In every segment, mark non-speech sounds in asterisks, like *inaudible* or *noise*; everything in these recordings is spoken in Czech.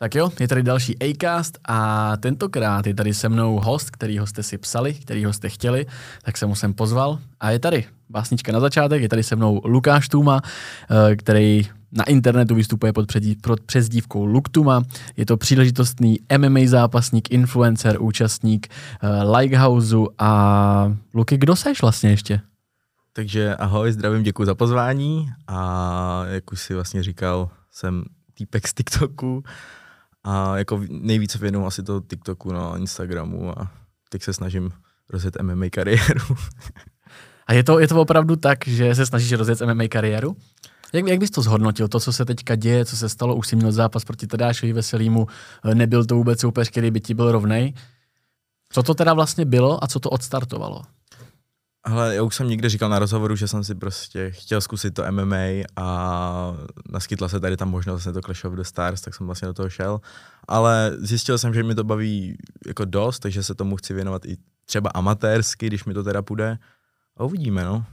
Tak jo, je tady další Acast a tentokrát je tady se mnou host, kterýho jste si psali, kterýho jste chtěli, tak jsem mu sem pozval a je tady básnička na začátek, je tady se mnou Lukáš Tuma, eh, který na internetu vystupuje pod, předí, pod přezdívkou Luktuma. Je to příležitostný MMA zápasník, influencer, účastník uh, Likehouseu a Luky, kdo seš vlastně ještě? Takže ahoj, zdravím, děkuji za pozvání a jak už si vlastně říkal, jsem týpek z TikToku a jako nejvíce věnuju asi toho TikToku na Instagramu a teď se snažím rozjet MMA kariéru. *laughs* a je to, je to opravdu tak, že se snažíš rozjet MMA kariéru? Jak, jak bys to zhodnotil, to, co se teďka děje, co se stalo, už jsi měl zápas proti Tadášovi Veselýmu, nebyl to vůbec soupeř, který by ti byl rovnej. Co to teda vlastně bylo a co to odstartovalo? Ale já už jsem někde říkal na rozhovoru, že jsem si prostě chtěl zkusit to MMA a naskytla se tady tam možnost vlastně to Clash of the Stars, tak jsem vlastně do toho šel. Ale zjistil jsem, že mi to baví jako dost, takže se tomu chci věnovat i třeba amatérsky, když mi to teda půjde. A uvidíme, no.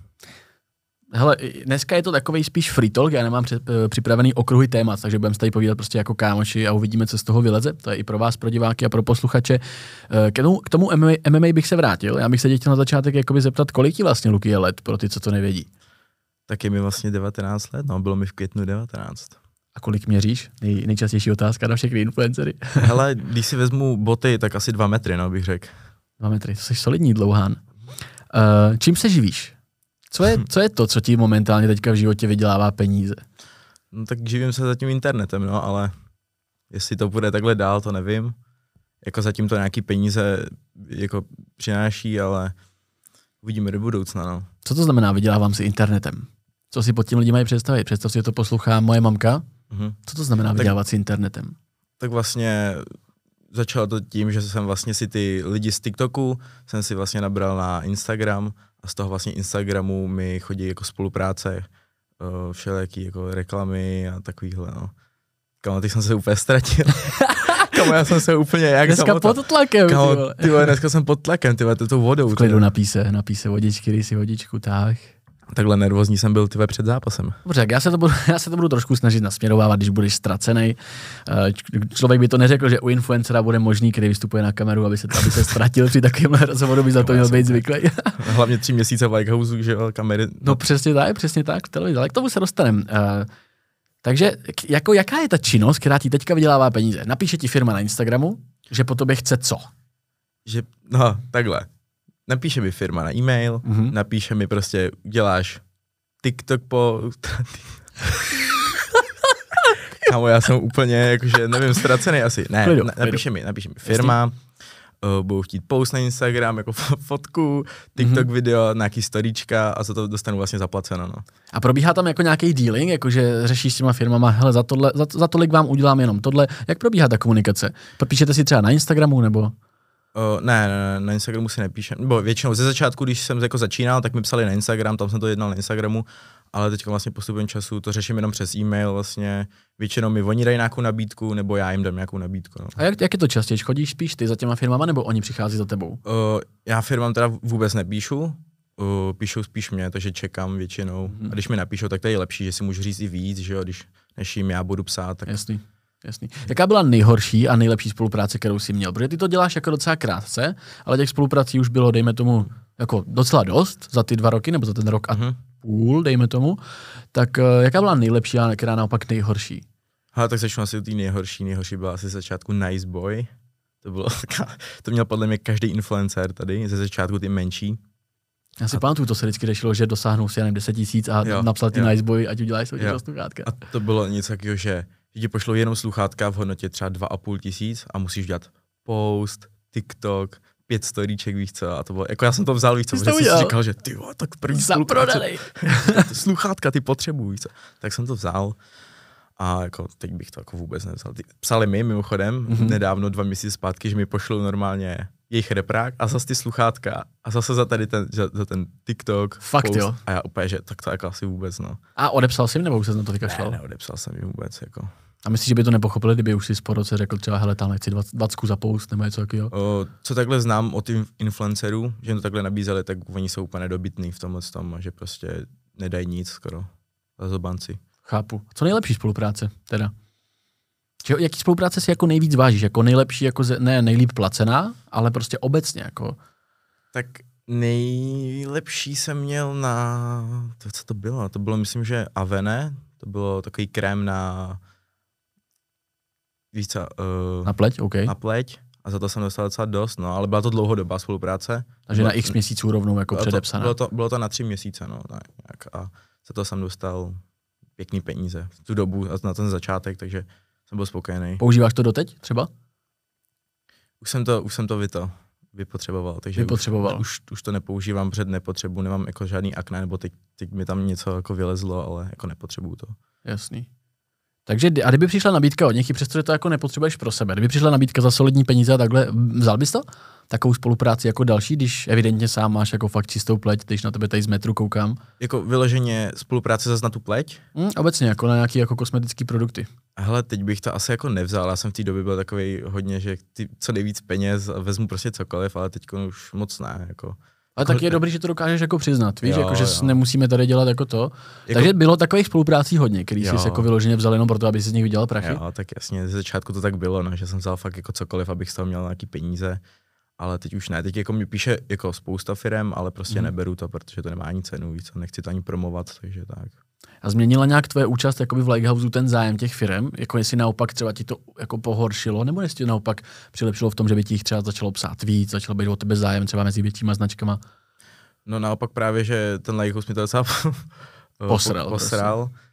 Hele, dneska je to takový spíš free talk, já nemám eh, připravený okruhy témat, takže budeme se tady povídat prostě jako kámoši a uvidíme, co z toho vyleze. To je i pro vás, pro diváky a pro posluchače. Eh, k tomu, k tomu MMA, MMA bych se vrátil. Já bych se chtěl na začátek jakoby zeptat, kolik ti vlastně Luky je let, pro ty, co to nevědí. Tak je mi vlastně 19 let, no, bylo mi v květnu 19. A kolik měříš? Nej, nejčastější otázka na všechny influencery. *laughs* Hele, *laughs* když si vezmu boty, tak asi dva metry, no, bych řekl. Dva metry, to jsi solidní dlouhán. Uh, čím se živíš? Co je, co je to, co ti momentálně teďka v životě vydělává peníze? No tak živím se zatím internetem, no, ale jestli to bude takhle dál, to nevím. Jako zatím to nějaký peníze jako přináší, ale uvidíme do budoucna, no. Co to znamená vydělávám si internetem? Co si pod tím lidi mají představit? Představ si, že to poslouchá moje mamka. Mm-hmm. Co to znamená vydělávat tak, si internetem? Tak vlastně začalo to tím, že jsem vlastně si ty lidi z TikToku jsem si vlastně nabral na Instagram a z toho vlastně Instagramu mi chodí jako spolupráce, uh, všelijaký jako reklamy a takovýhle, no. Kamo, teď jsem se úplně ztratil. *laughs* Kamo, já jsem se úplně jak Dneska zamotal. pod tlakem, Kamo, ty vole, dneska jsem pod tlakem, ty vole, to tou vodou. V klidu napíse, napíse vodičky, si vodičku, tak. Takhle nervózní jsem byl tyve před zápasem. Dobře, tak já se, to budu, *laughs* já se to budu trošku snažit nasměrovávat, když budeš ztracený. Eh, člověk by to neřekl, že u influencera bude možný, který vystupuje na kameru, aby se, aby se ztratil při takovémhle rozhovoru, by za to měl být zvyklý. *laughs* Hlavně tři měsíce v Likehouse, že jo, kamery. No. no přesně tak, přesně tak, v televizi, ale k tomu se dostaneme. Uh, takže jako jaká je ta činnost, která ti teďka vydělává peníze? Napíše ti firma na Instagramu, že po tobě chce co? Že, no, takhle napíše mi firma na e-mail, mm-hmm. napíše mi prostě, děláš TikTok po... *laughs* Kámo, já jsem úplně, jakože, nevím, ztracený asi. Ne, klidu, napíše mi, napíše mi firma, uh, budou chtít post na Instagram, jako fotku, TikTok mm-hmm. video, nějaký storíčka a za to dostanu vlastně zaplaceno. No. A probíhá tam jako nějaký dealing, jakože řešíš s těma firmama, hele, za, tohle, za, za tolik vám udělám jenom tohle. Jak probíhá ta komunikace? Propíšete si třeba na Instagramu nebo? Uh, ne, ne, na Instagramu si nepíšem, nebo většinou ze začátku, když jsem jako začínal, tak mi psali na Instagram, tam jsem to jednal na Instagramu, ale teď vlastně postupem času to řeším jenom přes e-mail vlastně. Většinou mi oni dají nějakou nabídku, nebo já jim dám nějakou nabídku. No. A jak, jak je to častěji? Chodíš spíš ty za těma firmama, nebo oni přichází za tebou? Uh, já firmám teda vůbec nepíšu, uh, píšou spíš mě, takže čekám většinou. Hmm. A když mi napíšou, tak to je lepší, že si můžu říct i víc, že jo, když než jim já budu psát. Tak... Jasný. Jasný. Jaká byla nejhorší a nejlepší spolupráce, kterou jsi měl? Protože ty to děláš jako docela krátce, ale těch spoluprací už bylo, dejme tomu, jako docela dost za ty dva roky, nebo za ten rok a uh-huh. půl, dejme tomu. Tak uh, jaká byla nejlepší a která naopak nejhorší? Ha, tak začnu asi ty nejhorší. Nejhorší byla asi začátku Nice Boy. To bylo, *laughs* to měl podle mě každý influencer tady, ze začátku ty menší. Já si a... pamatuju, to se vždycky řešilo, že dosáhnou si, jen 10 tisíc a jo, napsal ty jo. Nice Boy, ať udělají svůj sluchátka. A to bylo něco takového, že že ti pošlou jenom sluchátka v hodnotě třeba 2,5 tisíc a musíš dělat post, TikTok, pět storíček, víš co, a to bylo, jako já jsem to vzal, víš co, protože jsem si říkal, že ty tak první spolupráce, *laughs* sluchátka, ty potřebují, víš co, tak jsem to vzal a jako teď bych to jako vůbec nevzal. Psali mi mimochodem mm-hmm. nedávno, dva měsíce zpátky, že mi pošlou normálně jejich reprák a zase ty sluchátka a zase za tady ten, za, za ten TikTok. Fakt post. jo. A já úplně, že tak to jako asi vůbec, no. A odepsal jsi jim, nebo už se na to vykašlal? Ne, neodepsal jsem jim vůbec, jako. A myslíš, že by to nepochopili, kdyby už si po roce řekl třeba, hele, tam chci 20 za post nebo něco takového? Co takhle znám od influencerů, že jim to takhle nabízeli, tak oni jsou úplně nedobytní v tomhle tom, že prostě nedají nic skoro za zobanci. Chápu. Co nejlepší spolupráce teda? Že, jaký spolupráce si jako nejvíc vážíš? Jako nejlepší, jako ze, ne nejlíp placená, ale prostě obecně jako... Tak nejlepší jsem měl na, to, co to bylo? To bylo, myslím, že Avene, to bylo takový krém na, víc co, uh, na pleť, OK. Na pleť a za to jsem dostal docela dost, no, ale byla to dlouhodobá spolupráce. Takže bylo, na x měsíců rovnou jako bylo předepsané. To, bylo, to, bylo to na tři měsíce, no, tak, a za to jsem dostal pěkný peníze v tu dobu a na ten začátek, takže jsem byl spokojený. Používáš to doteď třeba? Už jsem to, už jsem to vyto, vypotřeboval, takže vypotřeboval. Už, už, už, to nepoužívám před nepotřebu, nemám jako žádný akné, nebo teď, teď mi tam něco jako vylezlo, ale jako nepotřebuju to. Jasný. Takže a kdyby přišla nabídka od něj, přestože to jako nepotřebuješ pro sebe, kdyby přišla nabídka za solidní peníze a takhle, vzal bys to? Takovou spolupráci jako další, když evidentně sám máš jako fakt čistou pleť, když na tebe tady z metru koukám. Jako vyloženě spolupráce na tu pleť? Mm, obecně, jako na nějaké jako kosmetické produkty. Hele, teď bych to asi jako nevzal, já jsem v té době byl takový hodně, že ty, co nejvíc peněz vezmu prostě cokoliv, ale teď už moc ne. Jako. Ale tak je dobrý, že to dokážeš jako přiznat, víš, jo, jako, že jo. nemusíme tady dělat jako to. Jako, Takže bylo takových spoluprácí hodně, který jsi jako vyloženě vzal jenom proto, aby si z nich vydělal prachy. Jo, tak jasně, ze začátku to tak bylo, no, že jsem vzal fakt jako cokoliv, abych z toho měl nějaký peníze, ale teď už ne. Teď jako mi píše jako spousta firm, ale prostě mm. neberu to, protože to nemá ani cenu, víc, nechci to ani promovat, takže tak. A změnila nějak tvoje účast jakoby v Lighthouse ten zájem těch firm? Jako jestli naopak třeba ti to jako pohoršilo, nebo jestli naopak přilepšilo v tom, že by ti jich třeba začalo psát víc, začalo být o tebe zájem třeba mezi většíma značkama? No naopak právě, že ten Lighthouse mi to docela *laughs* posral. posral. Prostě.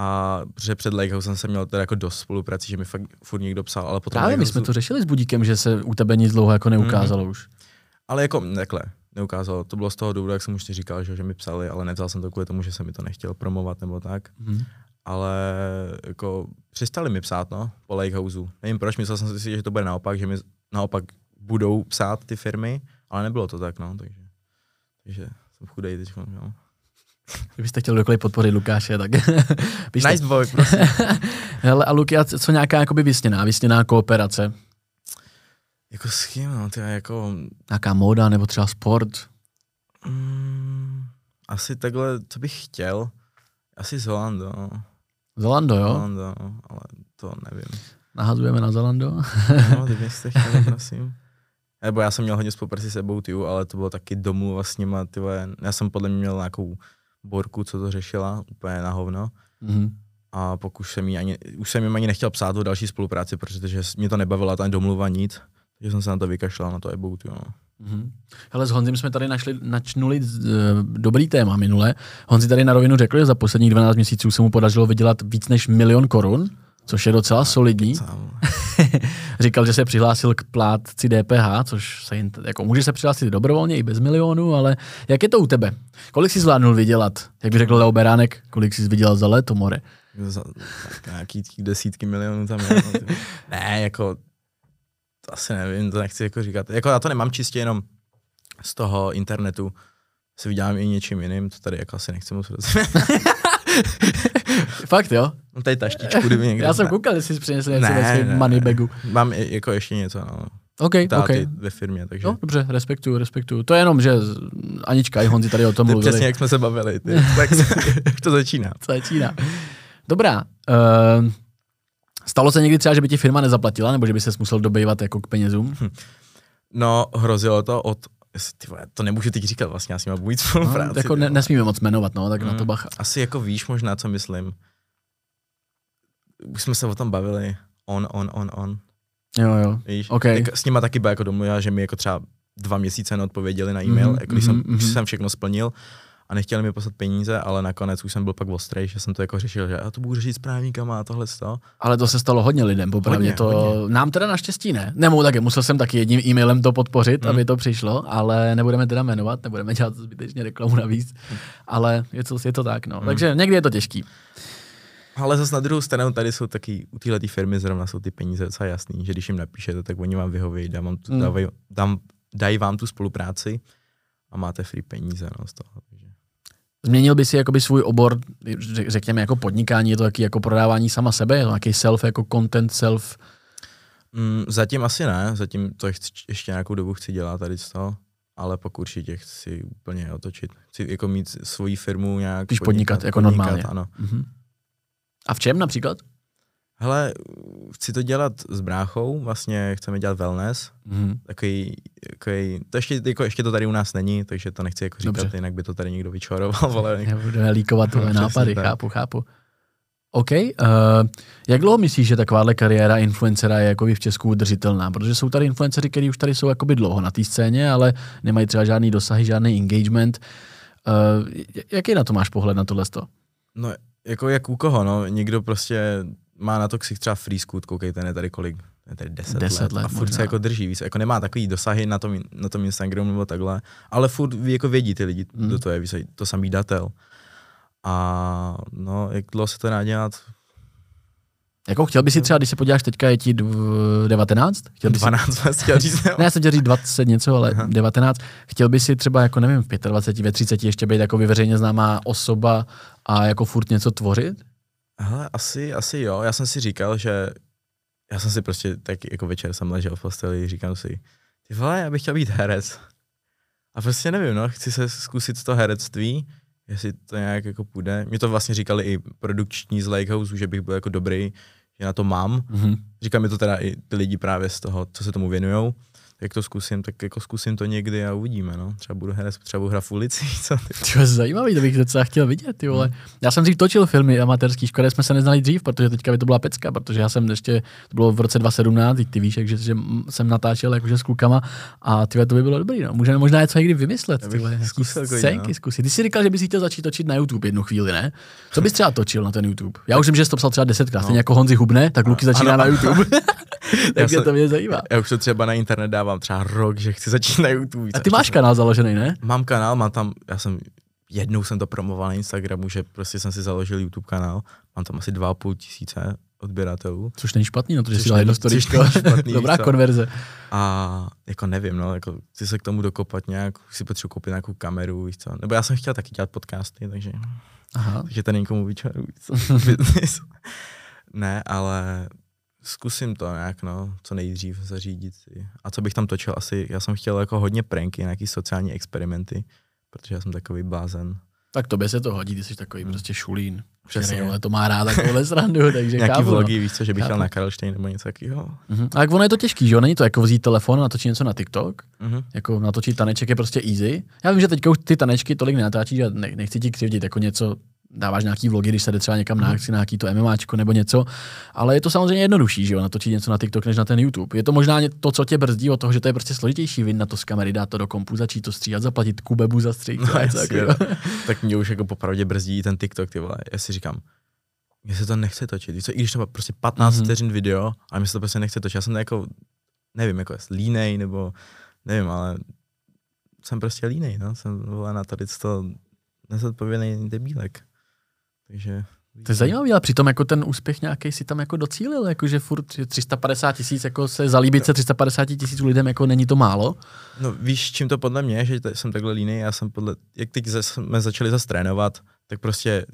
A protože před Lighthousem jsem měl teda jako dost spoluprací, že mi fakt furt někdo psal, ale potom... Právě my jsme to řešili s Budíkem, že se u tebe nic dlouho jako neukázalo mm. už. Ale jako takhle, neukázalo. To bylo z toho důvodu, jak jsem už ti říkal, že, že mi psali, ale nevzal jsem to kvůli tomu, že jsem mi to nechtěl promovat nebo tak. Mm. Ale jako přestali mi psát, no, po Lighthouse. Nevím proč, myslel jsem si, že to bude naopak, že mi naopak budou psát ty firmy, ale nebylo to tak, no, takže, takže jsem chudej teď, no. Kdybyste chtěl kdokoliv podporit Lukáše, tak... *laughs* nice boy, prosím. *laughs* Hele, a Luky, a co nějaká jakoby vysněná, vysněná kooperace? Jako s kým, no, ty jako... Nějaká móda nebo třeba sport? Mm, asi takhle, co bych chtěl, asi Zolando. Zolando, jo? Zolando, ale to nevím. Nahazujeme na Zolando? no, *laughs* kdybyste chtěli, prosím. Nebo já jsem měl hodně spolupráci s About You, ale to bylo taky domluva s nima, tyhle. Já jsem podle mě měl nějakou Borku, co to řešila, úplně na hovno. Mm-hmm. A pokud jsem jí ani, už jsem jim ani nechtěl psát o další spolupráci, protože mě to nebavila ta domluva nic, takže jsem se na to vykašlal, na to about, jo. Mm-hmm. Hele, s Honzim jsme tady našli, načnuli uh, dobrý téma minule. Honzi tady na rovinu řekl, že za posledních 12 měsíců se mu podařilo vydělat víc než milion korun což je docela solidní. *laughs* Říkal, že se přihlásil k plátci DPH, což se jim, jako může se přihlásit dobrovolně i bez milionu, ale jak je to u tebe? Kolik jsi zvládnul vydělat? Jak by řekl Leo Beránek, kolik jsi vydělal za léto, more? Za, tak nějaký desítky milionů tam je. No, *laughs* ne, jako asi nevím, to nechci jako říkat. Jako já to nemám čistě jenom z toho internetu, se vydělám i něčím jiným, to tady jako asi nechci moc *laughs* Fakt jo? No tady taštičku, kdyby někde. Já jsem koukal, jestli jsi přinesl něco ne, ve svém money bagu. Mám jako ještě něco, no. OK, OK. ve firmě, takže. No, dobře, respektuju, respektuju. To je jenom, že Anička i Honzi tady o tom mluvili. Přesně, jak jsme se bavili, ty. tak *laughs* to začíná. To *laughs* začíná. Dobrá. Uh, stalo se někdy třeba, že by ti firma nezaplatila, nebo že by se musel dobývat jako k penězům? Hm. No, hrozilo to od ty vole, to nemůžu teď říkat vlastně, já s nimi budu mít spolupráci. No, jako ne, nesmíme moc jmenovat, no, tak mm, na to hmm. bacha. Asi jako víš možná, co myslím. Už jsme se o tom bavili. On, on, on, on. Jo, jo. Víš? Okay. Tak s nima taky byla jako domluva, že mi jako třeba dva měsíce neodpověděli na e-mail, mm-hmm, jako když mm-hmm. jsem, už mhm. jsem všechno splnil a nechtěli mi poslat peníze, ale nakonec už jsem byl pak ostrý, že jsem to jako řešil, že já to budu řešit s právníkama a tohle to. Ale to se stalo hodně lidem, popravdě. to hodně. nám teda naštěstí ne. Nemů taky, musel jsem taky jedním e-mailem to podpořit, mm. aby to přišlo, ale nebudeme teda jmenovat, nebudeme dělat zbytečně reklamu navíc, mm. ale je to, je to tak, no. Mm. Takže někdy je to těžký. Ale zase na druhou stranu tady jsou taky, u téhle firmy zrovna jsou ty peníze docela jasný, že když jim napíšete, tak oni vám vyhoví, dám, mm. dávaj, dám, dají vám tu spolupráci a máte free peníze no, z toho. Změnil by si jakoby svůj obor, řekněme jako podnikání, je to taky jako prodávání sama sebe, je to nějaký self, jako content self? Mm, zatím asi ne, zatím to chci, ještě nějakou dobu chci dělat tady z toho, ale pak určitě chci úplně otočit. Chci jako mít svoji firmu nějak Když podnikat, podnikat jako podnikat, normálně. Ano. Mm-hmm. A v čem například? Hele, chci to dělat s bráchou, vlastně chceme dělat wellness, mm. takový, takový, to ještě, jako, ještě to tady u nás není, takže to nechci jako říkat, Dobře. jinak by to tady někdo vyčoroval. Ale... *laughs* Budeme líkovat tvoje *laughs* nápady, tak. chápu, chápu. OK. Uh, jak dlouho myslíš, že takováhle kariéra influencera je jako v Česku udržitelná? Protože jsou tady influencery, kteří už tady jsou jakoby dlouho na té scéně, ale nemají třeba žádný dosahy, žádný engagement. Uh, jaký na to máš pohled na tohle? No, jako jak u koho, no. Někdo prostě má na to ksich třeba free scoot, koukejte, ne tady kolik, ne tady 10, 10 let, let, a furt možná. se jako drží, víc, jako nemá takový dosahy na tom, na tom Instagramu nebo takhle, ale furt jako vědí ty lidi, mm. kdo to je, víc, to samý datel. A no, jak dlouho se to dá dělat, jako chtěl by si třeba, když se podíváš teďka, je ti 19? Chtěl by 12 si... chtěl říct. *laughs* ne, já jsem chtěl říct 20 něco, ale Aha. 19. Chtěl by si třeba, jako nevím, v 25, ve 30 ještě být jako veřejně známá osoba a jako furt něco tvořit? Hele, asi, asi jo. Já jsem si říkal, že já jsem si prostě tak jako večer jsem ležel v posteli, říkám si, ty vole, já bych chtěl být herec. A prostě nevím, no, chci se zkusit to herectví, jestli to nějak jako půjde. Mě to vlastně říkali i produkční z Lakehouse, že bych byl jako dobrý, že na to mám. Mm-hmm. Říkám mi to teda i ty lidi právě z toho, co se tomu věnujou jak to zkusím, tak jako zkusím to někdy a uvidíme, no. Třeba budu hrát, třeba budu hrát v ulici, *laughs* co ty. To je zajímavý, to bych docela chtěl vidět, ty vole. Hmm. Já jsem dřív točil filmy amatérský, škoda, jsme se neznali dřív, protože teďka by to byla pecka, protože já jsem ještě, to bylo v roce 2017, ty víš, že, že jsem natáčel jakože s klukama a ty to by bylo dobrý, no. Můžeme možná něco někdy vymyslet, ty vole. Zkusil scénky, no. zkusit. Ty jsi říkal, že bys chtěl začít točit na YouTube jednu chvíli, ne? Co bys třeba točil na ten YouTube? Já už vím, že jsi to psal třeba desetkrát, no. jako Honzi Hubne, tak Luky začíná ano, na YouTube. *laughs* *laughs* tak mě to mě zajímá. Já už to třeba na internet dávám třeba rok, že chci začít na YouTube. A ty máš kanál založený, ne? Mám kanál, mám tam, já jsem jednou jsem to promoval na Instagramu, že prostě jsem si založil YouTube kanál, mám tam asi 2,5 tisíce odběratelů. Což není špatný, no to, že si dal jedno storíčko. *laughs* Dobrá co? konverze. A jako nevím, no, jako chci se k tomu dokopat nějak, si potřebuji koupit nějakou kameru, víš co. Nebo já jsem chtěl taky dělat podcasty, takže, Aha. takže to někomu vyčaruju, *laughs* ne, ale zkusím to nějak, no, co nejdřív zařídit. A co bych tam točil, asi, já jsem chtěl jako hodně pranky, nějaký sociální experimenty, protože já jsem takový blázen. Tak tobě se to hodí, ty jsi takový hmm. prostě šulín. Přesně, ale to má rád takovouhle *laughs* srandu, takže Nějaký chápu, vlogy, no. víš co, že bych chtěl na Karlštejn nebo něco takového. Uh-huh. A jak ono je to těžký, že jo? Není to jako vzít telefon a natočit něco na TikTok? Uh-huh. Jako natočit taneček je prostě easy. Já vím, že teďka už ty tanečky tolik nenatáčíš a nechci ti křivdit, jako něco dáváš nějaký vlogy, když se jde třeba někam na mhm. akci, na nějaký to MMAčko nebo něco, ale je to samozřejmě jednodušší, že jo, natočit něco na TikTok než na ten YouTube. Je to možná to, co tě brzdí od toho, že to je prostě složitější, vy na to z kamery, dát to do kompu, začít to stříhat, zaplatit kubebu za střih. No, jasně, *laughs* tak mě už jako popravdě brzdí ten TikTok, ty vole. Já si říkám, mě se to nechce točit. Víš co, i když to má prostě 15 mm-hmm. vteřin video, a mě se to prostě nechce točit. Já jsem jako, nevím, jako línej, nebo nevím, ale jsem prostě línej, no. Jsem vole, na tady to nezodpovědný debílek. Takže to je zajímavé, ale přitom jako ten úspěch nějaký si tam jako docílil, jakože furt 350 tisíc, jako se zalíbit se 350 tisíc lidem, jako není to málo. No víš, čím to podle mě, že jsem takhle líný, já jsem podle, jak teď jsme začali zase trénovat, tak prostě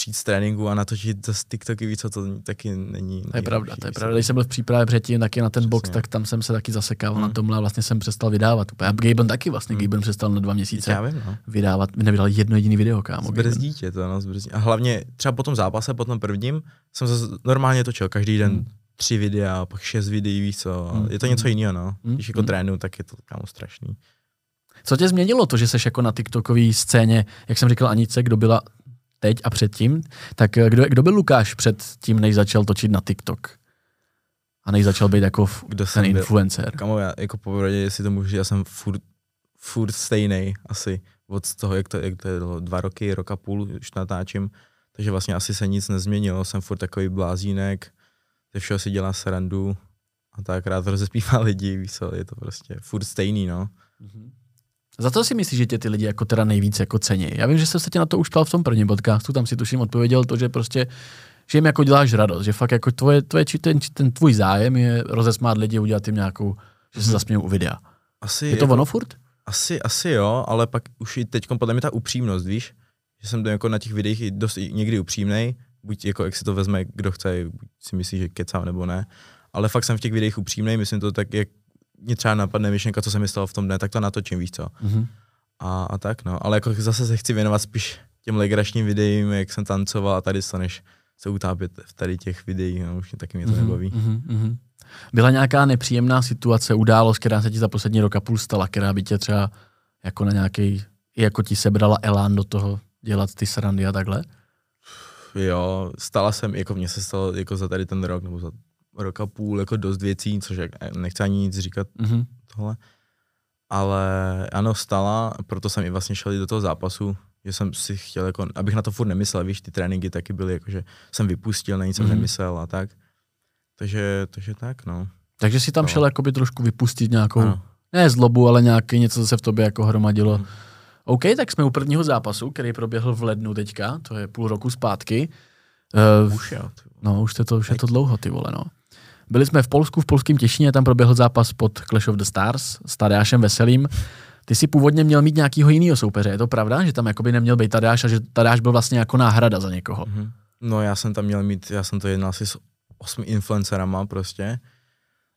přijít z tréninku a natočit z TikToky víc, co to taky není. To je pravda, to je pravda. Když jsem byl v přípravě předtím taky na ten Přesně. box, tak tam jsem se taky zasekával hmm. na tomhle a vlastně jsem přestal vydávat. A Gaben taky vlastně, hmm. Gaben přestal na dva měsíce Já vím, no. vydávat, nevydal jedno jediný video, kámo. Zbrzdí tě to, no, zbrzdí. A hlavně třeba po tom zápase, po tom prvním, jsem se normálně točil každý den hmm. tři videa, pak šest videí, víš co. Hmm. Je to něco jiného, no. Hmm. Když jako hmm. trénu, tak je to kámo strašný. Co tě změnilo to, že jsi jako na TikTokové scéně, jak jsem říkal Anice, kdo byla teď a předtím, tak eh, kdo, kdo byl Lukáš před tím, než začal točit na TikTok? A než začal být jako kdo ten influencer? Kamo, já jako popravdě, jestli to můžu, já jsem furt, furt stejný asi od toho, jak to, jak to je dva roky, roka půl už natáčím, takže vlastně asi se nic nezměnilo, jsem furt takový blázínek, ze všeho si dělá srandu a tak rád rozespívá *laughs* lidi, víš co, je to prostě furt stejný, no. Mm-hmm. Za to si myslíš, že tě ty lidi jako teda nejvíc jako cení? Já vím, že jsem se tě na to už ptal v tom prvním podcastu, tam si tuším odpověděl to, že prostě že jim jako děláš radost, že fakt jako tvoje, tvoje ten, ten tvůj zájem je rozesmát lidi, udělat jim nějakou, že se hmm. zasmějou u videa. Asi je to jako, ono furt? Asi, asi jo, ale pak už i teď podle mě ta upřímnost, víš, že jsem jako na těch videích dost někdy upřímnej, buď jako jak si to vezme, kdo chce, buď si myslí, že kecám nebo ne, ale fakt jsem v těch videích upřímnej, myslím to tak, jak mě třeba napadne myšlenka, co se mi stalo v tom dne, tak to natočím, víš co. Mm-hmm. A, a, tak no, ale jako zase se chci věnovat spíš těm legračním videím, jak jsem tancoval a tady to, než se utápět v tady těch videích, no, už taky mě to mm-hmm, nebaví. Mm-hmm. Byla nějaká nepříjemná situace, událost, která se ti za poslední rok a půl stala, která by tě třeba jako na nějaký, jako ti sebrala elán do toho dělat ty srandy a takhle? Jo, stala jsem, jako mně se stalo jako za tady ten rok, nebo za rok a půl, jako dost věcí, což jak, nechci ani nic říkat mm-hmm. tohle. Ale ano, stala, proto jsem i vlastně šel do toho zápasu, že jsem si chtěl, jako, abych na to furt nemyslel, víš, ty tréninky taky byly, jako, že jsem vypustil, na nic jsem mm-hmm. nemyslel a tak. Takže, takže tak, no. Takže si tam no. šel jakoby trošku vypustit nějakou, ano. ne zlobu, ale nějaký něco, co se v tobě jako hromadilo. Mm. OK, tak jsme u prvního zápasu, který proběhl v lednu teďka, to je půl roku zpátky. Uh, už jo. No, už, je to, už je to dlouho, ty vole, no. Byli jsme v Polsku, v polském Těšině, tam proběhl zápas pod Clash of the Stars s Tadeášem Veselým. Ty si původně měl mít nějakého jiného soupeře, je to pravda? Že tam jakoby neměl být Tadeáš a že Tadeáš byl vlastně jako náhrada za někoho? Mm-hmm. No já jsem tam měl mít, já jsem to jednal asi s osmi influencerama prostě.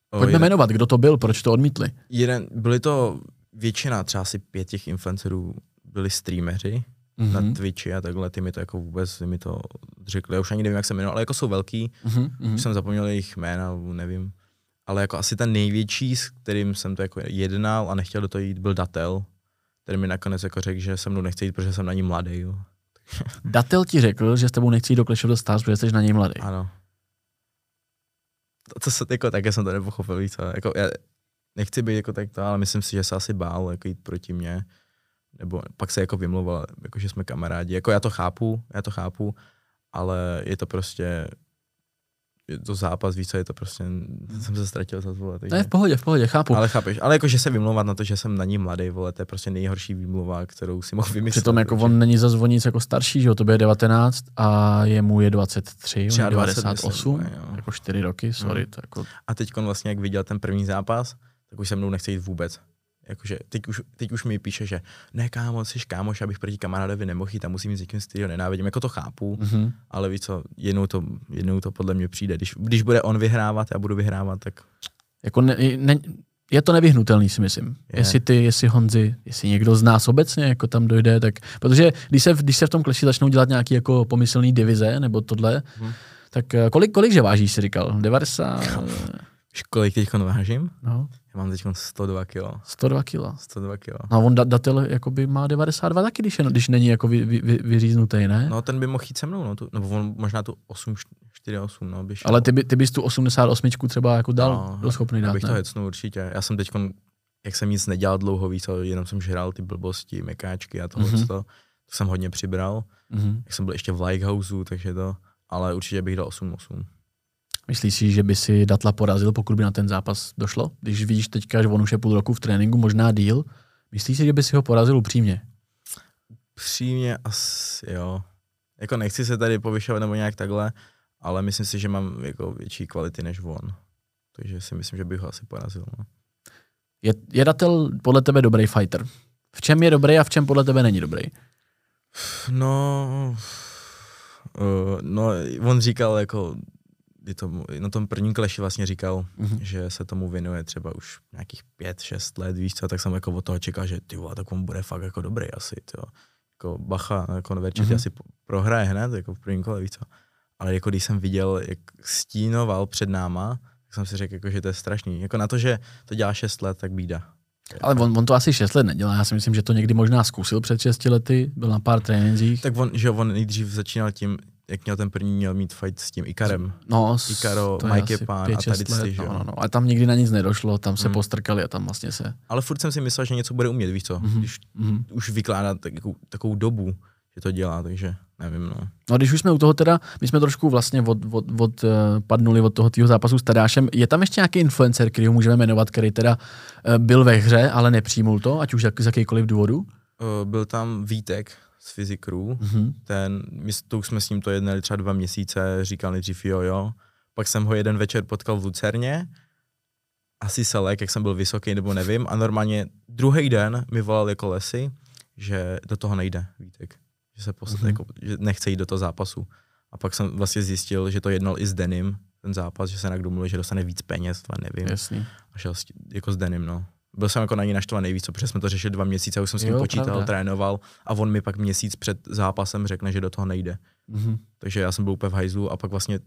Pojďme jeden, jmenovat, kdo to byl, proč to odmítli? Jeden, byli to většina, třeba asi pět těch influencerů byli streameři mm-hmm. na mhm. Twitchi a takhle, ty mi to jako vůbec mi to řekli, já už ani nevím, jak se jmenují, ale jako jsou velký, mm-hmm. už jsem zapomněl jejich jména, nevím. Ale jako asi ten největší, s kterým jsem to jako jednal a nechtěl do toho jít, byl Datel, který mi nakonec jako řekl, že se mnou nechce jít, protože jsem na ní mladý. Jo. *laughs* Datel ti řekl, že s tebou nechci jít do Clash of the Stars, protože jsi na něj mladý. Ano. To, to se, jako, také jsem to nepochopil, víc, jako, já nechci být jako tak to, ale myslím si, že se asi bál jako jít proti mně nebo pak se jako vymluval, jako že jsme kamarádi. Jako já to chápu, já to chápu, ale je to prostě je to zápas, víc, je to prostě, jsem se ztratil za vole. Takže... Ne, v pohodě, v pohodě, chápu. Ale chápeš, ale jako, že se vymlouvat na to, že jsem na ní mladý, vole, to je prostě nejhorší výmluva, kterou si mohl vymyslet. Přitom jako on není za zvonic jako starší, že jo, to je 19 a jemu je 23, on je 98, myslím, jako 4 roky, sorry. Hmm. To jako... A teď vlastně, jak viděl ten první zápas, tak už se mnou nechce jít vůbec. Jakože teď už, teď už mi píše, že ne kámo, jsi kámoš, abych proti kamarádovi nemohl jít a musím jít s někým styl, nenávidím, jako to chápu, mm-hmm. ale víš co, jednou to, jednou to podle mě přijde. Když, když bude on vyhrávat, já budu vyhrávat, tak... Jako ne, ne, je to nevyhnutelný, si myslím. Je. Jestli ty, jestli Honzi, jestli někdo z nás obecně jako tam dojde, tak... Protože když se, když se v tom kleši začnou dělat nějaký jako pomyslný divize, nebo tohle, hmm. tak eh, kolik, kolik že vážíš, si říkal? 90? *laughs* Víš, kolik teď vážím? No. Já mám teď 102 kg. 102 kg. 102 kg. No on datel jakoby má 92 taky, když, je, když není jako vy, vy, vy, vyříznutý, ne? No ten by mohl jít se mnou, no, tu, nebo on možná tu 8, 4, 8, no, by šel. Ale ty, by, ty bys tu 88 třeba jako dal, no, byl schopný dát, bych ne? to hecnul určitě. Já jsem teď, jak jsem nic nedělal dlouho, víc, ale jenom jsem žral ty blbosti, mekáčky a tohle, mm-hmm. to, to jsem hodně přibral. Mm-hmm. Jak jsem byl ještě v Lighthouseu, takže to, ale určitě bych dal 8, 8. Myslíš si, že by si Datla porazil, pokud by na ten zápas došlo? Když vidíš teďka, že on už je půl roku v tréninku, možná díl, myslíš si, že by si ho porazil upřímně? Upřímně asi jo. Jako nechci se tady povyšovat nebo nějak takhle, ale myslím si, že mám jako větší kvality než on. Takže si myslím, že bych ho asi porazil. No. Je, je Datel podle tebe dobrý fighter? V čem je dobrý a v čem podle tebe není dobrý? No, uh, no on říkal jako je to, na tom prvním kleši vlastně říkal, mm-hmm. že se tomu věnuje třeba už nějakých pět, šest let, víš co, tak jsem jako od toho čekal, že ty vole, tak on bude fakt jako dobrý asi, jo. Jako bacha, jako mm-hmm. asi prohraje hned, jako v prvním kole, víš co. Ale jako když jsem viděl, jak stínoval před náma, tak jsem si řekl, jako, že to je strašný. Jako na to, že to dělá šest let, tak bída. Ale on, on to asi 6 let nedělá, já si myslím, že to někdy možná zkusil před 6 lety, byl na pár trénincích. Tak on, že on nejdřív začínal tím, jak měl ten první, měl mít fight s tím Ikarem. No, Ikaro, Mike Pán a tady ty, no, no, no. Ale tam nikdy na nic nedošlo, tam se hmm. postrkali a tam vlastně se... Ale furt jsem si myslel, že něco bude umět, víš co? Mm-hmm. Když mm-hmm. už vykládá takovou, takovou dobu, že to dělá, takže nevím, no. No když už jsme u toho teda, my jsme trošku vlastně od, od, od, uh, padnuli od toho tvýho zápasu s Tadášem. Je tam ještě nějaký influencer, který ho můžeme jmenovat, který teda uh, byl ve hře, ale nepřijmul to, ať už jak, z jakýkoliv důvodu? Uh, byl tam Vítek, z Physicru, mm-hmm. ten, my to už jsme s ním to jednali třeba dva měsíce, říkal nejdřív jo, jo. Pak jsem ho jeden večer potkal v Lucerně, asi selek, jak jsem byl vysoký, nebo nevím, a normálně druhý den mi volal jako lesy, že do toho nejde, Vítek. Že se posl- mm-hmm. jako, že nechce jít do toho zápasu. A pak jsem vlastně zjistil, že to jednal i s Denim, ten zápas, že se nějak domluvil, že dostane víc peněz, to nevím. Jasný. A šel s, jako s Denim, no. Byl jsem jako na ní naštvaný nejvíc, protože jsme to řešili dva měsíce, už jsem s ním Jo, počítal, pravda. trénoval a on mi pak měsíc před zápasem řekne, že do toho nejde. Mhm. Takže já jsem byl úplně v hajzlu a pak vlastně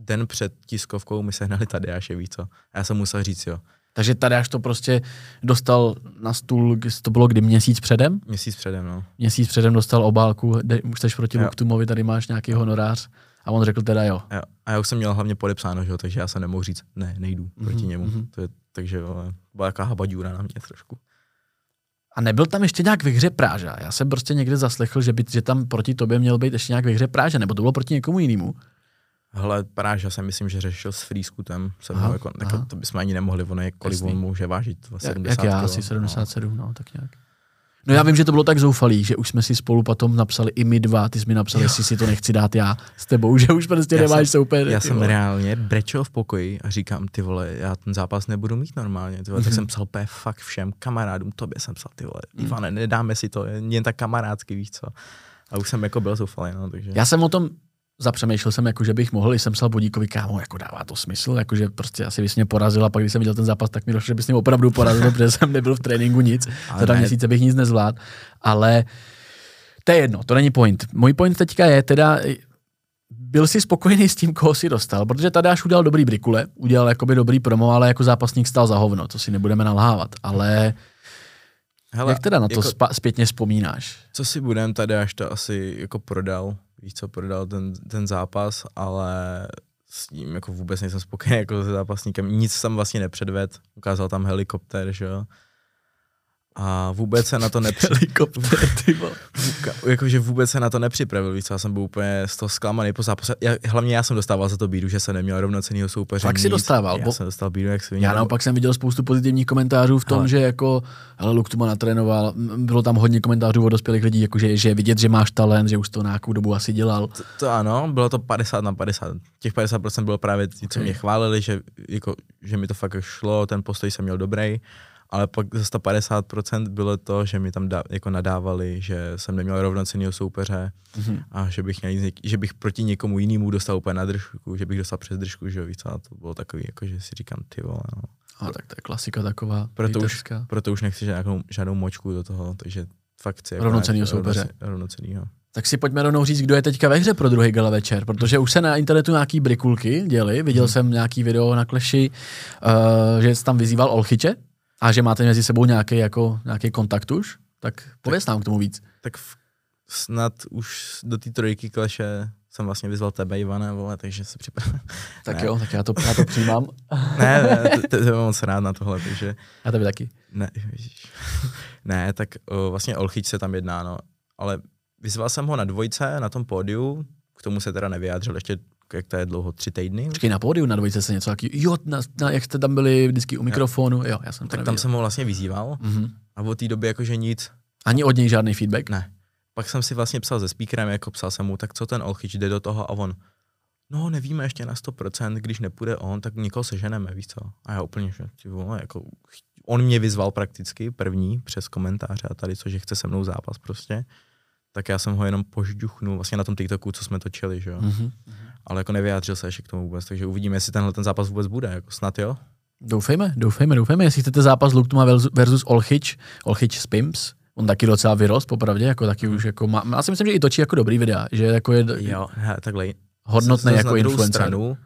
den před tiskovkou mi sehnali Tadeáše, víš co. A já jsem musel říct jo. Takže tady až to prostě dostal na stůl, to bylo kdy měsíc předem? Měsíc předem, no. Měsíc předem dostal obálku, de, už jsi proti. Luktumovi, tady máš nějaký honorář. A on řekl teda jo. A, a já už jsem měl hlavně podepsáno, že jo, takže já jsem nemohl říct, ne, nejdu proti Mhm, němu. mhm. To je, takže vole, byla jaká habadíura na mě trošku. A nebyl tam ještě nějak ve hře Práža. Já jsem prostě někde zaslechl, že, by, že tam proti tobě měl být ještě nějak ve hře Práža, nebo to bylo proti někomu jinému. Hele, já si myslím, že řešil s Freescootem. Se Aha, mnou, jako, aha. to bychom ani nemohli, ono je, kolik Jasný. on může vážit, Jak, 70 jak já, asi no. 77, no, tak nějak. No já vím, že to bylo tak zoufalý, že už jsme si spolu potom napsali i my dva, ty jsi mi napsal, jestli si to nechci dát já s tebou, že už prostě Já nemáš jsem- soupeře. Já jsem vole. reálně brečel v pokoji a říkám, ty vole, já ten zápas nebudu mít normálně. Ty vole. Mhm. Tak jsem psal úplně fakt všem kamarádům, tobě jsem psal, ty vole, Mhm. Ivane, nedáme si to, jen tak kamarádsky, víš co. A už jsem jako byl zoufalý, no, takže. Já jsem o tom zapřemýšlel jsem, jako, že bych mohl, jsem psal Bodíkovi, kámo, jako dává to smysl, jako, že prostě asi bys mě porazil a pak, když jsem viděl ten zápas, tak mi došlo, že bys mě opravdu porazil, protože jsem nebyl v tréninku nic, Ale za dva ne. měsíce bych nic nezvládl, ale to je jedno, to není point. Můj point teďka je teda, byl jsi spokojený s tím, koho si dostal, protože Tadáš udělal dobrý brikule, udělal jakoby dobrý promo, ale jako zápasník stál za hovno, to si nebudeme nalhávat, ale Hele, jak teda na to jako, zpětně vzpomínáš? co si budem, tady až to asi jako prodal, víš co, prodal ten, ten zápas, ale s ním jako vůbec nejsem spokojený jako se zápasníkem. Nic tam vlastně nepředved, ukázal tam helikoptér, že jo. A vůbec se na to nepřipravil. Jakože vůbec se na to nepřipravil, víc, já jsem byl úplně z toho zklamaný po zápase. Já, hlavně já jsem dostával za to bídu, že jsem neměl rovnocenýho soupeře. Jsi nic. dostával, Já bo- jsem dostal bídu, jak svině. Já naopak jsem viděl spoustu pozitivních komentářů v tom, Hele. že jako, hele, Luke Tuma natrénoval, bylo tam hodně komentářů od dospělých lidí, jako že, vidět, že máš talent, že už to nějakou dobu asi dělal. To, to ano, bylo to 50 na 50. Těch 50% bylo právě ti, co Ok. mě chválili, že, jako, že mi to fakt šlo, ten postoj jsem měl dobrý, ale pak za 150% bylo to, že mi tam dá, jako nadávali, že jsem neměl rovnocenného soupeře Mhm. a že bych, měl, že bych proti někomu jinému dostal úplně na držku, že bych dostal přes držku, že jo, víc, a to bylo takový, jako, že si říkám, ty vole, no. A tak to je klasika taková. Proto už, proto už nechci žádnou, žádnou močku do toho, takže fakt chci jako Rovnocennýho najít soupeře. rovnoce- Rovnocennýho. Tak si pojďme rovnou říct, kdo je teďka ve hře pro druhý gala večer, protože už se na internetu nějaký brikulky děli, viděl jsem nějaký video na Kleši, uh, že jsi tam vyzýval Olchyče a že máte mezi sebou nějaký, jako, nějaký kontakt už, tak pověz nám k tomu víc. tak v, snad už do té trojky kleše jsem vlastně vyzval tebe, Ivane, vole, takže se připravím. *laughs* Tak Ne. jo, tak já to, já to přijímám. *laughs* ne, ne, t- t- jsem moc rád na tohle, takže Já tebe taky. ne, *laughs* ne, tak o, vlastně Olchyč se tam jedná, no, ale vyzval jsem ho na dvojce, na tom pódiu, k tomu se teda nevyjádřil ještě, jak to je dlouho, tři týdny. Počkej, na pódiu na dvojce se něco taky, jo, na, na, jak jste tam byli vždycky u mikrofonu, jo, já jsem to Tak tam neviděl. jsem ho vlastně vyzýval Mhm. a od té doby jakože nic, Ani od něj žádný feedback? Ne. Pak jsem si vlastně psal se speakerem, jako psal jsem mu, tak co ten Olchyč jde do toho a on, no nevíme ještě na 100%, když nepůjde on, tak někoho seženeme, víš co. A já úplně, že ty vole, jako, on mě vyzval prakticky první přes komentáře a tady co, že chce se mnou zápas prostě. Tak já jsem ho jenom požduchnul vlastně na tom TikToku, co jsme točili, že jo. Mhm. Ale jako nevyjádřil se ještě k tomu vůbec, takže uvidíme, jestli tenhle ten zápas vůbec bude, jako snad jo. Doufejme, doufejme, doufejme. Jestli chcete zápas Luktuma versus- Olchyč, Olchyč z Pimps, on taky docela vyrost, popravdě, jako taky už jako má, já si myslím, že i točí jako dobrý videa, že jako je Jo, he, takhle. hodnotný jako influencer. Stranu,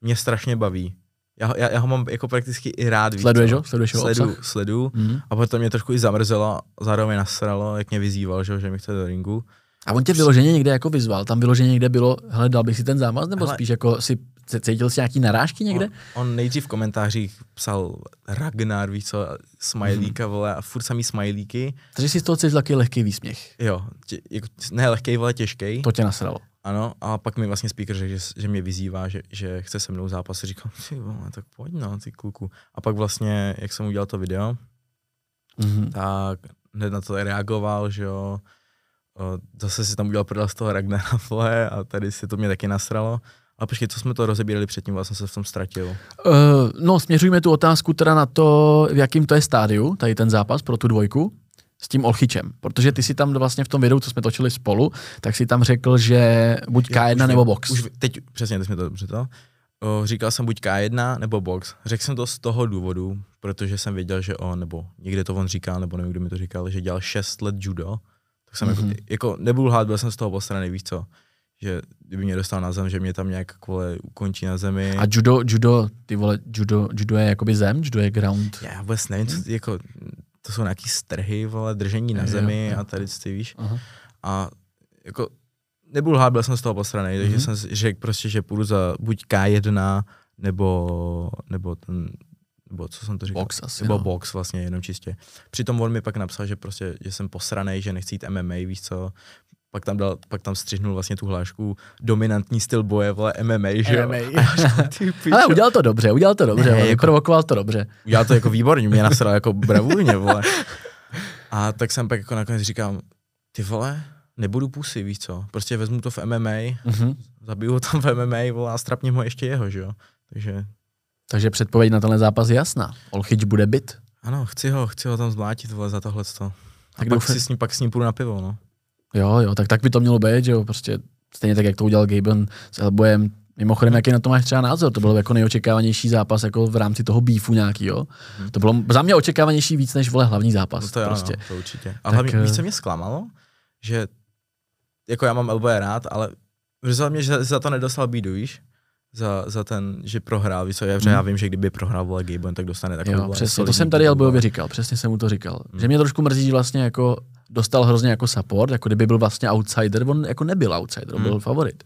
mě strašně baví. Já, ho- já, já ho mám jako prakticky i rád. Sleduješ co? ho? Sleduješ jeho sledu, obsah? sledu. Mhm. A potom mě trošku i zamrzelo, a zároveň nasralo, jak mě vyzýval, že, ho, že mi chce do ringu. A on tě vyloženě někde jako vyzval, tam vyloženě někde bylo, hele, dal bych si ten zápas, nebo Hele. spíš jako si cítil si nějaký narážky někde? On, on nejdřív v komentářích psal Ragnar, víš co, smajlíka, Mhm. vole, a furt samý smajlíky. Takže si z toho cítil taky lehký výsměch. Jo, tě, jako, ne lehkej, vole, těžkej. To tě nasralo. Ano, a pak mi vlastně speaker řekl, že, že mě vyzývá, že, že chce se mnou zápas. Říkal, ty vole, tak pojď no, ty kluku. A pak vlastně, jak jsem udělal to video, Mhm. tak hned na to reagoval, že jo. Zase si tam udělal prdel z toho Ragnara, *laughs* vole, a tady si to mě taky nasralo. Ale počkej, co jsme to rozebírali předtím, vlastně se v tom ztratil. Uh, no, směřujeme tu otázku teda na to, v jakým to je stádiu, tady ten zápas pro tu dvojku, s tím Olchyčem. Protože ty si tam vlastně v tom videu, co jsme točili spolu, tak si tam řekl, že buď Já K1 už nebo box. Už, teď, přesně, teď jsme to dobře to. O, říkal jsem buď K1 nebo box. Řekl jsem to z toho důvodu, protože jsem věděl, že on, nebo někde to on říkal, nebo nevím, kdo mi to říkal, že dělal 6 let judo. Tak jsem mm-hmm. jako, jako, nebudu lhát, byl jsem z toho posraný, víš co že kdyby mě dostal na zem, že mě tam nějak kvůli ukončí na zemi. A judo, judo, ty vole, judo, judo je jakoby zem, judo je ground. Já vůbec nevím, co, jako, to jsou nějaký strhy, vole, držení na zemi jo, a tady ty víš. Aha. A jako nebudu lhát, byl jsem z toho posraný, mm-hmm. takže mhm. jsem řekl prostě, že půjdu za buď K1, nebo, nebo ten, nebo co jsem to říkal? Box asi, Nebo no. box vlastně, jenom čistě. Přitom on mi pak napsal, že prostě, že jsem posraný, že nechci jít MMA, víš co, pak tam, dal, pak tam střihnul vlastně tu hlášku dominantní styl boje, vole, MMA, že jo? MMA. *laughs* Ale udělal to dobře, udělal to dobře, ne, jako, provokoval to dobře. Udělal to jako výborně, mě nasral jako *laughs* bravurně, vole. A tak jsem pak jako nakonec říkám, ty vole, nebudu pusy, víš co, prostě vezmu to v MMA, mm-hmm. zabiju ho tam v MMA, vole, a strapním ho ještě jeho, že jo. Takže... Takže předpověď na tenhle zápas je jasná. Olchyč bude byt. Ano, chci ho, chci ho tam zmlátit, vole, za tohle. A tak pak, si s ním, pak s ním půjdu na pivo, no. Jo, jo, tak tak by to mělo být, že jo, prostě stejně tak, jak to udělal Gaben s Elbojem. Mimochodem, jaký na to máš třeba názor? To byl jako nejočekávanější zápas jako v rámci toho beefu jo. Hmm. To bylo za mě očekávanější víc než vole hlavní zápas. No to, jo, prostě. no, to určitě. A tak, hlavně, víš, co mě zklamalo? Že jako já mám Elboje rád, ale za mě, že za to nedostal bídu, víš? Za, za ten, že prohrál, víš co, já, hmm. já vím, že kdyby prohrál vole Gaben, tak dostane takovou jo, přesně, to jsem tady Elbojovi říkal, přesně jsem mu to říkal. Hmm. Že mě trošku mrzí vlastně jako dostal hrozně jako support, jako kdyby byl vlastně outsider, on jako nebyl outsider, on hmm. byl favorit.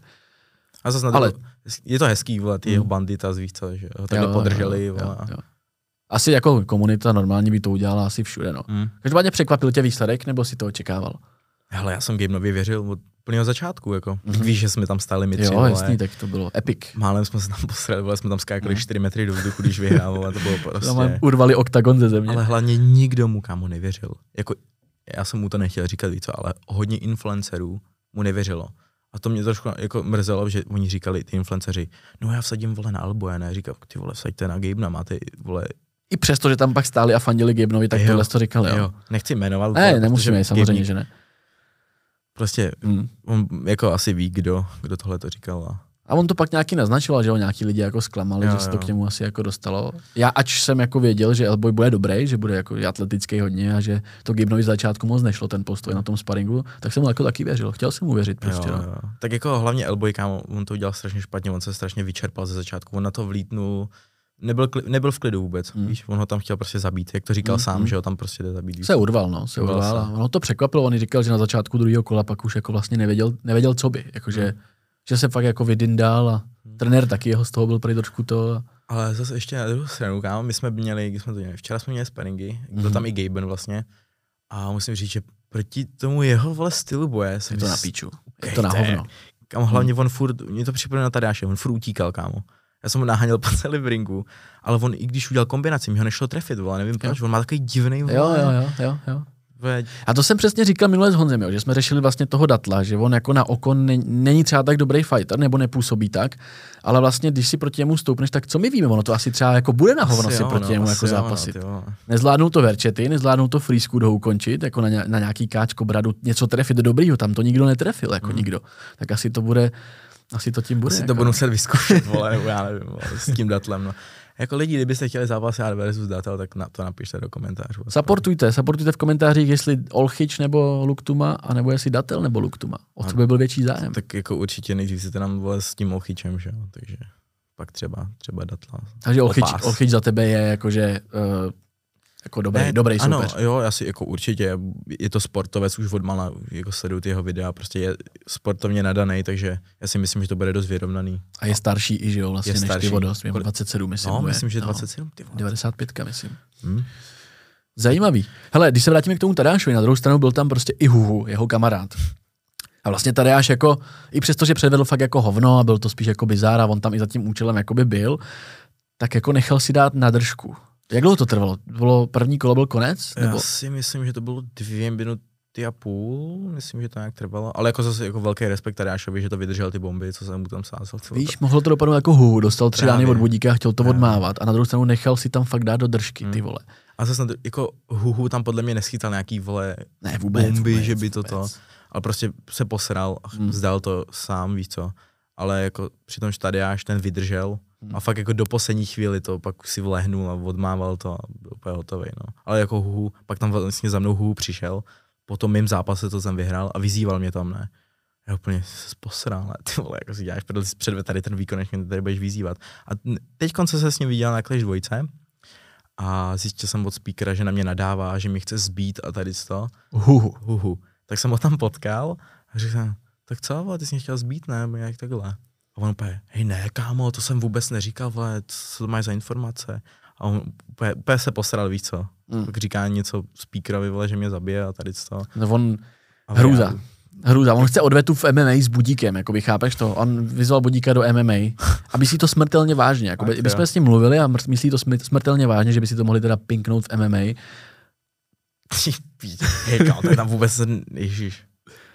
A zase Ale... To, je to hezký, vole, ty hmm. jeho bandita, víš co, že ho takhle jo, podrželi. Jo, jo, jo. Asi jako komunita normálně by to udělala asi všude, no. Hmm. Každopádně překvapil tě výsledek, nebo si to očekával? Hele, já jsem Gabenově věřil od úplného začátku, jako. Mm-hmm. Víš, že jsme tam stáli my tři, Jo, jasný, tak to bylo epic. Málem jsme se tam posrali, jsme tam skákali mm. 4 metry do vzduchu, když vyhrávali, to bylo prostě... Tam urvali oktagon ze země. Ale hlavně nikdo mu kámo nevěřil. Jako já jsem mu to nechtěl říkat víc, ale hodně influencerů mu nevěřilo. A to mě trošku jako mrzelo, že oni říkali, ty influenceři, no já vsadím vole na Albo, já ne, říkám, ty vole, vsaďte na Gabena, máte vole i přesto, že tam pak stáli a fandili Gabenovi, tak jo, tohle to říkali, jo. jo. Nechci jmenovat. Ne, nemusíme, samozřejmě, Gabe, že ne. Prostě hmm. on jako asi ví, kdo, kdo tohle to říkal. A a on to pak nějaký naznačoval, že ho nějaký lidi jako zklamali, jo, že se to k němu asi jako dostalo. Já ač jsem jako věděl, že Elboy bude dobrý, že bude jako atletický hodně a že to Gibnovi z začátku moc nešlo ten postoj na tom sparingu, tak jsem mu jako taky věřil. Chtěl jsem mu věřit prostě. Jo, no. jo. Tak jako hlavně Elboy, kámo, on to udělal strašně špatně, on se strašně vyčerpal ze začátku, on na to vlítnul, nebyl, nebyl v klidu vůbec, hmm. víš, on ho tam chtěl prostě zabít, jak to říkal hmm. sám, hmm. že ho tam prostě jde zabít. Víš? Se urval, no, se urval. urval ono to překvapilo, on říkal, že na začátku druhého kola pak už jako vlastně nevěděl, nevěděl co by, jakože, hmm. že se fakt jako vydindal a trenér taky jeho z toho byl prý trošku to. Ale zase ještě na druhou stranu, kámo, my jsme měli, když jsme to měli, včera jsme měli sparingy, mm-hmm. byl mhm. tam i Gaben vlastně, a musím říct, že proti tomu jeho vole stylu boje jsem... Je to na píču, je to na hovno. Kámo, hlavně hmm. on furt, mě to připomíná na Tadáše, on furt utíkal, kámo. Já jsem ho naháněl po celý v ringu, ale on i když udělal kombinaci, mi ho nešlo trefit, vole, nevím proč, on má takový divný. Jo, jo, jo, jo, jo. A to jsem přesně říkal minule s Honzem, jo, že jsme řešili vlastně toho Datla, že on jako na oko není třeba tak dobrý fighter, nebo nepůsobí tak, ale vlastně, když si proti němu stoupneš, tak co my víme, ono to asi třeba jako bude na hovno si proti no, němu jako zápasit. No, nezvládnou to verčety, nezvládnou to freescoot ukončit, jako na, na nějaký káčko bradu něco trefit dobrýho, tam to nikdo netrefil, jako hmm. nikdo. Tak asi to bude, asi to tím bude. Asi jako. to budu muset vyzkoušet, vole, nebo *laughs* já nevím, vole, s tím datlem. No. Jako lidi, kdybyste chtěli zápas já versus Datel, tak na to napište do komentářů. Supportujte, supportujte v komentářích, jestli Olchyč nebo Luktuma, anebo jestli Datel nebo Luktuma. O co by byl větší zájem? Tak jako určitě nejdřív si nám vole s tím Olchyčem, že jo, takže pak třeba, třeba Datla. Takže Olchyč, Olchyč za tebe je jakože uh, jako dobrý, ne, dobrý ano, soupeř. jo, asi jako určitě, je to sportovec už od mala, jako sleduju ty jeho videa, prostě je sportovně nadaný, takže já si myslím, že to bude dost vyrovnaný. A je starší i, že jo, vlastně je než starší. ty vodost, 27, myslím. No, myslím, že 27, ty 95, myslím. Hmm. Zajímavý. Hele, když se vrátíme k tomu Tadášovi, na druhou stranu byl tam prostě i Huhu, jeho kamarád. A vlastně Tadeáš jako, i přesto, že předvedl fakt jako hovno a byl to spíš jako bizár a on tam i za tím účelem jakoby byl, tak jako nechal si dát na držku. Jak dlouho to trvalo? Bylo první kolo byl konec? Nebo? Já si myslím, že to bylo dvě minuty a půl, myslím, že to nějak trvalo, ale jako zase jako velký respekt Tadášovi, že to vydržel ty bomby, co jsem mu tam sázal. Víš, mohlo to dopadnout jako hu, dostal tři rány od budíka a chtěl to Právě. odmávat a na druhou stranu nechal si tam fakt dát do držky, ty hmm. vole. A zase jako huhu tam podle mě neschytal nějaký vole ne, vůbec, bomby, vůbec, že by to to, ale prostě se posral hmm. zdal to sám, víš co. Ale jako při tom Tadeáš ten vydržel, A fakt jako do poslední chvíli to pak si vlehnul a odmával to a byl úplně hotový. No. Ale jako Huhu, pak tam vlastně za mnou Huhu přišel, po tom mým zápase to jsem vyhrál a vyzýval mě tam, ne. Já úplně se posral, ne, ty vole, jako si děláš před tady ten výkon, než mě tady budeš vyzývat. A teď jsem se s ním viděl na Clash dvojce a zjistil jsem od speakera, že na mě nadává, že mi chce zbít a tady to. Huhu. Huhu. Tak jsem ho tam potkal a řekl jsem, tak co, ty jsi mě chtěl zbít, ne, nebo nějak takhle. A on úplně, hej ne, kámo, to jsem vůbec neříkal, vole, co to máš za informace? A on úplně, úplně se posral, víš co? Mm. Tak říká něco speakerovi, vole, že mě zabije a tady to. No on, a hrůza. Hrůza. On chce odvetu v MMA s budíkem, jako chápeš to? On vyzval budíka do MMA a *laughs* myslí to smrtelně vážně. Jako by, jsme s ním mluvili a myslí to smrtelně vážně, že by si to mohli teda pinknout v MMA. *laughs* Hej, kámo, tam vůbec, ježiš.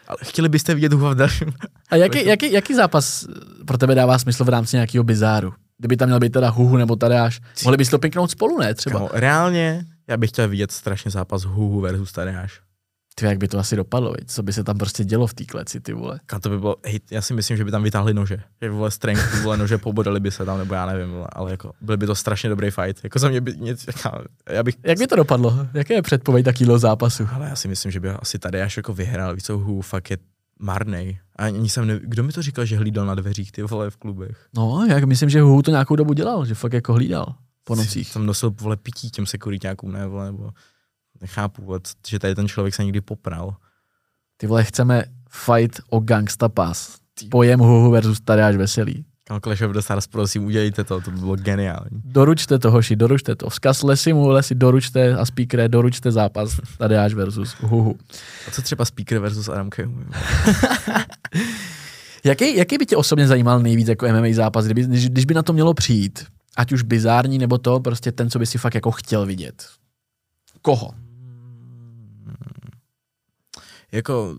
Ale chtěli byste vidět Huha v dalším. A jaký, jaký, jaký zápas pro tebe dává smysl v rámci nějakého bizáru? Kdyby tam měl být teda Huhu nebo Tadeáš, mohli byste to pinknout spolu, ne? Třeba. Kamo, reálně, já bych chtěl vidět strašně zápas Huhu versus Tadeáš. Ty, jak by to asi dopadlo, viď? co by se tam prostě dělo v té kleci, ty vole. Kam to by bylo, hej, já si myslím, že by tam vytáhli nože. Že vole strength, vole nože pobodali by se tam, nebo já nevím, vole, ale jako byl by to strašně dobrý fight. Jako za mě by něco, já bych... Jak by to dopadlo? Jaké je předpověď takového zápasu? Ale já si myslím, že by asi tady až jako vyhrál, víc Hu fakt je marnej. A ani jsem ne... Kdo mi to říkal, že hlídal na dveřích ty vole v klubech? No, jak myslím, že Hu to nějakou dobu dělal, že fakt jako hlídal po nocích. Jsem nosil vole pití těm sekuritákům, ne vole, nebo nechápu, že tady ten člověk se někdy popral. Ty vole, chceme fight o Gangsta Pass. Pojem Huhu versus Tadeáš Veselý. Kam Clash of the Stars, prosím, udělejte to, to by bylo geniální. Doručte to, hoši, doručte to. Vzkaz Lesimu, Lesi, doručte a speaker, doručte zápas Tadeáš versus Huhu. A co třeba speaker versus Adam *laughs* jaký, jaký by tě osobně zajímal nejvíc jako MMA zápas, kdyby, když, když by na to mělo přijít? Ať už bizární, nebo to, prostě ten, co by si fakt jako chtěl vidět. Koho? Jako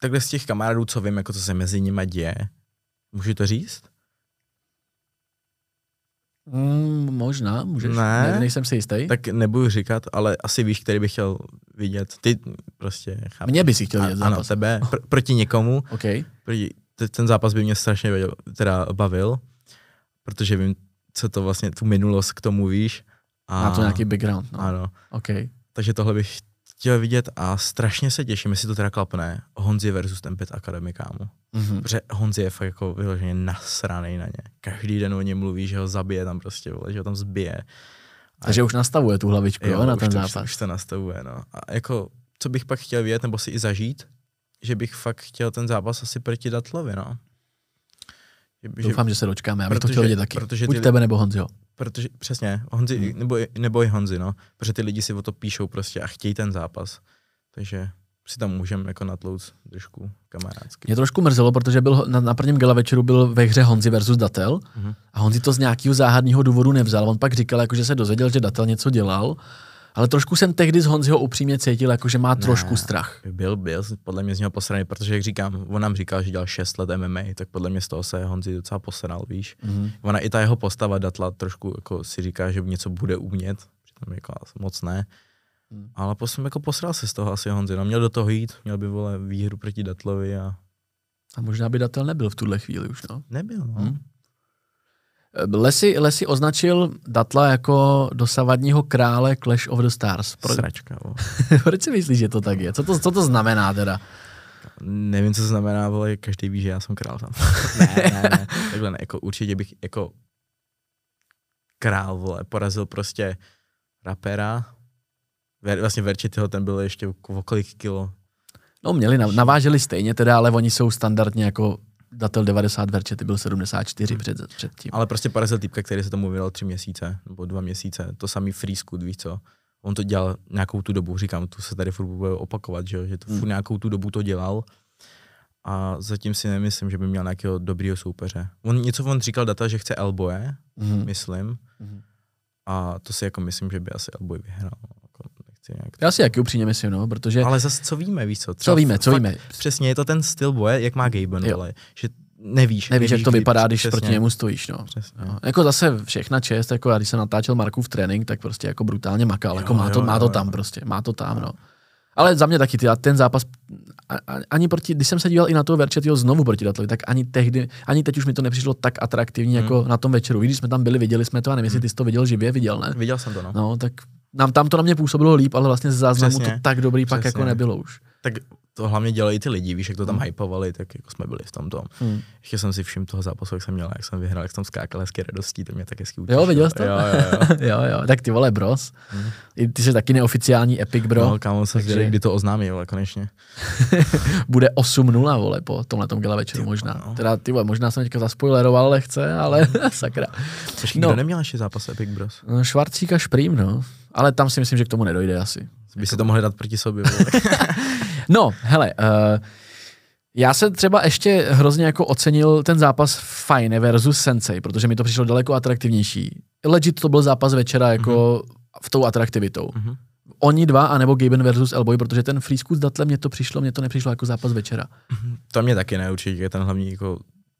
takhle z těch kamarádů, co vím, jako co se mezi nimi děje, můžu to říct? Mm, možná, můžeš. Ne, ne, nejsem si jistý. Tak nebudu říkat, ale asi víš, který bych chtěl vidět. Ty prostě chápu. Mě by si chtěl vidět zápas. Ano, tebe, pr- proti někomu. Okay. Proti, ten zápas by mě strašně teda bavil, protože vím, co to vlastně, tu minulost k tomu víš. A... Má to nějaký background, no. Ano. Okay. Takže tohle bych chtěl vidět a strašně se těším, jestli to teda klapne, Honzi versus ten Pet Academy, kámo. Mm-hmm. Protože Honzi je fakt jako vyloženě nasranej na ně. Každý den o něm mluví, že ho zabije tam prostě, vole, že ho tam zbije. A Takže už nastavuje tu hlavičku, jo, na ten to, zápas. Už, už to nastavuje, no. A jako, co bych pak chtěl vidět, nebo si i zažít, že bych fakt chtěl ten zápas asi proti Datlovi, no. Že, Doufám, že se dočkáme, já bych protože, to chtěl vidět taky. Protože Buď ty, tebe nebo Honziho. Protože, přesně, Honzi, hmm. nebo, nebo i Honzi, no. Protože ty lidi si o to píšou prostě a chtějí ten zápas. Takže si tam můžeme jako natlouc trošku kamarádsky. Mě trošku mrzelo, protože byl na, na prvním gala večeru byl ve hře Honzi versus Datel mm-hmm. a Honzi to z nějakého záhadného důvodu nevzal. On pak říkal, jako, že se dozvěděl, že Datel něco dělal, ale trošku jsem tehdy z Honziho upřímně cítil, jako, že má ne, trošku strach. Byl, byl, podle mě z něho posraný, protože jak říkám, on nám říkal, že dělal 6 let MMA, tak podle mě z toho se Honzi docela posral, víš. Mm-hmm. Ona i ta jeho postava Datla trošku jako si říká, že něco bude umět, přitom jako moc ne. Hmm. Ale posledně jako posral se z toho asi Honzi. No, měl do toho jít, měl by vole výhru proti Datlovi a... A možná by Datel nebyl v tuhle chvíli už, no. Nebyl, no. Hmm. Lesi, Lesi označil Datla jako dosavadního krále Clash of the Stars. Pro... Sračka, *laughs* Proč si myslíš, že to tak je? Co to, co to znamená teda? Nevím, co to znamená, ale každý ví, že já jsem král tam. *laughs* ne, ne, ne, takhle ne, jako určitě bych jako král, vole, porazil prostě rapera, Vlastně Verčityho ten byl ještě o kolik kilo? No měli, naváželi stejně teda, ale oni jsou standardně jako datel 90, Verčety byl 74 hmm. před, předtím. Ale prostě porazil týpka, který se tomu věnoval tři měsíce, nebo dva měsíce, to samý free scoot, víš co? On to dělal nějakou tu dobu, říkám, tu se tady furt bude opakovat, že, že to hmm. furt nějakou tu dobu to dělal a zatím si nemyslím, že by měl nějakého dobrýho soupeře. On něco on říkal data, že chce Elboje, hmm. myslím, hmm. a to si jako myslím, že by asi Elboy vyhrál. Chci nějak Já si jaký upřímně myslím, no, protože... Ale zase co víme, víš co? Třeba co víme, co víme. Přesně, je to ten styl boje, jak má Gaben, ale že nevíš. Nevíš, jak to vypadá, když přesně. proti němu stojíš. No. No. Jako zase všechna čest, jako já když jsem natáčel Markův trénink, tak prostě jako brutálně makal. Jo, jako má, to, jo, má to tam jo. prostě, má to tam, no. Ale za mě taky ty, ten zápas ani proti, když jsem se díval i na toho Verčetýho znovu proti Datlovi, tak ani tehdy, ani teď už mi to nepřišlo tak atraktivní hmm. jako na tom večeru. Když jsme tam byli, viděli jsme to a nevím, jestli hmm. ty jsi to viděl živě, viděl, ne? Viděl jsem to, no. No, tak nám tam to na mě působilo líp, ale vlastně z záznamu Přesně. to tak dobrý Přesně. pak jako nebylo už. Tak to hlavně dělají ty lidi, víš, jak to tam hmm. hypovali, tak jako jsme byli v tom tom. Hmm. Ještě jsem si všiml toho zápasu, jak jsem měl, jak jsem vyhrál, jak jsem skákal hezky radostí, to mě tak hezky utěšilo. Jo, viděl jsi to? Jo, jo, jo. *laughs* jo, jo. Tak ty vole bros. Hmm. I ty jsi taky neoficiální epic bro. No, kámo, jsem takže... kdy to oznámí, vole, konečně. *laughs* Bude 8-0, vole, po tomhle tom gala večeru možná. No. Teda, ty vole, možná jsem teďka zaspoileroval lehce, ale *laughs* sakra. Počkej, no. kdo neměl ještě zápas Epic Bros? No, Švarcík a Šprým, no. Ale tam si myslím, že k tomu nedojde asi. By si to mohli dát proti sobě. No, hele, uh, já jsem třeba ještě hrozně jako ocenil ten zápas Fine versus Sensei, protože mi to přišlo daleko atraktivnější. Legit to byl zápas večera jako mm-hmm. v tou atraktivitou. Mm-hmm. Oni dva, anebo Gaben versus Elboy, protože ten free s Datlem mě to přišlo, mě to nepřišlo jako zápas večera. Mm-hmm. To mě taky ne, určitě, ten hlavní jako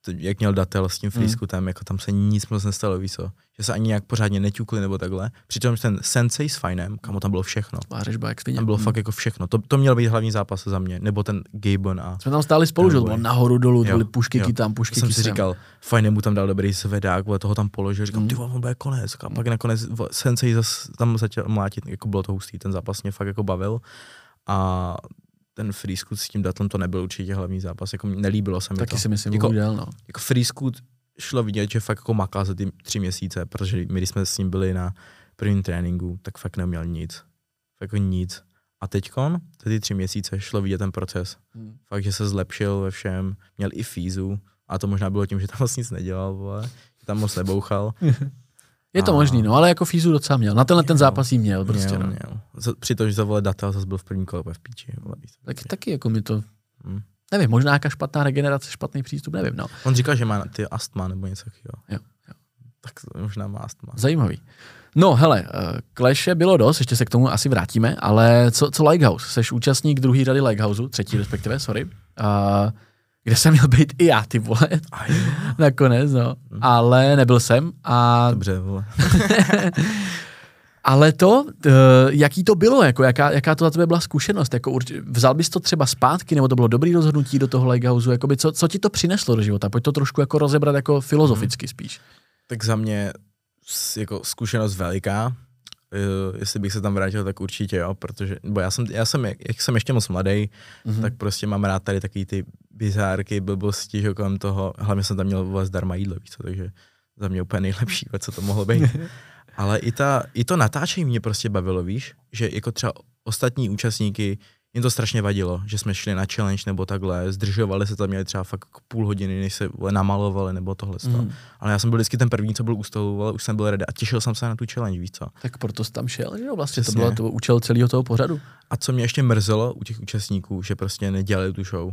jak měl datel s tím frýsku, tam, jako tam se nic moc nestalo, víš co? Že se ani nějak pořádně neťukli nebo takhle. Přitom ten Sensei s Finem, kamo tam bylo všechno. Řežba, jak tam bylo hmm. fakt jako všechno. To, to měl být hlavní zápas za mě. Nebo ten Gabon a... Jsme tam stáli spolu, že bylo nahoru dolů, byly pušky jo. tam, pušky jsem si říkal, Fine mu tam dal dobrý zvedák, vole, toho tam položil, říkám, hmm. ty on bude konec. A pak nakonec Sensei zas tam začal mlátit, jako bylo to hustý, ten zápas mě fakt jako bavil. A ten free scoot s tím datlem to nebyl určitě hlavní zápas, jako nelíbilo se mi Taky to. si myslím, jako, udělal, no. Jako free scoot šlo vidět, že fakt jako maká za ty tři měsíce, protože my, když jsme s ním byli na prvním tréninku, tak fakt neměl nic. Fakt jako nic. A teďkon, ty tři měsíce, šlo vidět ten proces. Hmm. Fakt, že se zlepšil ve všem, měl i fízu, a to možná bylo tím, že tam vlastně nic nedělal, vole, tam moc nebouchal. *laughs* Je to a... možný, no, ale jako Fízu docela měl. Na tenhle ten zápas jí měl prostě. Měl, no. měl. Při to, že zavole data, zase byl v první kole v píči. Tak, taky jako mi to... Hmm. Nevím, možná nějaká špatná regenerace, špatný přístup, nevím, no. On říkal, že má ty astma nebo něco takového. Jo, jo. Tak možná má astma. Zajímavý. No hele, kleše bylo dost, ještě se k tomu asi vrátíme, ale co, co Lighthouse? Seš účastník druhé řady Lighthouse, třetí respektive, sorry. Uh, kde jsem měl být i já, ty vole. Nakonec, no. Hmm. Ale nebyl jsem a... Dobře, vole. *laughs* Ale to, uh, jaký to bylo, jako jaká, jaká to za tebe byla zkušenost? Jako urč- vzal bys to třeba zpátky, nebo to bylo dobrý rozhodnutí do toho Lighthouse? Jakoby co, co ti to přineslo do života? Pojď to trošku jako rozebrat jako filozoficky hmm. spíš. Tak za mě jako zkušenost veliká. Uh, jestli bych se tam vrátil, tak určitě jo, protože, bo já jsem, já jsem, jak jsem ještě moc mladý, mm-hmm. tak prostě mám rád tady taky ty bizárky, blbosti, že kolem toho, hlavně jsem tam měl vůbec zdarma jídlo, víc, takže za mě úplně nejlepší, co to mohlo být. *laughs* Ale i, ta, i to natáčení mě prostě bavilo, víš, že jako třeba ostatní účastníky, jim to strašně vadilo, že jsme šli na challenge nebo takhle, zdržovali se tam, měli třeba fakt půl hodiny, než se namalovali nebo tohle. Mm. Ale já jsem byl vždycky ten první, co byl u stolu, ale už jsem byl ready a těšil jsem se na tu challenge, víš co. Tak proto jsi tam šel, že jo, vlastně Přesně. to bylo to účel celého toho pořadu. A co mě ještě mrzelo u těch účastníků, že prostě nedělali tu show.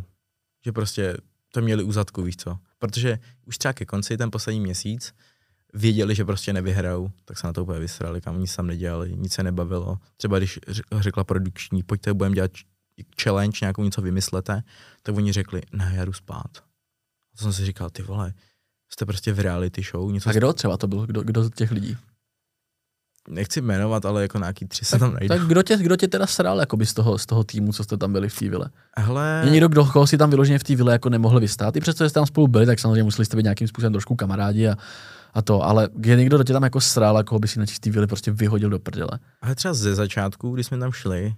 Že prostě to měli u zadku, víš co. Protože už třeba ke konci, ten poslední měsíc, věděli, že prostě nevyhrajou, tak se na to úplně vysrali, kam nic tam nedělali, nic se nebavilo. Třeba když řekla produkční, pojďte, budeme dělat challenge, nějakou něco vymyslete, tak oni řekli, ne, já jdu spát. A to jsem si říkal, ty vole, jste prostě v reality show. Něco a kdo třeba to byl, kdo, kdo z těch lidí? Nechci jmenovat, ale jako nějaký tři se tam najdou. Tak kdo tě, kdo tě teda sral jakoby z toho, z toho týmu, co jste tam byli v té vile? Hele... Je někdo, kdo koho si tam vyloženě v té vile jako nemohl vystát? I přesto, že jste tam spolu byli, tak samozřejmě museli jste být nějakým způsobem trošku kamarádi a, a to, ale je někdo, kdo tě tam jako sral a koho by si na čistý vily prostě vyhodil do prdele. Ale třeba ze začátku, když jsme tam šli,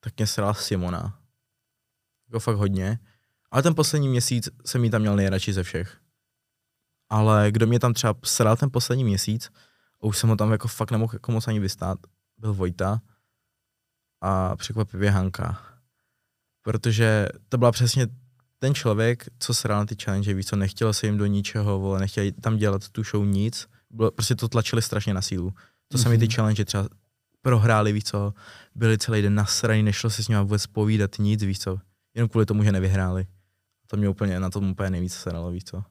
tak mě sral Simona. Jako fakt hodně. Ale ten poslední měsíc jsem jí tam měl nejradši ze všech. Ale kdo mě tam třeba sral ten poslední měsíc, už jsem ho tam jako fakt nemohl jako moc ani vystát, byl Vojta a překvapivě Hanka. Protože to byla přesně ten člověk, co sral na ty challenge, víc co nechtěl se jim do ničeho, vole, nechtěl tam dělat tu show nic, bylo, prostě to tlačili strašně na sílu. To mm-hmm. sami ty mhm. challenge třeba prohráli, víc co, byli celý den nasraní, nešlo se s nimi vůbec povídat nic, víc co, jenom kvůli tomu, že nevyhráli. To mě úplně, na tom úplně nejvíc sralo, víc co.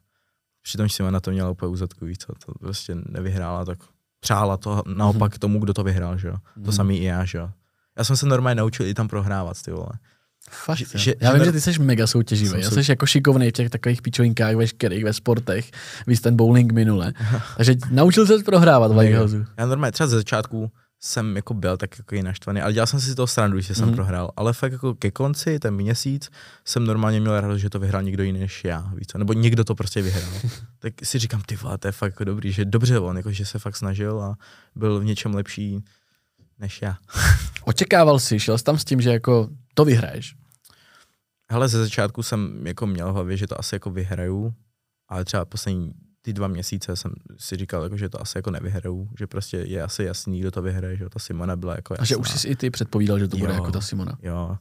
Přitom si na to měla úplně úzadku, víc co, to prostě nevyhrála, tak přála to naopak mm-hmm. tomu, kdo to vyhrál, že jo. Mm-hmm. To mhm. samý i já, že jo. Já jsem se normálně naučil i tam prohrávat, ty vole. Fakt, že, že, já vím, že ty jsi mega soutěživý. Já jsi jako šikovný v těch takových pičovinkách veškerých ve sportech. Víš ten bowling minule. *laughs* Takže naučil se prohrávat v. Já normálně třeba ze začátku jsem jako byl tak jako i naštvaný, ale dělal jsem si toho srandu, že jsem mm. prohrál, ale fakt jako ke konci, ten měsíc, jsem normálně měl radost, že to vyhrál někdo jiný než já, víc, nebo někdo to prostě vyhrál. *laughs* tak si říkám, ty vole, to je fakt jako dobrý, že dobře on, jako, že se fakt snažil a byl v něčem lepší než já. *laughs* Očekával jsi, šel jsi tam s tím, že jako to vyhraješ? Hele, ze začátku jsem jako měl v hlavě, že to asi jako vyhraju, ale třeba poslední ty dva měsíce jsem si říkal, jako, že to asi jako nevyhraju, že prostě je asi jasný, kdo to vyhraje, že ta Simona byla jako jasná. A že už jsi i ty předpovídal, že to jo, bude jako ta Simona. Jo.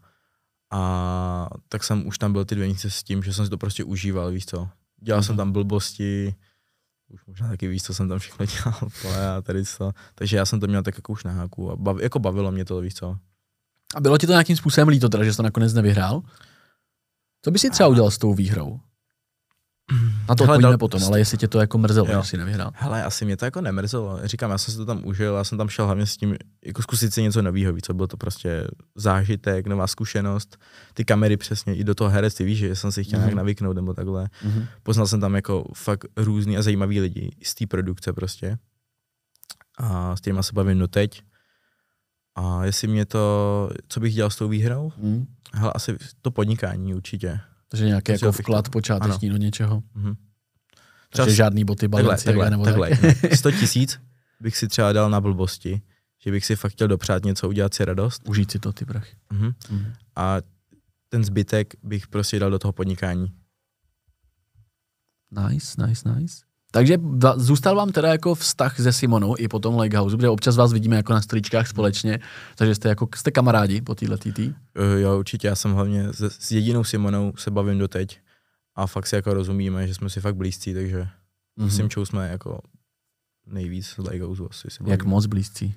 A tak jsem už tam byl ty dvě měsíce s tím, že jsem si to prostě užíval, víš co. Dělal mm-hmm. jsem mhm. tam blbosti, už možná taky víš, co jsem tam všechno *laughs* dělal, a tady co. Takže já jsem to měl tak jako už na háku a bav, jako bavilo mě to, víš co. A bylo ti to nějakým způsobem líto, teda, že jsi to nakonec nevyhrál? Co by si třeba udělal s tou výhrou? Na to odpovíme potom, ale jestli tě to jako mrzelo, jo. že jsi nevyhrál. Hele, asi mě to jako nemrzelo. Říkám, já jsem si to tam užil, já jsem tam šel hlavně s tím, jako zkusit si něco nového, víc, co bylo to prostě zážitek, nová zkušenost, ty kamery přesně, i do toho herectví, víš, že jsem si chtěl mm-hmm. nějak navyknout nebo takhle. Mm-hmm. Poznal jsem tam jako fakt různý a zajímavý lidi z té produkce prostě. A s těma se bavím doteď. A jestli mě to, co bych dělal s tou výhrou? Mm. Hele, asi to podnikání určitě. Takže nějaký jako vklad to... počáteční ano. do něčeho. Mm-hmm. Takže Čas... žádný boty, balanci, takhle, nebo takhle, tak. No, 100 tisíc bych si třeba dal na blbosti, že bych si fakt chtěl dopřát něco, udělat si radost. Užít si to, ty prachy. Mm-hmm. Mm-hmm. A ten zbytek bych prostě dal do toho podnikání. Nice, nice, nice. Takže zůstal vám teda jako vztah se Simonou i po tom House, kde občas vás vidíme jako na stoličkách společně, takže jste jako jste kamarádi po téhle TT? Jo, určitě, já jsem hlavně s, s jedinou Simonou se bavím doteď a fakt si jako rozumíme, že jsme si fakt blízcí, takže mm-hmm. s Simčou jsme jako nejvíc z House asi. Si Jak moc blízcí?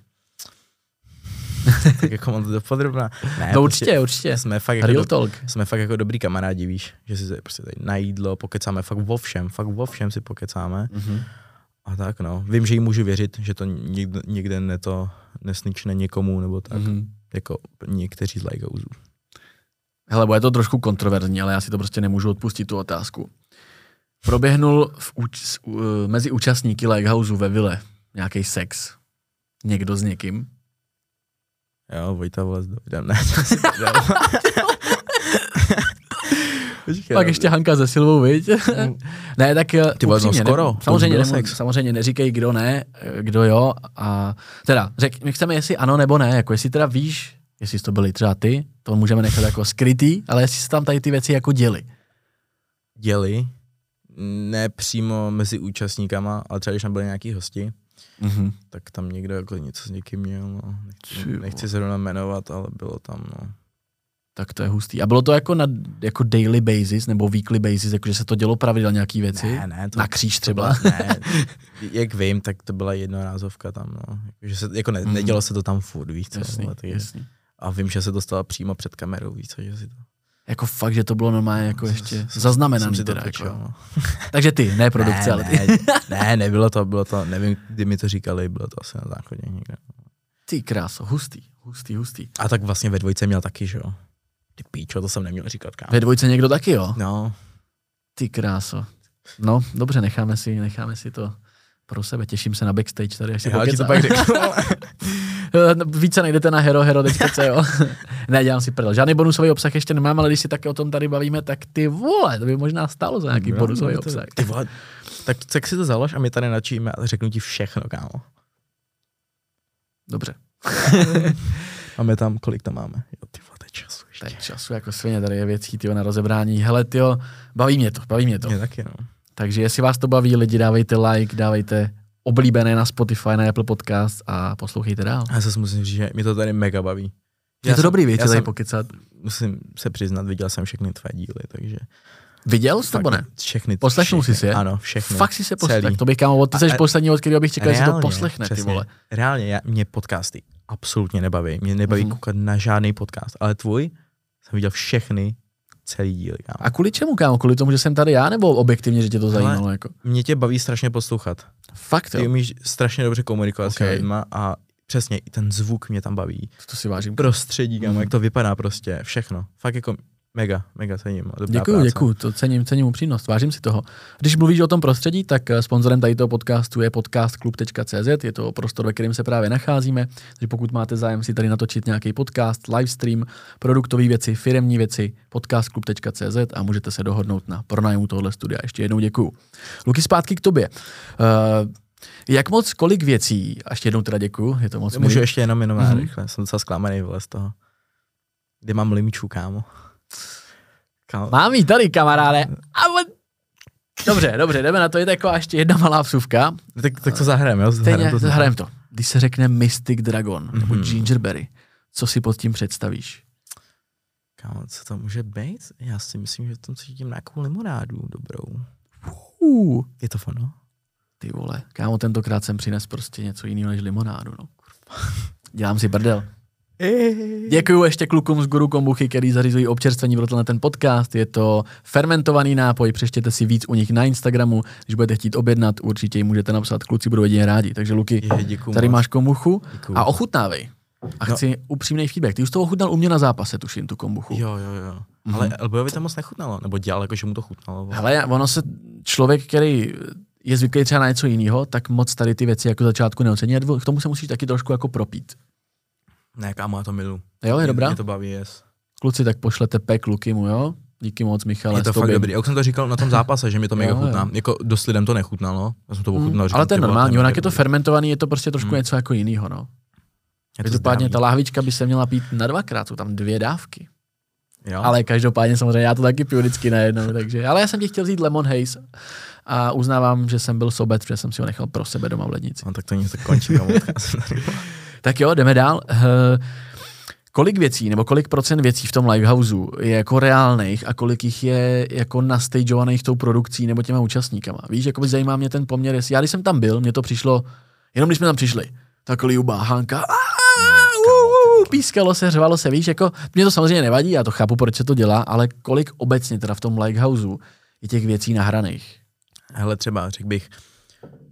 *laughs* tak jako moc dopodrobná. Ne, no určitě, prostě určitě. Jsme fakt, jako Real talk. jsme fakt jako dobrý kamarádi, víš, že si prostě tady na jídlo pokecáme, fakt vo všem, fakt vo všem si pokecáme. Mm-hmm. A tak no, vím, že jí můžu věřit, že to nikde, nikde ne to nesnične někomu, nebo tak, mm-hmm. jako někteří z Lighthousů. Hele, bude to trošku kontroverzní, ale já si to prostě nemůžu odpustit tu otázku. Proběhnul v úč, mezi účastníky Lighthouseu ve vile nějaký sex? Někdo s někým? Jo, Vojta vole s Davidem, ne, *laughs* *laughs* Počkej, Pak no. ještě Hanka se Silvou, viď? Mm. *laughs* ne, tak eh, Ty upřímně, no skoro. Ne, samozřejmě, ne, samozřejmě neříkej, kdo ne, eh, kdo jo. A teda, řek, my chceme, jestli ano nebo ne, jako jestli teda víš, jestli to byli třeba ty, to můžeme nechat jako skrytý, ale jestli se tam tady ty věci jako děli. Děli? Ne přímo mezi účastníkama, ale třeba když tam byli nějaký hosti, mm-hmm. tak tam někdo jako něco s někým měl, no. nechci, nechci zrovna jmenovat, ale bylo tam, no. Tak to je hustý. A bylo to jako na jako daily basis nebo weekly basis, jakože se to dělo pravidelně nějaký věci? Ne, ne. To, na kříž třeba? To byla, ne, *laughs* jak vím, tak to byla jednorázovka tam, no. Že se, jako ne, mm. nedělo se to tam furt, víš co? Jasný, ale, jasný. A vím, že se to stalo přímo před kamerou, víš co, že si to... Jako fakt, že to bylo normálně jako ještě zaznamenané teda. Jako. No. *laughs* Takže ty, ne produkce, ne, ale ty. Ne, ne, nebylo to, bylo to, nevím, kdy mi to říkali, bylo to asi na záchodě někde. Ty kráso, hustý, hustý, hustý. A tak vlastně ve dvojce měl taky, že jo? Ty píčo, to jsem neměl říkat, kámo. Ve dvojce někdo taky, jo? No. Ty kráso. No, dobře, necháme si, necháme si to pro sebe. Těším se na backstage tady, až si Já ti to pak řeknu. *laughs* Více najdete na hero, hero, jo. *laughs* ne, dělám si prdel. Žádný bonusový obsah ještě nemám, ale když si taky o tom tady bavíme, tak ty vole, to by možná stálo za nějaký no, bonusový obsah. Ty vole, tak, tak si to založ a my tady načíme a řeknu ti všechno, kámo. Dobře. *laughs* máme tam, kolik tam máme? Jo, ty vole, času ještě. Tak času jako svině, tady je věcí tyjo, na rozebrání. Hele, tyjo, baví mě to, baví mě to. Mě taky, no. Takže jestli vás to baví, lidi, dávejte like, dávejte oblíbené na Spotify, na Apple Podcast a poslouchejte dál. Já se musím říct, že mě to tady mega baví. Já je to jsem, dobrý, víte, tady pokecat. Musím se přiznat, viděl jsem všechny tvé díly, takže... Viděl jsi nebo ne? Všechny. Poslechnul jsi si je? Ano, všechny. Fakt si se poslechl. To bych kámo, ty jsi poslední, od kterého bych čekal, že si to poslechne, přesně, ty vole. Reálně, já, mě podcasty absolutně nebaví. Mě nebaví mm-hmm. koukat na žádný podcast, ale tvůj jsem viděl všechny celý díl. Kámo. A kvůli čemu, kámo? Kvůli tomu, že jsem tady já, nebo objektivně, že tě to zajímalo? jako? Mě tě baví strašně poslouchat. Fakt, jo? Ty umíš strašně dobře komunikovat okay. s lidma a přesně i ten zvuk mě tam baví. To si vážím. Prostředí, kámo, mm. jak to vypadá prostě, všechno. Fakt jako Mega, mega cením. Děkuji, děkuji, to cením, cením upřímnost, vážím si toho. Když mluvíš o tom prostředí, tak eh, sponzorem tady toho podcastu je podcastklub.cz, je to prostor, ve kterém se právě nacházíme, takže pokud máte zájem si tady natočit nějaký podcast, livestream, produktové věci, firemní věci, podcastklub.cz a můžete se dohodnout na pronájmu tohohle studia. Ještě jednou děkuji. Luky, zpátky k tobě. Uh, jak moc, kolik věcí, a ještě jednou teda děkuju, je to moc Můžu milý. ještě jenom jenom mm-hmm. rychle, jsem docela zklamaný vole z toho. Kde mám limčů, kámo? Mám jí tady, kamaráde. Ale... Dobře, dobře, jdeme na to, je taková ještě jedna malá vsuvka. Tak, tak to zahrajeme, jo? Zahrajeme to, zahrajeme to. Když se řekne Mystic Dragon, mm-hmm. nebo mhm. Gingerberry, co si pod tím představíš? Kámo, co to může být? Já si myslím, že tam cítím nějakou limonádu dobrou. Uh. Je to ono? Ty vole, kámo, tentokrát jsem přines prostě něco jiného než limonádu, no. Dělám si brdel. Děkuji ještě klukům z Guru Kombuchy, který zařizují občerstvení pro na ten podcast. Je to fermentovaný nápoj, přeštěte si víc u nich na Instagramu. Když budete chtít objednat, určitě jim můžete napsat, kluci budou jedině rádi. Takže Luky, je, tady moc. máš kombuchu děkuju. a ochutnávej. A chci no. upřímný feedback. Ty už to ochutnal u mě na zápase, tuším, tu kombuchu. Jo, jo, jo. Mm-hmm. Ale Elbojovi to moc nechutnalo, nebo dělal, jako že mu to chutnalo. Ale ono se člověk, který je zvyklý třeba na něco jiného, tak moc tady ty věci jako začátku neocení. K tomu se musíš taky trošku jako propít. Ne, kámo, já to milu. Jo, je dobrá? Mě to baví, yes. Kluci, tak pošlete pek Lukimu, jo? Díky moc, Michale. Je to fakt dobrý. Už jsem to říkal na tom zápase, že mi to *laughs* mega chutná. Jako dost lidem to nechutnalo. Já jsem to ochutnal. Hmm, ale to je normální, jak je to fermentovaný, je to prostě trošku hmm. něco jako jiného, no. Každopádně ta lahvička by se měla pít na dvakrát, jsou tam dvě dávky. Jo. Ale každopádně samozřejmě já to taky piju vždycky najednou, takže. Ale já jsem ti chtěl vzít Lemon Haze a uznávám, že jsem byl sobec, protože jsem si ho nechal pro sebe doma v lednici. No tak to něco končí. *laughs* tak jo, jdeme dál. Uh, kolik věcí nebo kolik procent věcí v tom Livehouse je jako reálných a kolik jich je jako nastageovaných tou produkcí nebo těma účastníkama. Víš, jako by zajímá mě ten poměr. Já když jsem tam byl, mně to přišlo, jenom když jsme tam přišli, tak Liuba, Hanka, pískalo se, řvalo se, víš, jako mě to samozřejmě nevadí, já to chápu, proč se to dělá, ale kolik obecně teda v tom Lighthouse je těch věcí nahraných? Hele, třeba, řekl bych,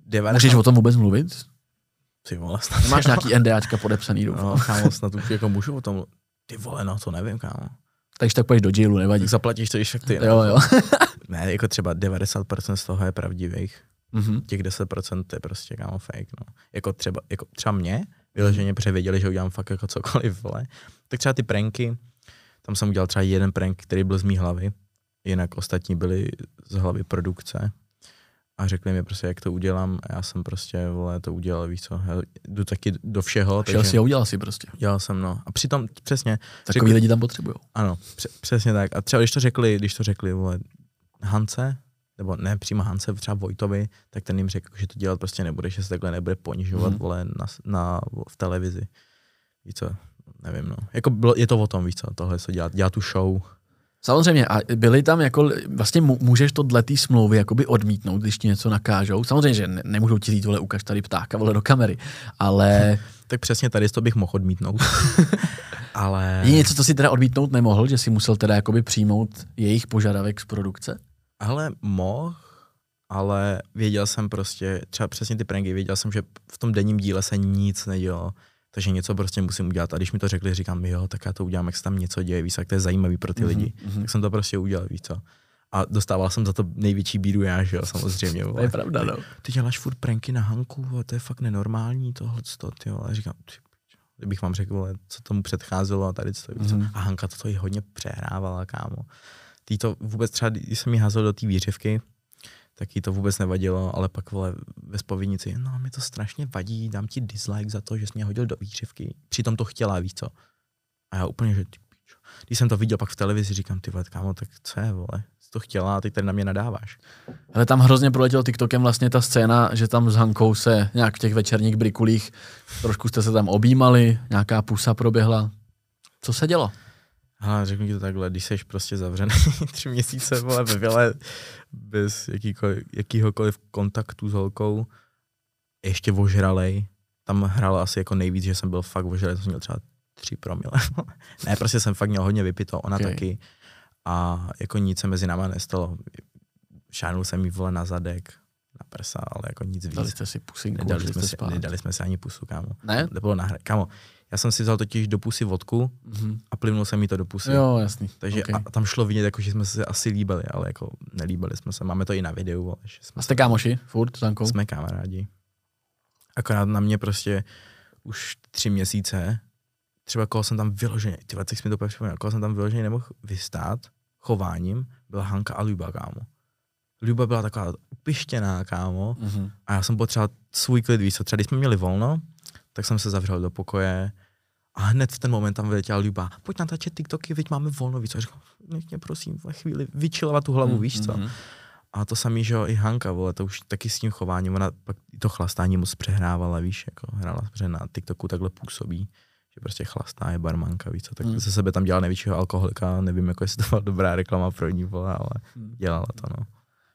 90... Můžeš o tom vůbec mluvit? Ty vole, snad. Máš nějaký *laughs* NDAčka podepsaný, doufám. No, kámo, snad už jako můžu o tom Ty vole, no, to nevím, kámo. Takže tak půjdeš do jailu, nevadí. Tak zaplatíš to ještě ty. Jo, jo. *laughs* ne, jako třeba 90% z toho je pravdivých. Mm-hmm. Těch 10% je prostě, kámo, fake, no. Jako třeba, jako třeba mě, vyloženě, protože věděli, že udělám fakt jako cokoliv, vole. Tak třeba ty pranky, tam jsem udělal třeba jeden prank, který byl z mý hlavy, jinak ostatní byly z hlavy produkce. A řekli mi prostě, jak to udělám a já jsem prostě, vole, to udělal, víš co, já jdu taky do všeho. Šel si a udělal si prostě. Dělal jsem, no. A přitom, přesně. Takový řekli, lidi tam potřebují. Ano, přesně tak. A třeba když to řekli, když to řekli, vole, Hance, nebo ne přímo Hance, třeba Vojtovi, tak ten jim řekl, že to dělat prostě nebude, že se takhle nebude ponižovat, mm-hmm. vole, na, na, v televizi. Víš co, nevím, no. Jako bylo, je to o tom, víš co, tohle se dělat, dělat tu show. Samozřejmě, a byli tam jako, vlastně můžeš to dle té smlouvy jakoby odmítnout, když ti něco nakážou. Samozřejmě, že ne, nemůžou ti říct, vole, ukaž tady ptáka, vole, do kamery, ale... *laughs* tak přesně tady to bych mohl odmítnout. *laughs* ale... Je něco, co si teda odmítnout nemohl, že si musel teda jakoby přijmout jejich požadavek z produkce? Ale mohl, ale věděl jsem prostě, třeba přesně ty pranky, věděl jsem, že v tom denním díle se nic nedělo, takže něco prostě musím udělat. A když mi to řekli, říkám, jo, tak já to udělám, jak se tam něco děje, víš, jak to je zajímavý pro ty mm-hmm. lidi. Mm-hmm. Tak jsem to prostě udělal, víš co. A dostával jsem za to největší bídu já, že jo, samozřejmě. to je pravda, no. Ty děláš furt pranky na Hanku, a to je fakt nenormální tohle, ty jo. A říkám, kdybych vám řekl, co tomu předcházelo a tady co, mm-hmm. a Hanka to i hodně přehrávala, kámo tý to vůbec třeba, když jsem mi házel do té výřivky, tak jí to vůbec nevadilo, ale pak vole ve spovědnici, no mi to strašně vadí, dám ti dislike za to, že jsi mě hodil do výřivky. Přitom to chtěla, víš co. A já úplně, že když jsem to viděl pak v televizi, říkám, ty vole, kámo, tak co je, vole, jsi to chtěla a tady na mě nadáváš. Ale tam hrozně proletěl TikTokem vlastně ta scéna, že tam s Hankou se nějak v těch večerních brikulích, trošku jste se tam objímali, nějaká pusa proběhla. Co se dělo? Ale řeknu ti to takhle, když jsi prostě zavřený *laughs* tři měsíce vole, ve vile bez jakýhokoliv kontaktu s holkou, ještě ožralej, tam hrál asi jako nejvíc, že jsem byl fakt ožralej, jsem měl třeba tři promile. *laughs* ne, prostě jsem fakt měl hodně vypito, ona okay. taky. A jako nic se mezi náma nestalo. Šánul jsem jí vole na zadek, na prsa, ale jako nic víc. Dali jste si pusinku, nedali jsme, si, nedali jsme si ani pusu, kámo. Ne? To bylo nahra... Kámo, Já jsem si vzal totiž do pusy vodku mm-hmm. a plivnul jsem mi to do pusy. Jo, jasný. Takže okay. a tam šlo vidět, jako, že jsme se asi líbili, ale jako nelíbili jsme se. Máme to i na videu. Ale že jsme a jste kámoši? Furt s Ankou? Jsme kamarádi. Akorát na mě prostě už tři měsíce, třeba koho jsem tam vyloženě, ty teď mi to připomněl, koho jsem tam vyloženě nemohl vystát chováním, byla Hanka a Luba, kámo. Luba byla taková upištěná, kámo, mm-hmm. a já jsem potřeboval svůj klid, víc. třeba když jsme měli volno, tak jsem se zavřel do pokoje a hned v ten moment tam vyletěla Luba, pojď natáčet TikToky, veď máme volno, víc. A říkal, nech mě prosím, ve chvíli vyčilovat tu hlavu, mm-hmm. víš co. Mhm. A to samý, že jo, i Hanka, vole, to už taky s tím chováním, ona pak to chlastání moc přehrávala, víš, jako hrála, že na TikToku takhle působí, že prostě chlastá je barmanka, víš co, tak mm. ze sebe tam dělala největšího alkoholika, nevím, jako jestli to byla dobrá reklama pro ní, vole, ale mm. dělala to, no.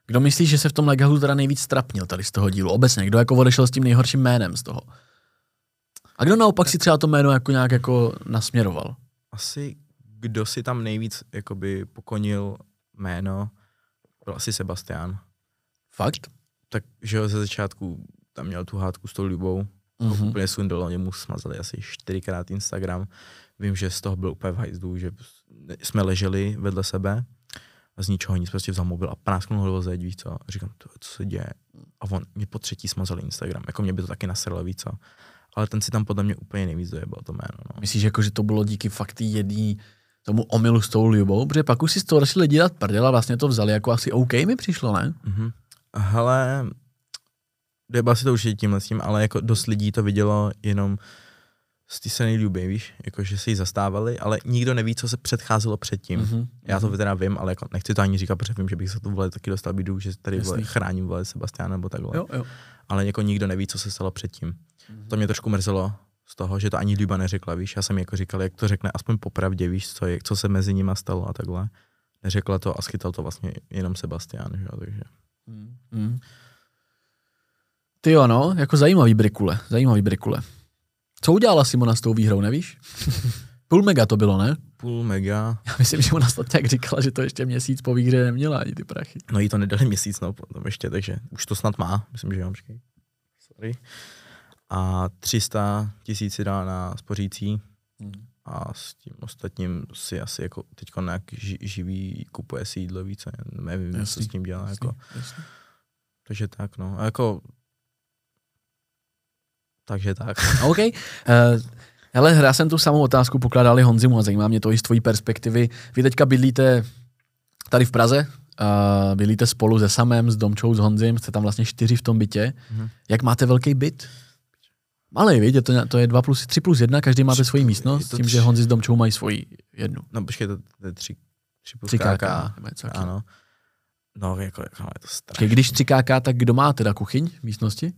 Kdo myslíš, že se v tom legalu teda nejvíc strapnil tady z toho dílu? Obecně, kdo jako odešel s tím nejhorším jménem z toho? A kdo naopak si třeba to jméno jako nějak jako nasměroval? Asi kdo si tam nejvíc jakoby pokonil jméno, byl asi Sebastian. Fakt? Tak, že jo, ze začátku tam měl tu hádku s tou Libou, mm-hmm. úplně sundal, oni mu smazali asi čtyřikrát Instagram. Vím, že z toho byl úplně v hajzdu, že jsme leželi vedle sebe a z ničeho nic prostě vzal mobil a prásknul ho do zeď, víc co. A říkám, to, co se děje? A on mě po třetí smazal Instagram, jako mě by to taky nasrlo, víc co. Ale ten si tam podle mě úplně nejvíc dojebal to jméno. No. Myslíš, jako, že to bylo díky fakt jedný tomu omilu s tou Ljubou, protože pak už si z toho začali dělat prdel a vlastně to vzali jako asi OK mi přišlo, ne? Mm-hmm. Hele, dojebal si to určitě tímhle s tím, ale jako dost lidí to vidělo jenom z té strany Ljuby, víš, jako že se jí zastávali, ale nikdo neví, co se předcházelo předtím. Mm-hmm. Já to mhm. teda vím, ale jako nechci to ani říkat, protože vím, že bych se to vole taky dostal bídu, že tady vole, chráním vole Sebastiana nebo takhle. Jo, jo. Ale jako nikdo neví, co se stalo předtím. Mm-hmm. To mě trošku mrzelo, z toho, že to ani Liba neřekla, víš, já jsem jako říkal, jak to řekne aspoň popravdě, víš, co, je, co se mezi nimi stalo a takhle. Neřekla to a schytal to vlastně jenom Sebastian, že jo, takže. Mm. Mm. Ty jo, no, jako zajímavý brikule, zajímavý brikule. Co udělala Simona s tou výhrou, nevíš? *laughs* Půl mega to bylo, ne? Půl mega. Já myslím, že ona snad tak říkala, že to ještě měsíc po výhře neměla ani ty prachy. No jí to nedali měsíc, no, potom ještě, takže už to snad má, myslím, že jo, počkej. Sorry a 300 tisíc si dá na spořící hmm. a s tím ostatním si asi jako teď nějak živý, kupuje si jídlo více, nevím, jasný, co s tím dělá. Jasný, jako. Jasný. Takže tak, no. A jako takže tak. *laughs* OK. Uh, hele, já jsem tu samou otázku pokládali Honzimu a zajímá mě to i z tvojí perspektivy. Vy teďka bydlíte tady v Praze, uh, bydlíte spolu se Samem, s Domčou, s Honzim, jste tam vlastně čtyři v tom bytě. Mm-hmm. Jak máte velký byt? Malý, víte, to, to je 2 plus, 3 plus 1, každý máte svoji místnost, tím, že Honzi s Domčou mají svoji jednu. No počkej, to, to je 3, 3 plus 3 KK. KK ano. No, jako, jako je to strašné. Když 3 KK, tak kdo má teda kuchyň v místnosti?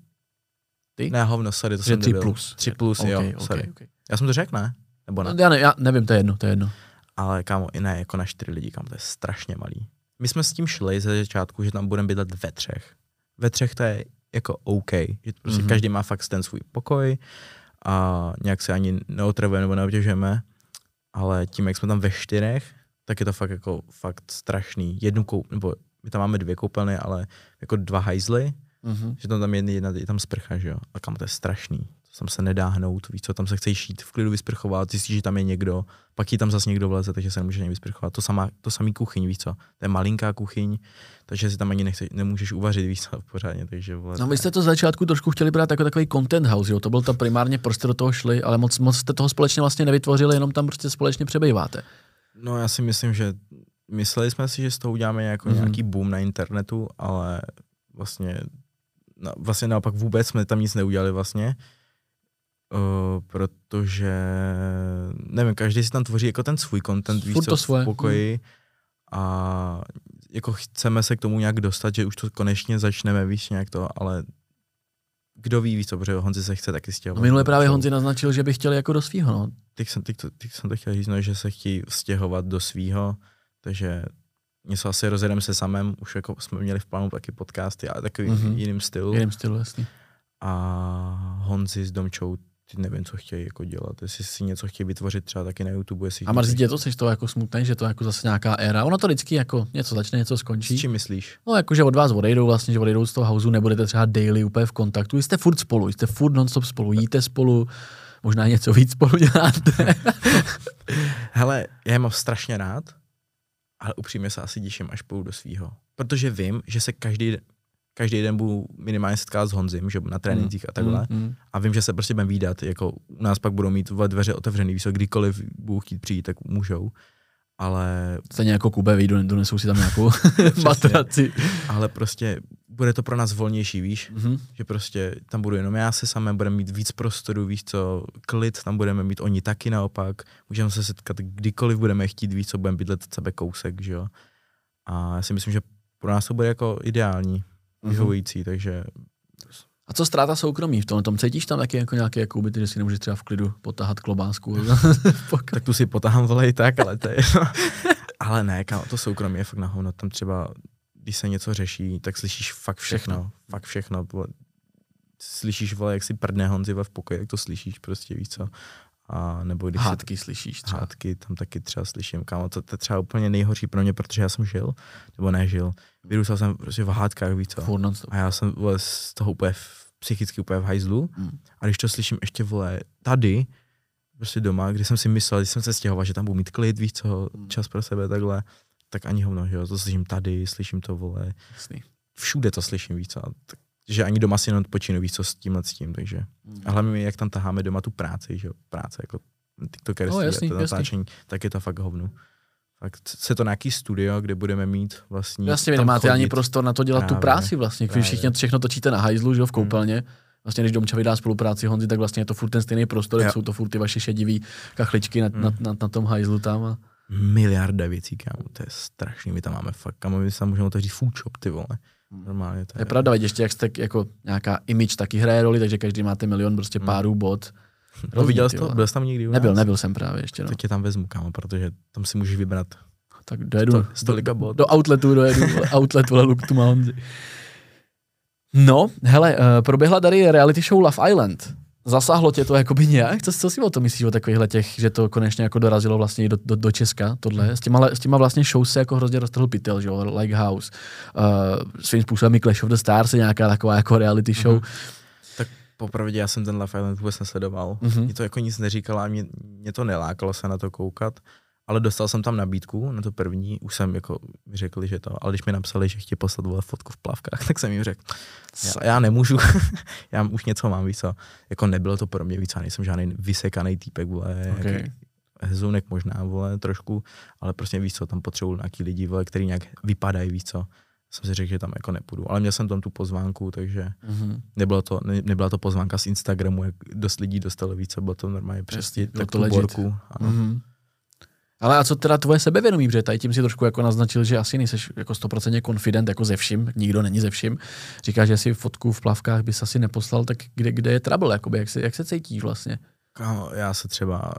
Ty? Ne, hovno, sorry, to že jsem 3 plus. 3 plus, okay, jo, okay, sorry. Okay. Já jsem to řekl, ne? Nebo ne? No, já, ne, já nevím, to je jedno, to je jedno. Ale kámo, i ne, jako na čtyři lidi, kam to je strašně malý. My jsme s tím šli ze začátku, že tam budeme bydlet ve třech. Ve třech to je jako OK, že prostě mm-hmm. každý má fakt ten svůj pokoj, a nějak se ani neotravujeme nebo neobtěžujeme, ale tím, jak jsme tam ve čtyřech, tak je to fakt jako fakt strašný. Jednu koup, nebo my tam máme dvě koupelny, ale jako dva hajzly, mm-hmm. že tam tam jedna, jedna, je tam sprcha, že jo, a kam to je strašný tam se nedá hnout, víš co, tam se chce šít v klidu vysprchovat, zjistíš, že tam je někdo, pak ti tam zase někdo vleze, takže se nemůže ani vysprchovat. To, sama, to samý kuchyň, víš co, to je malinká kuchyň, takže si tam ani nechce, nemůžeš uvařit, víš co, pořádně, takže vole. No vy jste to z začátku trošku chtěli brát jako takový content house, jo, to byl to primárně, proč jste do toho šli, ale moc, moc jste toho společně vlastně nevytvořili, jenom tam prostě společně přebýváte. No já si myslím, že mysleli jsme si, že z toho uděláme jako mm-hmm. nějaký boom na internetu, ale vlastně, no, vlastně naopak vůbec jsme tam nic neudělali vlastně Uh, protože, nevím, každý si tam tvoří jako ten svůj content, víš co, svoje. v pokoji hmm. a jako chceme se k tomu nějak dostat, že už to konečně začneme, víš, nějak to, ale kdo ví, víš co, protože Honzi se chce taky stěhovat. No minule právě Honzi naznačil, že by chtěli jako do svýho, no. Teď jsem, teď, teď jsem to chtěl říct, no, že se chtějí stěhovat do svýho, takže něco asi rozjedeme se samém, už jako jsme měli v plánu taky podcasty, ale takový mm-hmm. jiným stylu. Jiným stylu, jasný. A Honzi s Domčou ty nevím, co chtějí jako dělat, jestli si něco chtějí vytvořit třeba taky na YouTube. Jestli a mrzí tě to, jsi to jako smutný, že to jako zase nějaká éra. Ono to vždycky jako něco začne, něco skončí. S čím myslíš? No jako, že od vás odejdou vlastně, že odejdou z toho houseu, nebudete třeba daily úplně v kontaktu. Jste furt spolu, jste furt non-stop spolu, jíte spolu, možná něco víc spolu děláte. *laughs* Hele, já je mám strašně rád, ale upřímně se asi těším, až půjdu do svýho. Protože vím, že se každý, každý den budu minimálně setkávat s Honzim, že na trénincích a takhle. Mm, mm. A vím, že se prostě budeme výdat, jako u nás pak budou mít dveře otevřený, víš, kdykoliv budou chtít přijít, tak můžou. Ale, Stejně jako Kube vyjdu, donesou si tam nějakou *laughs* *laughs* matraci. ale prostě bude to pro nás volnější, víš, Mhm. že prostě tam budu jenom já se samé, budeme mít víc prostoru, víš co, klid, tam budeme mít oni taky naopak, můžeme se setkat kdykoliv budeme chtít, víš co, budeme bydlet sebe kousek, že jo. A já si myslím, že pro nás to bude jako ideální. Vyhovující, takže A co ztráta soukromí v tom? tom cítíš tam taky jako nějaké jako ubyty, že si nemůžeš třeba v klidu potahat klobásku? *laughs* tak tu si potahám vole i tak, ale to je *laughs* ale ne, kámo, to soukromí je fakt na hovno, tam třeba, když se něco řeší, tak slyšíš fakt všechno, Všechno. fakt všechno, vole. slyšíš, vole, jak si prdne Honzi v pokoji, jak to slyšíš, prostě víš co. A nebo když se Hádky slyšíš třeba. hádky tam taky třeba slyším, kámo, to, to je třeba úplně nejhorší pro mě, protože já jsem žil, nebo nežil, vyrůstal jsem prostě v hádkách, víš co. A já jsem vole, z toho úplně v, psychicky úplně v hajzlu. Mm. A když to slyším ještě vole tady, prostě doma, kdy jsem si myslel, když jsem se stěhoval, že tam budu mít klid, víš co, Mm. čas pro sebe, takhle, tak ani hovno, že jo, to slyším tady, slyším to, vole, Jasný. všude to slyším, víš co, tak, že ani doma si jenom odpočinu, víš co, s tímhle s tím, takže. Mm. A hlavně my, jak tam taháme doma tu práci, že jo, práce jako tiktokerství No, jasný, to jasný. natáčení, tak je to fakt hovno. Fakt se to nějaký studio, kde budeme mít vlastní. Jasně, vy nemáte ani chodit. prostor na to dělat tu Právě, práci vlastně. Když právě. všichni všechno točíte na hajzlu, že jo, v koupelně. Vlastně, když Domča vydá spolupráci Honzi, tak vlastně je to furt ten stejný prostor, Jo. jsou to furt ty vaše šedivý kachličky na, na, na, na tom hajzlu tam. A... miliarda věcí, kámo, to je strašný, my tam máme fakt, kámo, my se tam můžeme otevřít food shop, ty vole. Normálně to Je pravda, viď, ještě jak jste jako nějaká image taky hraje roli, takže každý máte milion prostě párů bot. *laughs* No, viděl jsi to? Byl jsi tam někdy u Nebyl, nás? nebyl jsem právě ještě. No. To tě tam vezmu, kámo, protože tam si můžeš vybrat. Tak dojedu Sto- stolika do, bod. do outletu, dojedu, *laughs* outlet, vole, tu má Honzi. No, hele, uh, proběhla tady reality show Love Island. Zasáhlo tě to jakoby nějak? Co, co si o to myslíš o takovýchhle těch, že to konečně jako dorazilo vlastně i do, do, do Česka, tohle? S těma, s těma vlastně show se jako hrozně roztrhl pytel, že jo, Like House. Uh, svým způsobem i Clash of the Stars je nějaká taková jako reality show. Mhm. Popravdě já jsem ten Love Island vůbec nesledoval. Mhm. Mě to jako nic neříkalo a mě, mě to nelákalo se na to koukat. Ale dostal jsem tam nabídku na to první, už jsem jako mi řekli, že to, ale když mi napsali, že chtějí poslat vole fotku v plavkách, *laughs* tak jsem jim řekl, já, já nemůžu, *laughs* já už něco mám, víš co, jako nebylo to pro mě víc, já nejsem žádný vysekaný týpek, vole, Okay. hezounek možná, vole, trošku, ale prostě víš co, tam potřebuji nějaký lidi, vole, který nějak vypadají, víš co, jsem si řekl, že tam jako nepůjdu, ale měl jsem tam tu pozvánku, takže Mhm. nebylo to, ne, nebyla to pozvánka z Instagramu, jak dost lidí dostalo víc, bylo to normálně přes ty- tak to tu borku, ano. Mhm. Ale a co teda tvoje sebevědomí, protože tady tím si trošku jako naznačil, že asi nejsi jako stoprocentně confident jako ze vším, nikdo není ze vším. Říkáš, že si fotku v plavkách bys asi neposlal, tak kde, kde je trouble, jakoby, jak, se, jak se cítíš vlastně? Kámo, já se třeba,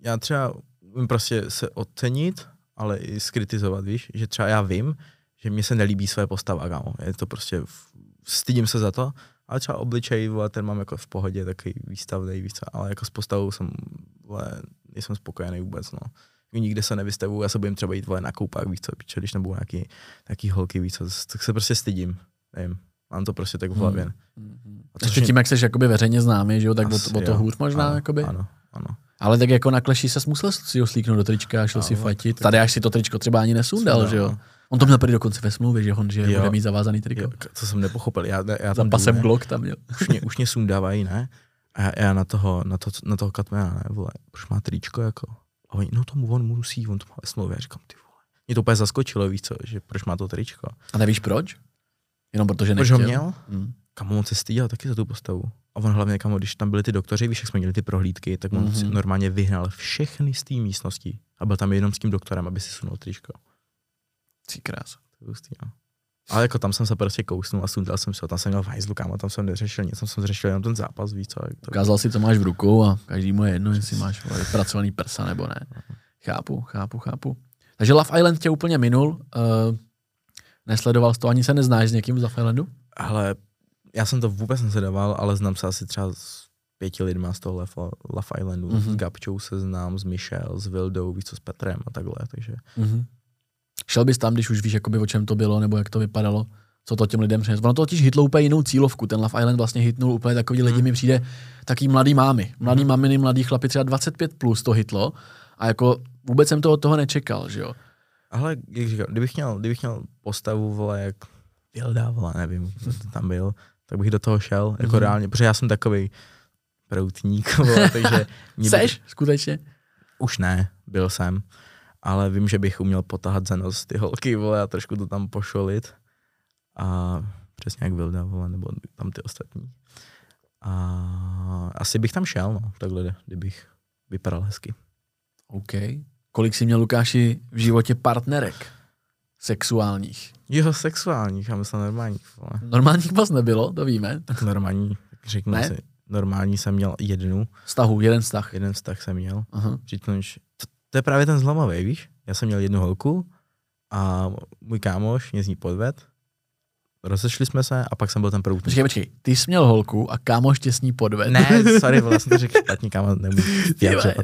já třeba umím prostě se ocenit, ale i skritizovat, víš, že třeba já vím, že mně se nelíbí své postava, kámo, je to prostě, stydím se za to, ale třeba obličej, vole, ten mám jako v pohodě, takový výstavný, víc, ale jako s postavou jsem, vole, nejsem spokojený vůbec, no. Nikde se nevystavuju, já se budem třeba jít vole, na koupách, víc co, piče, když nebudou nějaký, nějaký holky, víc co, tak se prostě stydím, nevím, mám to prostě tak v hlavě. Hmm. A Ještě tím, jak jsi jakoby veřejně známý, že jo, tak Asi to- o to jo. hůř možná, ano, jakoby. Ano, ano. Ale tak jako na kleši se musel si ho slíknout do trička a šel si Ano, fajtit. tak- Tady až si to tričko třeba ani nesundal, Sundal, že jo. On to měl prý dokonce ve smlouvě, že on že Jo. bude mít zavázaný triko. Jo, to jsem nepochopil, já, já tam pasem ne? Glock tam měl. už mě, už mě sundávají, ne? A já, já na toho, na, to, na toho Katmana, ne, vole, proč má tričko, jako? A oni, no tomu on musí, on to má ve smlouvě. Já říkám, ty vole. Mě to úplně zaskočilo, víš co, že proč má to tričko. A nevíš proč? Jenom protože Proč nechtěl? ho měl? Hmm. Kam on se styděl taky za tu postavu. A on hlavně, kam, když tam byli ty doktoři, víš, jak jsme měli ty prohlídky, tak on Mhm. mm-hmm. normálně vyhnal všechny z té místnosti. A byl tam jenom s tím doktorem, aby si sunul tričko. Krás. To je hustý, no. Ale jako tam jsem se prostě kousnul a sundal jsem se, tam jsem měl v hajzlu, kámo, tam jsem neřešil nic, tam jsem řešil jenom ten zápas, víš co. Jak to... Ukázal si, co máš v rukou a každému je jedno, jestli máš pracovaný prsa nebo ne. Chápu, chápu, chápu. Takže Love Island tě úplně minul. Uh, nesledoval jsi to, ani se neznáš s někým z Love Islandu? Ale já jsem to vůbec nesledoval, ale znám se asi třeba s pěti lidma z toho Love, Love Islandu. Mhm. Mm-hmm. S Gabčou se znám, s Michelle, s Vildou, víš co, s Petrem a takhle, takže Mm-hmm. Šel bys tam, když už víš, jakoby, o čem to bylo, nebo jak to vypadalo? co to těm lidem přines. Ono to totiž hitlo úplně jinou cílovku. Ten Love Island vlastně hitnul úplně takový lidi, mi přijde taký mladý mámy. Mladý hmm. maminy, mladý chlapi, třeba 25 plus to hitlo. A jako vůbec jsem to od toho nečekal, že jo. Ale jak říkám, kdybych měl, kdybych měl postavu, vole, jak Vilda, vole, nevím, kdo to tam byl, tak bych do toho šel, jako mm-hmm. reálně, protože já jsem takový proutník, vole, takže... *laughs* Seš, by... skutečně? Už ne, byl jsem, ale vím, že bych uměl potahat za nos ty holky, vole, a trošku to tam pošolit. A přesně jak Vilda, vole, nebo tam ty ostatní. A asi bych tam šel, no, takhle, kdybych vypadal hezky. OK. Kolik jsi měl, Lukáši, v životě partnerek sexuálních? Jo, sexuálních, já myslím normálních. Vole. Normálních moc nebylo, to víme. Tak normální, řeknu ne? si, normální jsem měl jednu. Vztahu, jeden vztah. Jeden vztah jsem měl. Přičemž, to, je právě ten zlomový, víš? Já jsem měl jednu holku a můj kámoš mě z ní podved rozešli jsme se a pak jsem byl ten první. Počkej, počkej, ty jsi měl holku a kámoš tě s ní podved. Ne, *laughs* sorry, vlastně to řekl špatně, kámo, nemůžu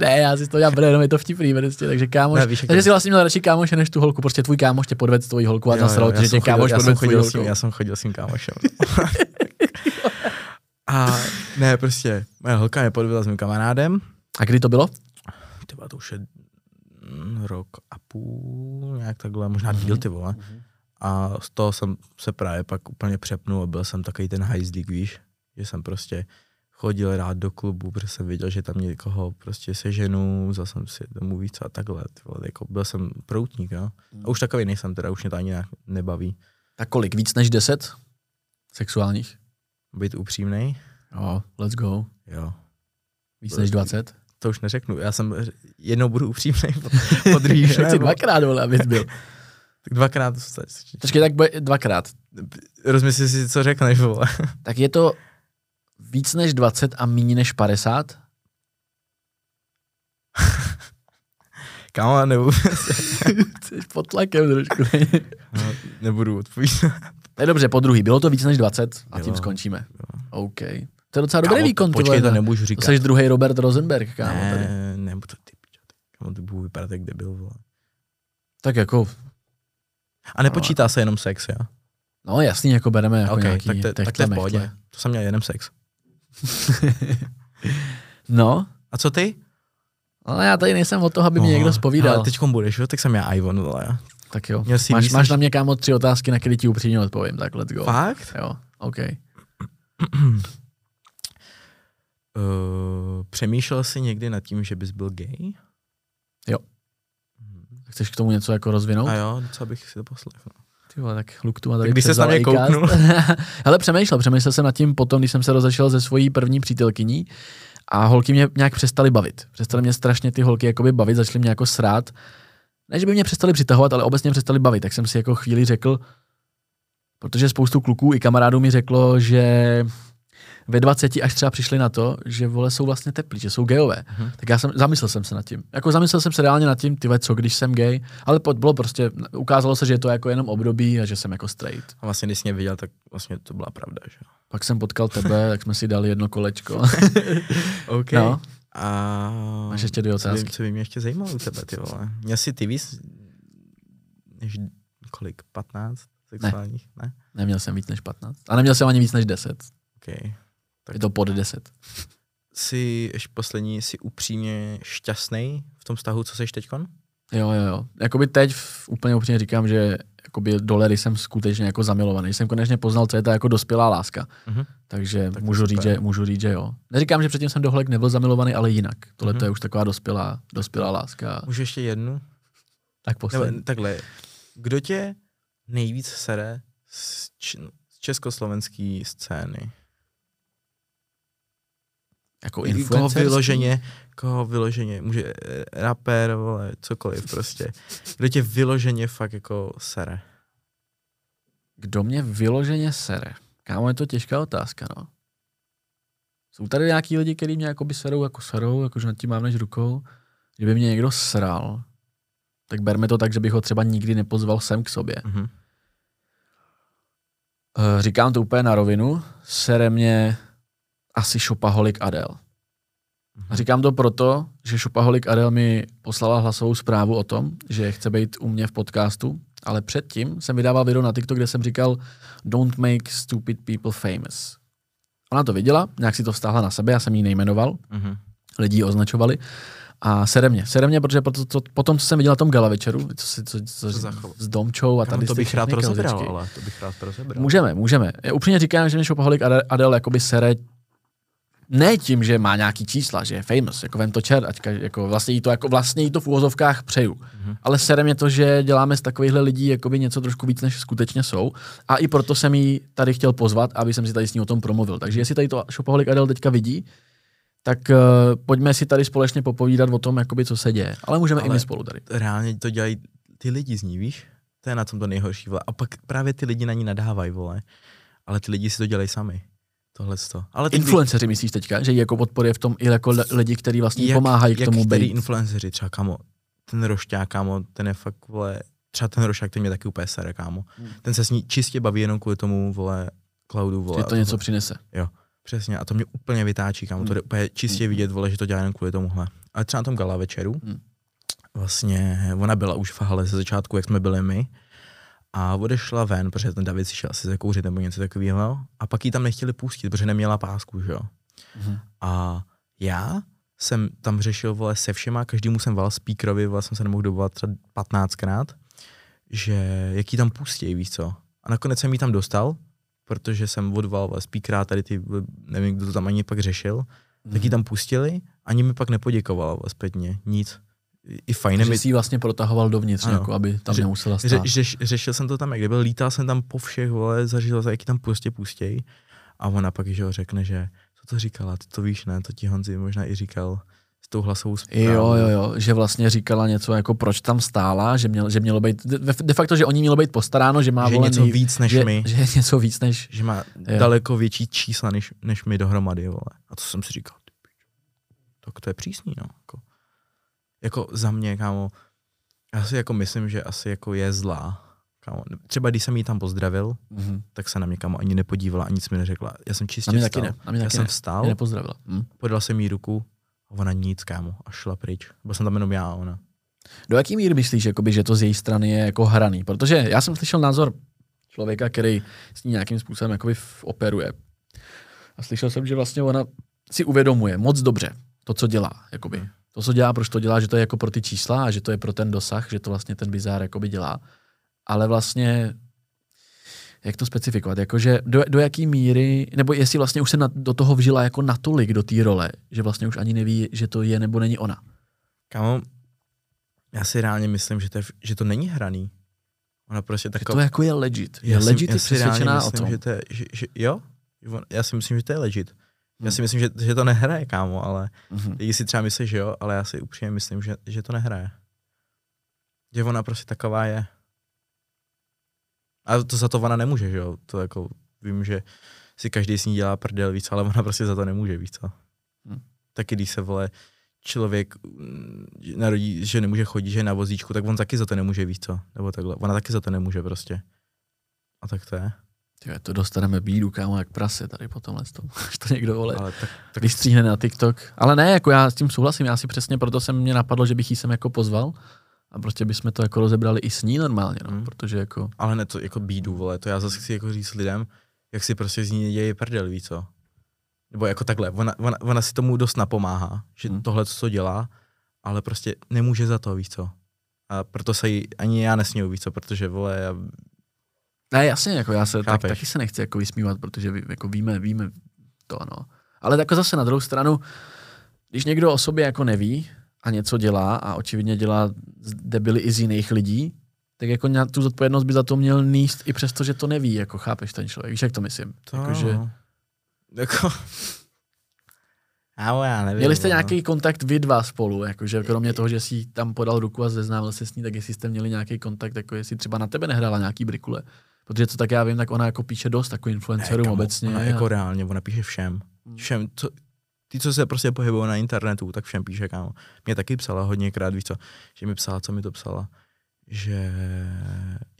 Ne, já si to dělám, jenom je to vtipný, prostě, takže kámoš, ne, víš, takže jsi vlastně měl radši kámoše než tu holku, prostě tvůj kámoš tě podved s tvojí holku a zasral, že tě kámoš podved s holkou. Já jsem chodil s tím kámošem. *laughs* a ne, prostě, moje holka mě podvedla s mým kamarádem. A kdy to bylo? Tyba, to už je rok a půl, nějak takhle, možná díl, ty vole. Mm-hmm a z toho jsem se právě pak úplně přepnul a byl jsem takový ten hajzlík, víš, že jsem prostě chodil rád do klubu, protože jsem věděl, že tam někoho prostě seženu, vzal jsem si domů víc a takhle. Tyhle, jako byl jsem proutník, jo. A už takový nejsem, teda už mě to ani nebaví. Tak kolik? Víc než deset sexuálních? Být upřímný? Jo, let's go. Jo. Víc než 20? To už neřeknu. Já jsem jednou budu upřímný, po, po druhý *laughs* Chci dvakrát, vole, abys byl. Tak dvakrát. Počkej, tak bude dvakrát. Rozmysli si, co řekneš, vole. *laughs* Tak je to víc než 20 a méně než 50? *laughs* Kámo, nebudu. Jsi pod tlakem trošku. no, nebudu odpovídat. Je dobře, po druhý. Bylo to víc než 20 a jo, tím skončíme. Jo. OK. To je docela dobrý kámo, výkon. Počkej, to nemůžu říkat. To jsi druhý Robert Rosenberg, kámo. Ne, tady. nebudu to ty Kámo, to budu vypadat jak debil, vole. Tak jako a nepočítá se jenom sex, jo? No jasný, jako bereme jako okay, nějaký tak, to, tak to je v pohodě. To jsem měl jenom sex. *laughs* no. A co ty? Ale já tady nejsem od toho, aby mě někdo spovídal. Ale teď budeš, jo? Tak jsem já Ivon, vole. Tak jo. Máš, víc, máš na mě kámo tři otázky, na které ti upřímně odpovím, tak let's go. Fakt? Jo, OK. Uh, přemýšlel jsi někdy nad tím, že bys byl gay? Jo. Chceš k tomu něco jako rozvinout? A jo, co bych si to poslechl. Ty vole, tak Luke tu má tady Když se na mě kouknul. *laughs* Ale přemýšlel, přemýšlel jsem nad tím potom, když jsem se rozešel ze svojí první přítelkyní a holky mě nějak přestaly bavit. Přestaly mě strašně ty holky jakoby bavit, začaly mě jako srát. Ne, že by mě přestali přitahovat, ale obecně přestali bavit. Tak jsem si jako chvíli řekl, protože spoustu kluků i kamarádů mi řeklo, že ve 20 až třeba přišli na to, že vole jsou vlastně teplí, že jsou gejové. Uh-huh. Tak já jsem, zamyslel jsem se nad tím. Jako zamyslel jsem se reálně nad tím, ty co když jsem gay, ale bylo prostě, ukázalo se, že je to jako jenom období a že jsem jako straight. A vlastně když jsi mě viděl, tak vlastně to byla pravda, že Pak jsem potkal tebe, tak jsme si dali jedno kolečko. *laughs* OK. No. A máš ještě dvě otázky. Co by, mě ještě zajímalo u tebe, ty vole. Měl jsi ty víc než kolik, 15 sexuálních? Ne. ne? Neměl jsem víc než 15. A neměl jsem ani víc než 10. Okay. Tak je to pod 10. Jsi, ještě poslední, jsi upřímně šťastný v tom vztahu, co jsi teďkon? Jo, jo, jo. Jakoby teď úplně upřímně říkám, že jakoby dolery jsem skutečně jako zamilovaný. Jsem konečně poznal, co je ta jako dospělá láska. Uh-huh. Takže tak můžu, říct, že, můžu říct, že jo. Neříkám, že předtím jsem dohlek nebyl zamilovaný, ale jinak. Tohle uh-huh. to je už taková dospělá, dospělá láska. Můžu ještě jednu? Tak poslední. takhle. Kdo tě nejvíc sere z, č- z československé scény? Jako influencer? Koho vyloženě, koho vyloženě, může eh, rapper, vole, cokoliv prostě. Kdo tě vyloženě fakt jako sere? Kdo mě vyloženě sere? Kámo, je to těžká otázka, no. Jsou tady nějaký lidi, kteří mě jakoby serou, jako serou, jakože nad tím mám než rukou. Kdyby mě někdo sral, tak berme to tak, že bych ho třeba nikdy nepozval sem k sobě. Mm-hmm. Říkám to úplně na rovinu. Sere mě asi Šopaholik Adel. A říkám to proto, že Šopaholik Adel mi poslala hlasovou zprávu o tom, že chce být u mě v podcastu ale předtím jsem vydával video na TikTok, kde jsem říkal don't make stupid people famous. Ona to viděla, nějak si to vztáhla na sebe, já jsem ji nejmenoval, mm-hmm. lidi ji označovali a sere mě, sere mě, protože potom, to, potom, co jsem viděl na tom gala večeru, co, si, co, co, co s Domčou a tady to bych rád rozebral, ale to bych rád rozebral. Můžeme, můžeme. Já upřímně říkám, že mě Shopaholic Adel jakoby sere ne tím, že má nějaký čísla, že je famous, jako vem to čer, ať jako vlastně jí to, jako vlastně jí to v úvozovkách přeju. Mm-hmm. Ale sere mě to, že děláme z takovýchhle lidí jakoby něco trošku víc, než skutečně jsou. A i proto jsem jí tady chtěl pozvat, aby jsem si tady s ní o tom promluvil. Takže jestli tady to Shopaholic Adel teďka vidí, tak uh, pojďme si tady společně popovídat o tom, jakoby, co se děje. Ale můžeme Ale i my spolu tady. Reálně to dělají ty lidi z ní, víš? To je na tom to nejhorší, vole. A pak právě ty lidi na ní nadávají, vole. Ale ty lidi si to dělají sami. Tohle to. Ale ty influenceři myslíš teďka, že jako podporuje v tom i jako lidi, kteří vlastně jak, pomáhají k tomu být? influenceři, třeba kamo, ten rošťák, kámo, ten je fakt, vole, třeba ten rošťák, ten mě taky úplně sere, kámo. Hmm. Ten se s ní čistě baví jenom kvůli tomu, vole, cloudu, vole. Že to něco přinese. Jo. Přesně, a to mě úplně vytáčí, kam hmm. to je úplně čistě hmm. vidět, vole, že to dělá jen kvůli tomuhle. Ale třeba na tom gala večeru, hmm. vlastně ona byla už v hale ze začátku, jak jsme byli my, a odešla ven, protože ten David si šel asi zakouřit nebo něco takového, a pak ji tam nechtěli pustit, protože neměla pásku, že jo. Hmm. A já jsem tam řešil, vole, se všema, každému jsem volal speakerovi, vole, jsem se nemohl dovolat třeba 15krát, že jaký tam pustí, víš co. A nakonec jsem ji tam dostal, protože jsem odval speakera, tady ty, nevím, kdo to tam ani pak řešil, mm. tak ji mhm. tam pustili, ani mi pak nepoděkoval zpětně, nic. I fajn. Takže mi... jsi vlastně protahoval dovnitř, jako, aby tam Ře- nemusela stát. Ře- řeš, řešil jsem to tam, jak byl, lítal jsem tam po všech, vole, zažil jsem, jaký tam prostě pustěj. A ona pak, že ho řekne, že co to říkala, ty to víš, ne, to ti Honzi možná i říkal, s tou hlasovou zprávou. Jo, jo, jo, že vlastně říkala něco jako proč tam stála, že, měl, že mělo být, de, facto, že oni mělo být postaráno, že má že volený, něco víc než že, my. Že je něco víc než... Že má jo. daleko větší čísla než, než my dohromady, vole. A to jsem si říkal, tak to je přísný, no. Jako, jako za mě, kámo, já si jako myslím, že asi jako je zlá. Kámo, třeba když jsem jí tam pozdravil, mm-hmm. tak se na mě kámo ani nepodívala, ani nic mi neřekla. Já jsem čistě na mě vstal. Taky ne. Na mě já taky jsem ne. vstal, nepozdravila. Hm? podal jsem jí ruku, ona nic, kámo, a šla pryč. Byl jsem tam jenom já a ona. Do jaký míry myslíš, jakoby, že to z její strany je jako hraný? Protože já jsem slyšel názor člověka, který s ní nějakým způsobem jakoby operuje. A slyšel jsem, že vlastně ona si uvědomuje moc dobře to, co dělá. Jakoby. Hmm. To, co dělá, proč to dělá, že to je jako pro ty čísla a že to je pro ten dosah, že to vlastně ten bizár jakoby dělá. Ale vlastně jak to specifikovat, jakože do, do jaký míry, nebo jestli vlastně už se na, do toho vžila jako natolik do té role, že vlastně už ani neví, že to je nebo není ona. Kámo, já si reálně myslím, že to, je, že to není hraný. Ona prostě taková... to jako je legit. Je já legit si, přesvědčená myslím, o tom. Že to je, že, že, jo, já si myslím, že to je legit. Já si myslím, že, že to nehraje, kámo, ale mm-hmm. lidi si třeba myslí, že jo, ale já si upřímně myslím, že, že to nehraje. Že ona prostě taková je. A to za to ona nemůže, že jo? To jako vím, že si každý s ní dělá prdel víc, ale ona prostě za to nemůže, víc co? Hmm. Taky když se vole člověk mm, narodí, že nemůže chodit, že je na vozíčku, tak on taky za to nemůže, víc co? Nebo takhle. Ona taky za to nemůže prostě. A tak to je. Tyhle, to dostaneme bídu, kámo, jak prase tady po tomhle tom, *laughs* až to někdo vole, ale tak, tak... vystříhne na TikTok. Ale ne, jako já s tím souhlasím, já si přesně proto jsem mě napadlo, že bych jí sem jako pozval, a prostě bychom to jako rozebrali i s ní normálně, no, hmm. protože jako... Ale ne to jako bídu, vole, to já zase chci jako říct lidem, jak si prostě z ní děje prdel, víc co? Nebo jako takhle, ona, ona, ona si tomu dost napomáhá, že hmm. tohle, co dělá, ale prostě nemůže za to, víc co? A proto se jí ani já nesměju, víc co, protože, vole, já... Ne, jasně, jako já se tak, taky se nechci jako vysmívat, protože jako víme, víme to, no. Ale jako zase na druhou stranu, když někdo o sobě jako neví, a něco dělá a očividně dělá debily i z jiných lidí, tak jako tu zodpovědnost by za to měl níst i přesto, že to neví, jako chápeš ten člověk. Víš, jak to myslím? To, jako, že... jako... Já, já nevím. Měli jste no. nějaký kontakt vy dva spolu, jakože kromě toho, že jsi tam podal ruku a seznámil se s ní, tak jestli jste měli nějaký kontakt, jako jestli třeba na tebe nehrála nějaký brikule. Protože co tak já vím, tak ona jako píše dost jako influencerům obecně. Ona a... jako reálně, ona píše všem. Hmm. Všem, co, ty, co se prostě pohybují na internetu, tak všem píše, kámo. Mě taky psala hodněkrát, víš co, že mi psala, co mi to psala, že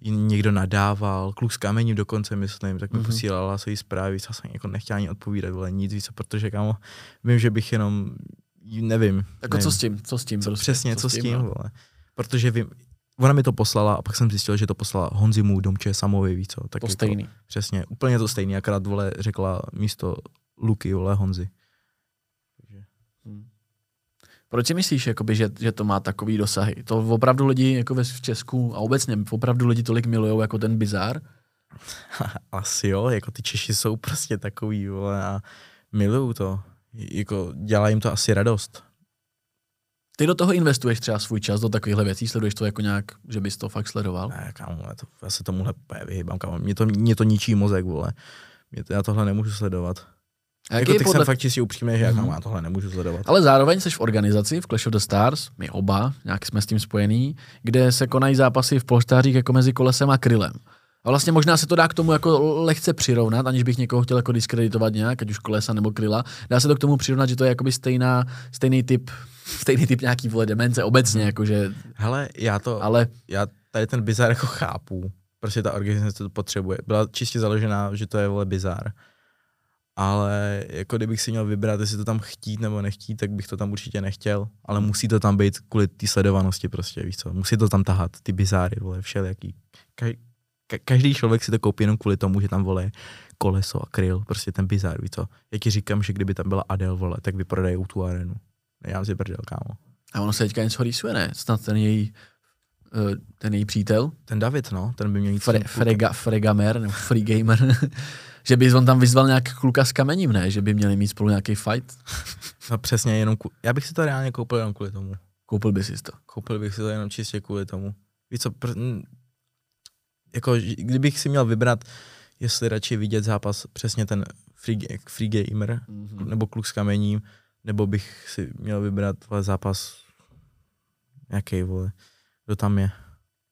někdo nadával, kluk s kamením dokonce, myslím, tak mi mm-hmm. posílala své zprávy, co jsem jako nechtěla ani odpovídat, vole, nic víc, protože, kámo, vím, že bych jenom, nevím. Jako nevím. co s tím, co s tím? Co, prostě, přesně, co, co s tím, tím no? vole. Protože vím, ona mi to poslala a pak jsem zjistil, že to poslala Honzimu, Domče, Samovi, víc co. Tak To jako, stejný. Přesně, úplně to stejný, akorát vole řekla místo Luky, vole Honzi. Proč si myslíš, jakoby, že, že to má takový dosahy? To opravdu lidi jako v Česku a obecně opravdu lidi tolik milujou jako ten bizár? *laughs* Asi jo, jako ty Češi jsou prostě takový, vole, a milují to. Jako dělá jim to asi radost. Ty do toho investuješ třeba svůj čas do takovýchhle věcí, sleduješ to jako nějak, že bys to fakt sledoval? Ne, kámo, já, to, já se tomuhle vyhýbám, kámo. Mě to, mě to ničí mozek, vole. Mě to, já tohle nemůžu sledovat. A Jako teď podle... jsem fakt čistě upřímný, že já, Mhm. kámo, já tohle nemůžu sledovat. Ale zároveň jsi v organizaci v Clash of the Stars, my oba, nějak jsme s tím spojení, kde se konají zápasy v polštářích jako mezi kolesem a krylem. A vlastně možná se to dá k tomu jako lehce přirovnat, aniž bych někoho chtěl jako diskreditovat nějak, ať už kolesa nebo kryla. Dá se to k tomu přirovnat, že to je jakoby stejná, stejný typ, *laughs* stejný typ nějaký vole demence obecně, jakože, Hele, já to, ale já tady ten bizar jako chápu. Prostě ta organizace to potřebuje. Byla čistě založená, že to je vole bizar. Ale jako kdybych si měl vybrat, jestli to tam chtít nebo nechtít, tak bych to tam určitě nechtěl. Ale musí to tam být kvůli té sledovanosti prostě, víš co. Musí to tam tahat, ty bizáry, vole, všelijaký. Ka- ka- každý člověk si to koupí jenom kvůli tomu, že tam vole koleso a kryl, prostě ten bizár, víš co. Já ti říkám, že kdyby tam byla Adele, vole, tak vyprodají tu arenu. Já si prdel, kámo. a ono se teďka něco rýsuje, ne? Snad ten její, eh, ten její přítel, Ten David, no, ten by měl jít Fre, frega, Fregamer, nebo Free Gamer, *laughs* že by on tam vyzval nějak kluka s kamením, ne? Že by měli mít spolu nějaký fight. *laughs* No přesně, jenom ku... já bych si to reálně koupil jenom kvůli tomu. Koupil by si to. Koupil bych si to jenom čistě kvůli tomu. Víš co, pr... jako kdybych si měl vybrat, jestli radši vidět zápas přesně ten free, free gamer, Mm-hmm. nebo kluk s kamením, nebo bych si měl vybrat vole, zápas jaký, vole, kdo tam je.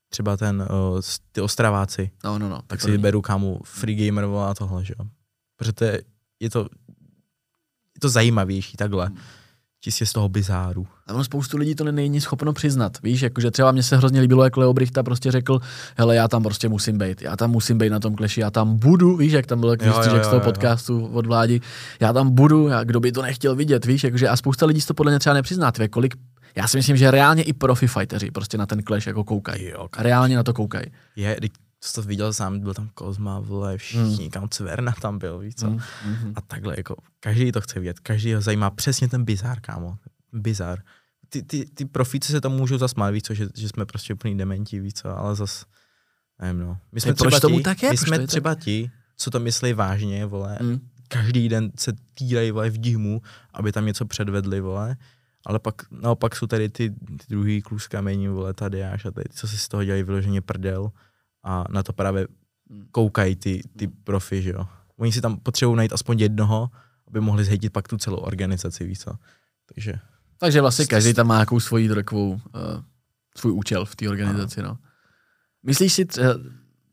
Třeba ten, uh, ty Ostraváci, No, no, no. tak si vyberu kámu free gamer vole, a tohle, že jo. Protože to je, je to, je to zajímavější takhle. Hmm. Čistě z toho bizáru. A ono spoustu lidí to není schopno přiznat. Víš, jakože třeba mně se hrozně líbilo, jak Leo Brichta prostě řekl, hele, já tam prostě musím být, já tam musím být na tom kleši, já tam budu, víš, jak tam byl střížek z toho jo. podcastu od vládi, já tam budu, já, kdo by to nechtěl vidět, víš, jakože a spousta lidí to podle mě třeba nepřizná, tvé, kolik, já si myslím, že reálně i profi fighteři prostě na ten clash jako koukají. Jo, Reálně na to koukají. Je, jsi to viděl sám, byl tam Kozma, vole, všichni, kam Cverna tam byl, víš co. Mm. A takhle, jako, každý to chce vidět, každý ho zajímá přesně ten bizár, kámo, bizár. Ty, ty, ty profíci se tomu můžou zasmát, víš co, že, že jsme prostě úplný dementi, víš co, ale zas, nevím no. My jsme třeba tomu ti, tak je? my jsme to třeba ti, co to myslí vážně, vole, Mm. každý den se týrají, vole, v dihmu, aby tam něco předvedli, vole, ale pak naopak jsou tady ty, ty druhý kluk s kamení, vole, tady až a tady, co si z toho dělají vyloženě prdel a na to právě Mm. koukají ty, ty profi, že jo. Oni si tam potřebují najít aspoň jednoho, aby mohli zhejtit pak tu celou organizaci, víš co. Takže Takže vlastně každý tam má nějakou svoji takovou, uh, svůj účel v té organizaci, no. Myslíš si, tře-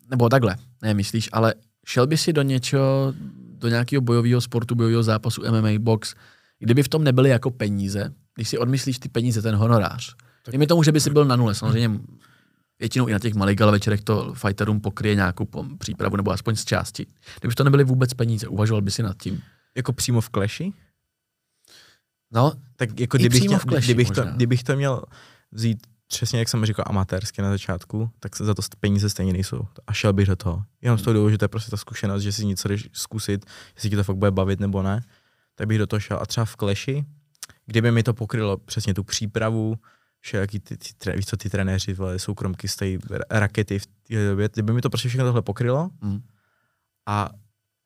nebo takhle, ne myslíš, ale šel by si do něčeho, do nějakého bojového sportu, bojového zápasu MMA box, kdyby v tom nebyly jako peníze, když si odmyslíš ty peníze, ten honorář. Dejme tomu, že by si byl na nule, samozřejmě většinou i na těch malých gala večerech to fighterům pokryje nějakou přípravu nebo aspoň z části. Kdyby to nebyly vůbec peníze, uvažoval by si nad tím. jako přímo v Clashi, No, tak jako I kdybych, přímo měl, v Clashi kdybych, to, možná. kdybych to měl vzít přesně jak jsem říkal amatérsky na začátku, tak se za to peníze stejně nejsou. A šel bych do toho. Jenom z toho důvodu, že to je prostě ta zkušenost, že si něco jdeš zkusit, jestli ti to fakt bude bavit nebo ne, tak bych do toho šel. A třeba v Clashi, kdyby mi to pokrylo přesně tu přípravu, všelijaký ty, ty, ty, víš co, ty trenéři, vole, soukromky, stojí rakety v té době, kdyby mi to prostě všechno tohle pokrylo, mm. a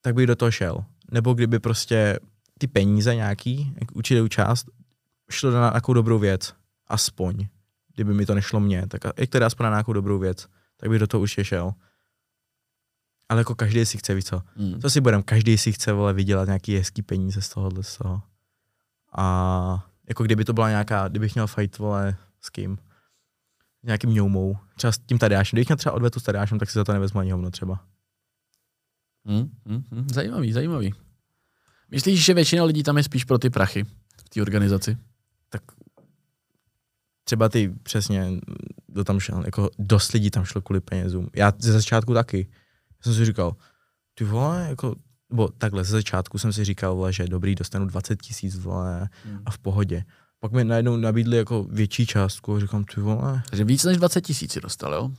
tak bych do toho šel. Nebo kdyby prostě ty peníze nějaký, jak určitou část, šlo na nějakou dobrou věc. Aspoň. Kdyby mi to nešlo mně, tak jak to jde aspoň na nějakou dobrou věc, tak bych do toho určitě šel. Ale jako každý si chce, víc co. Mm. Co si budem, každý si chce, vole, vydělat nějaký hezký peníze z tohohle, z toho. A jako kdyby to byla nějaká, kdybych měl fight, vole, s kým? Nějakým ňoumou. Třeba s tím Tadeášem. Kdybych měl třeba odvetu s Tadeášem, tak si za to nevezmu ani hovno třeba. Mm, mm, mm, zajímavý, zajímavý. Myslíš, že většina lidí tam je spíš pro ty prachy v té organizaci? tak třeba ty přesně, kdo tam šel, jako dost lidí tam šlo kvůli penězům. Já ze začátku taky. Já jsem si říkal, ty vole, jako, nebo takhle, ze začátku jsem si říkal, vole, že dobrý, dostanu 20 tisíc, vole, Hmm. a v pohodě. pak mi najednou nabídli jako větší částku a říkám, ty vole. Takže víc než 20 tisíc si dostal, jo?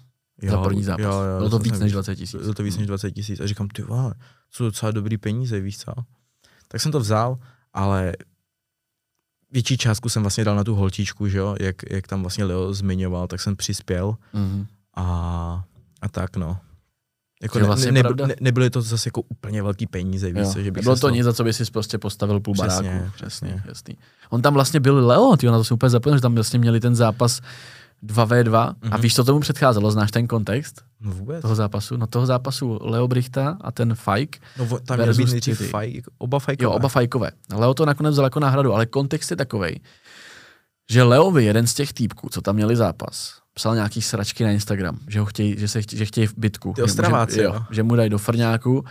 jo? Za první zápas. Jo, jo, Bylo to víc než 20 tisíc. Bylo to víc než 20 tisíc. A říkám, ty vole, jsou docela dobrý peníze, víš co? Tak jsem to vzal, ale větší částku jsem vlastně dal na tu holčičku, že jo, jak, jak tam vlastně Leo zmiňoval, tak jsem přispěl mm-hmm. a, a tak no. Jako ne, vlastně ne, ne, ne, nebyly to zase jako úplně velký peníze, víš, že bych Bylo to nic, za co by si prostě postavil půl přesně, baráku. Přesně. Jasný. On tam vlastně byl Leo, ty na to jsem úplně zapomněl, že tam vlastně měli ten zápas 2v2 mm-hmm. a mhm. víš, co tomu předcházelo, znáš ten kontext? No vůbec. Toho zápasu? No toho zápasu Leo Brichta a ten Fajk No tam versus být Fajk, oba Fajkové. Jo, oba Fajkové. Leo to nakonec vzal jako náhradu, ale kontext je takovej, že Leovi, jeden z těch týpků, co tam měli zápas, psal nějaký sračky na Instagram, že, ho chtějí, že, se chtějí, že chtějí v bitku. Ty ostraváci, že, jo, že mu dají do frňáku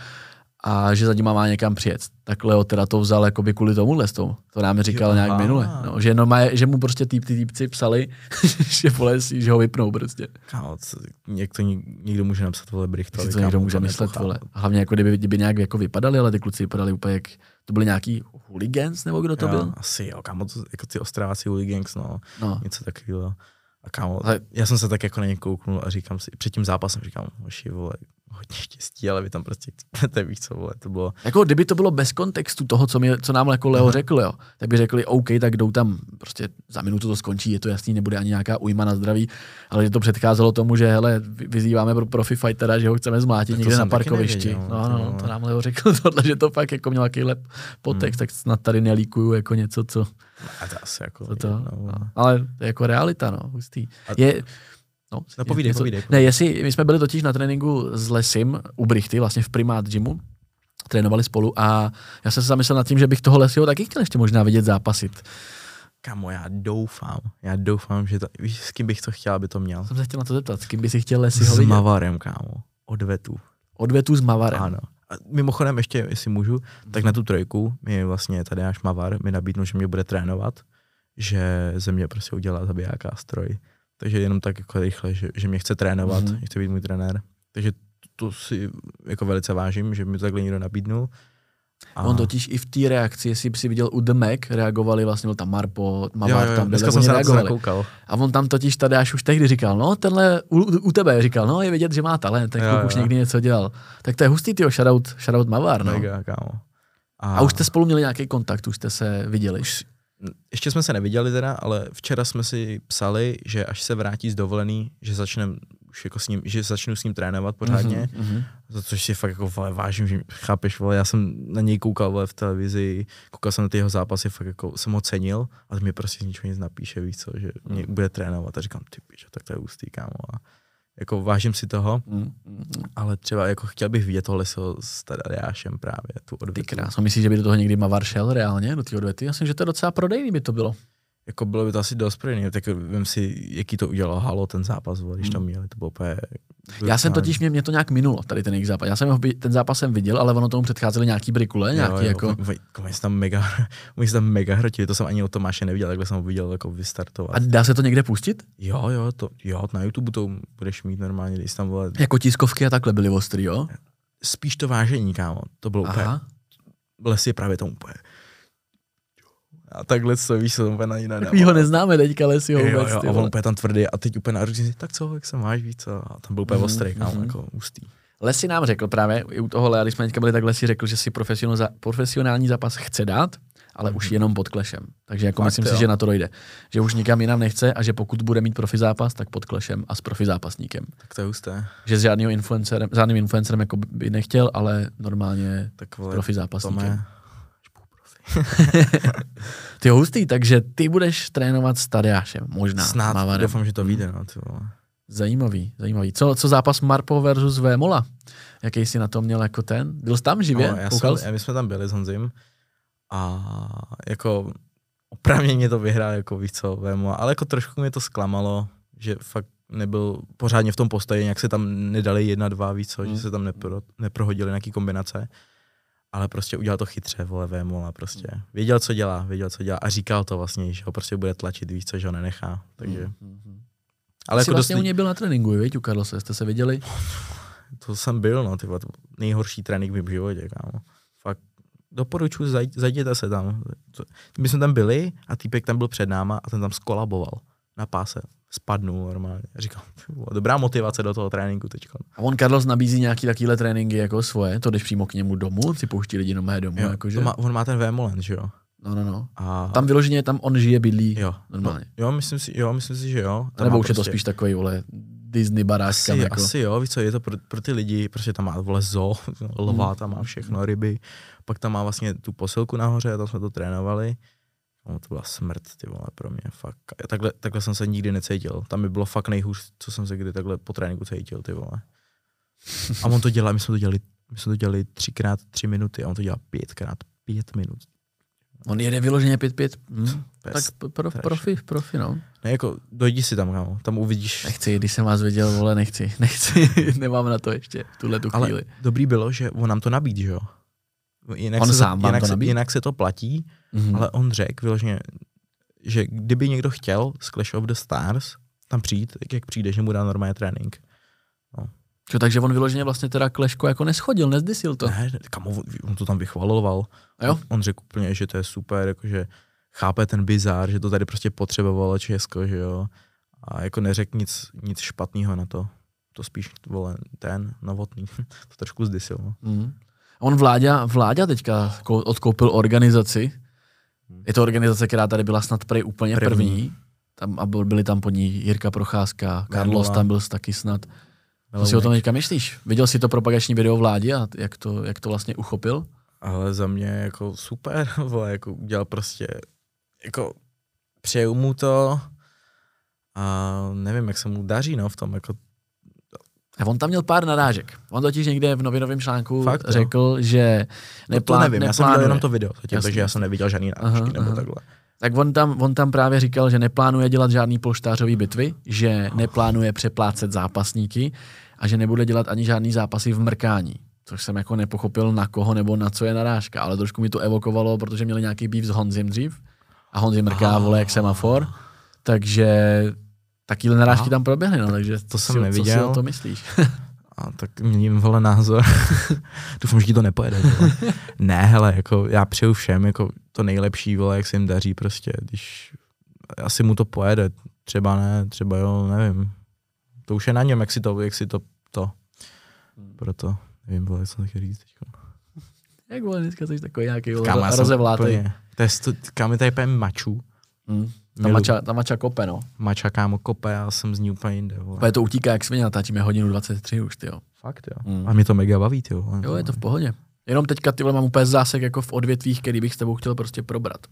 a že za ním má někam přijet. Tak Leo teda to vzal jako by kvůli tomu to, to nám říkal jo, nějak aha. minule. No, že, no, má, že mu prostě týp, ty týpci psali, *laughs* že, vole, že ho vypnou prostě. Kámo, co, někdo, někdo může napsat vole Brichtovi. to někdo může myslet, vole. Hlavně jako kdyby, kdyby nějak jako vypadali, ale ty kluci vypadali úplně jak, to byli nějaký hooligans, nebo kdo to jo, byl? Asi jo, kámo, to, jako ty ostráci hooligans, no, no. něco takového. A kámo, já jsem se tak jako na ně kouknul a říkám si, před tím zápasem říkám, hoši, vole, hodně štěstí, ale vy tam prostě chcete, víš co, vole, to bylo. Jako kdyby to bylo bez kontextu toho, co, mi, co nám jako Leo řekl, jo, tak by řekli, OK, tak jdou tam, prostě za minutu to skončí, je to jasný, nebude ani nějaká ujma na zdraví, ale že to předcházelo tomu, že hele, vyzýváme pro profi fightera, že ho chceme zmlátit někde na parkovišti. Nevěděl, no, no, no, to nám Leo řekl *laughs* tohle, že to fakt jako měl nějaký lep potext, hmm. tak snad tady nelíkuju jako něco, co... A to asi jako... To, to, no, ale to je jako realita, no, hustý. Je, No, no povídej, něco, povídej, povídej. Ne, jestli, my jsme byli totiž na tréninku s Lesim u Brichty, vlastně v Primát Gymu, trénovali spolu a já jsem se zamyslel nad tím, že bych toho Lesiho taky chtěl ještě možná vidět zápasit. Kamo, já doufám, já doufám, že to, víš, s kým bych to chtěl, aby to měl. Jsem se chtěl na to zeptat, s kým by si chtěl Lesiho vidět? S Mavarem, kámo, odvetu. Odvetu s Mavarem? Ano. A mimochodem ještě, jestli můžu, tak na tu trojku mi vlastně tady až Mavar mi nabídnul, že mě bude trénovat, že ze mě prostě udělá zabijáka stroj. Takže jenom tak jako rychle, že, že mě chce trénovat, mm-hmm. chce být můj trenér. Takže to, si jako velice vážím, že mi to takhle někdo nabídnul. A... On totiž i v té reakci, jestli si viděl u The Mac, reagovali vlastně, byl tam Marpo, jo, tam byli, jsem se reagovali. A on tam totiž tady až už tehdy říkal, no tenhle u, u tebe říkal, no je vidět, že má talent, tak jo, už někdy něco dělal. Tak to je hustý, tyjo, shoutout, shoutout Mavar, no. Mega, kámo. A... a už jste spolu měli nějaký kontakt, už jste se viděli? Už, ještě jsme se neviděli teda, ale včera jsme si psali, že až se vrátí z dovolený, že začnem už jako s ním, že začnu s ním trénovat pořádně, mm-hmm. za což si fakt jako vole, vážím, že chápeš, vole, já jsem na něj koukal vole, v televizi, koukal jsem na ty jeho zápasy, fakt jako jsem ho cenil, a mi prostě z ničeho nic napíše, víc co, že mě mm. bude trénovat a říkám, ty píš, tak to je ústý, kámo. A jako vážím si toho, mm, mm, mm. ale třeba jako chtěl bych vidět tohle s Tadariášem právě, tu odvětu. Ty krásno, myslíš, že by do toho někdy Mavar šel reálně, do té odvěty? Já myslím, že to je docela prodejný by to bylo jako bylo by to asi dost prodejný, tak vím si, jaký to udělalo Halo ten zápas, když to hmm. měli, to bylo úplně... Já jsem totiž, mě, mě to nějak minulo, tady ten jejich zápas. Já jsem ho, ten zápas jsem viděl, ale ono tomu předcházely nějaký brikule, nějaký jo, jo, jako... Oni se tam mega, *laughs* oni se tam mega hrotili, to jsem ani o Tomáše neviděl, takhle jsem ho viděl jako vystartovat. A dá se to někde pustit? Jo, jo, to, jo, na YouTube to budeš mít normálně, když tam vole... Jako tiskovky a takhle byly ostrý, jo? Spíš to vážení, kámo, to bylo Aha. úplně... Les je právě tomu úplně a takhle co víš, co úplně na jiné Takový ho neznáme teďka, ale si ho vůbec, jo, jo, a on úplně tam tvrdý a teď úplně naručí tak co, jak se máš, víc co, a tam byl úplně mm, ostrý, mm-hmm. jako ústý. Lesi nám řekl právě, i u toho Lea, když jsme teďka byli, tak Lesi řekl, že si profesionální zápas chce dát, ale mm-hmm. už mhm. jenom pod klešem. Takže jako Fakt, myslím jo. si, že na to dojde. Že už nikam jinam nechce a že pokud bude mít profi zápas, tak pod klešem a s profi zápasníkem. Tak to je husté. Že s žádným influencerem, žádným influencerem jako by nechtěl, ale normálně tak vole, profi zápasníkem. Tome, *laughs* ty hustý, takže ty budeš trénovat s Tadeášem, možná. Snad, Mavarem. doufám, že to vyjde. No, ty vole. Zajímavý, zajímavý. Co, co zápas Marpo versus Vémola? Jaký jsi na to měl jako ten? Byl jsi tam živě? No, já jsem, my jsme tam byli s Honzim a jako opravně to vyhrál jako víc co Vémola, ale jako trošku mě to zklamalo, že fakt nebyl pořádně v tom postoji, nějak se tam nedali jedna, dva, víc, hmm. že se tam nepro, neprohodili nějaký kombinace ale prostě udělal to chytře, vole, Vémol a prostě věděl, co dělá, věděl, co dělá a říkal to vlastně, že ho prostě bude tlačit víc, co, že ho nenechá, takže... Mm-hmm. Ale Jsi jako vlastně dost... u něj byl na tréninku, viď, u Carlose, jste se viděli? *laughs* To jsem byl, no, ty nejhorší trénink v mém životě, kámo. Fakt doporučuji, zajděte se tam. My jsme tam byli a týpek tam byl před náma a ten tam skolaboval na páse. Spadnul normálně. Říkal, dobrá motivace do toho tréninku teď. A on Carlos nabízí nějaký takovýhle tréninky jako svoje, to jdeš přímo k němu domů, si pouští lidi mé domů. Jo, jakože? má, on má ten Vémolen, že jo? No, no, no. A... Tam vyloženě, tam on žije, bydlí jo. normálně. No, jo, myslím si, jo, myslím si, že jo. Tam Nebo už prostě... je to prostě- spíš takový, vole, Disney baráčka. Asi, jako. asi jo, víš co, je to pro, pro ty lidi, prostě tam má vole zoo, lva, hmm. tam má všechno, ryby, pak tam má vlastně tu posilku nahoře a tam jsme to trénovali. No, to byla smrt, ty vole, pro mě, fakt. Takhle, takhle jsem se nikdy necítil. Tam by bylo fakt nejhůř, co jsem se kdy takhle po tréninku cítil, ty vole. A on to dělá, my jsme to dělali, my jsme to dělali třikrát tři minuty a on to dělá pětkrát pět minut. On jede vyloženě 5-5. Hm? Tak pro, profi, profi, no. Ne, jako dojdi si tam, kámo. Tam uvidíš. Nechci, když jsem vás viděl, vole, nechci. *laughs* Nechci, nemám na to ještě tuhle tu chvíli. Ale dobrý bylo, že on nám to nabídl, že jo. Jinak on se sám jinak, to se, jinak se to platí, mm-hmm. ale on řekl vyloženě, že kdyby někdo chtěl z Clash of the Stars tam přijít, tak jak přijde, že mu dá normální trénink. No. Čo, takže on vyloženě vlastně teda Kleško jako neschodil, nezdysil to. Ne, kam on to tam vychvaloval. A jo? On řekl úplně, že to je super, jakože chápe ten bizár, že to tady prostě potřebovalo Česko, že jo. A jako neřekl nic, nic špatného na to. To spíš vole, ten novotný. *laughs* to trošku zdysil. No. Mm. On Vláďa, Vláďa teďka odkoupil organizaci. Je to organizace, která tady byla snad prej úplně první. první. Tam, a byli tam pod ní Jirka Procházka, Carlos tam byl taky snad. Co si o tom teďka myslíš? Viděl jsi to propagační video vládě a jak to, jak to vlastně uchopil? Ale za mě jako super, *laughs* vole, jako udělal prostě, jako přeju mu to a nevím, jak se mu daří, no, v tom, jako a on tam měl pár narážek. On totiž někde v novinovém článku Fakt, řekl, jo. že neplá, no to nevím, neplánuje. já jsem viděl jenom to video, zatím, takže já jsem neviděl žádný narážky nebo aha. takhle. Tak on tam, on tam právě říkal, že neplánuje dělat žádný polštářový bitvy, že neplánuje přeplácet zápasníky a že nebude dělat ani žádný zápasy v mrkání. Což jsem jako nepochopil na koho nebo na co je narážka, ale trošku mi to evokovalo, protože měli nějaký býv s Honzim dřív a Honzi mrká, vole, jak semafor. Takže Takýhle narážky Aha. tam proběhly, no, takže to jsem neviděl. Co si o to myslíš? *laughs* A tak měním vole názor. *laughs* Doufám, že ti to nepojede. *laughs* ne, hele, jako já přeju všem jako to nejlepší, vole, jak se jim daří prostě, když asi mu to pojede, třeba ne, třeba jo, nevím. To už je na něm, jak si to, jak si to, to. Hmm. Proto, nevím, vole, co taky říct teďko. Jak vole, dneska jsi takový nějaký rozevlátej. To je, kam je tady mačů. Hmm. Ta mača, ta mača kope, no. Mača kámo kope, já jsem z ní úplně jinde. Vole. to utíká jak svině, natáčíme hodinu 23 už, ty jo. Fakt jo. Mm. A mě to mega baví, ty jo. Jo, je to v pohodě. Jenom teďka tyhle mám úplně zásek jako v odvětvích, který bych s tebou chtěl prostě probrat.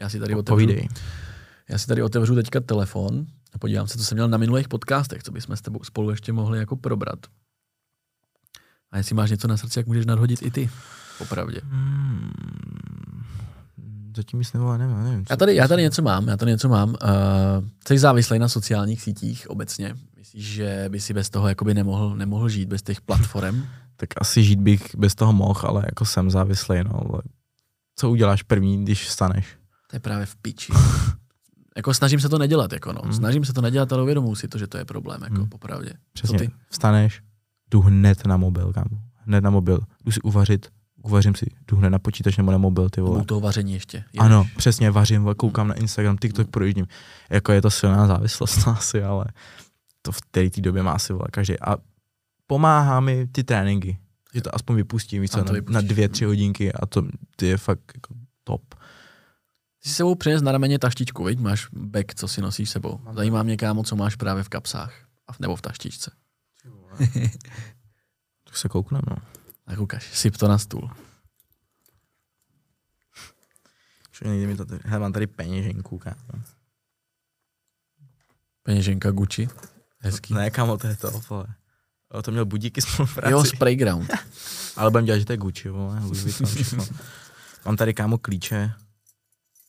Já si tady otevřu, Povídej. já si tady otevřu teďka telefon a podívám se, co jsem měl na minulých podcastech, co bychom s tebou spolu ještě mohli jako probrat. A jestli máš něco na srdci, jak můžeš nadhodit i ty, popravdě. Hmm zatím nic nebo nevím, nevím. Já tady, já tady něco mám, já tady něco mám. Uh, jsi závislý na sociálních sítích obecně? Myslíš, že by si bez toho jakoby nemohl, nemohl žít, bez těch platform? *laughs* tak asi žít bych bez toho mohl, ale jako jsem závislý, no. Co uděláš první, když staneš? To je právě v piči. *laughs* jako snažím se to nedělat, jako no. Hmm. Snažím se to nedělat, ale uvědomuji si to, že to je problém, jako hmm. popravdě. Přesně, Co ty? vstaneš, jdu hned na mobil, kam? Hned na mobil. Jdu si uvařit, uvařím si, jdu hned na počítač nebo na mobil, ty vole. U toho vaření ještě. Ježiš. Ano, přesně, vařím, koukám na Instagram, TikTok, mm. projíždím. Jako je to silná závislost *laughs* asi, ale to v té době má asi vole každý. A pomáhá mi ty tréninky, že to aspoň vypustím, víš co, na, na dvě, tři hodinky a to ty je fakt jako top. Ty si sebou přines na rameně taštičku, viď? Máš back, co si nosíš sebou. Zajímá mě, kámo, co máš právě v kapsách. Nebo v taštičce. *laughs* tak se koukneme, no. Tak ukaž, syp to na stůl. Nejde mi to tady. Hele, mám tady peněženku, kámo. Peněženka Gucci. Hezký. Ne, kámo, to je to, vole. O, to měl budíky spolupráci. Jo, Sprayground. *laughs* Ale budem dělat, že to je Gucci, vole. mám tady, kámo, klíče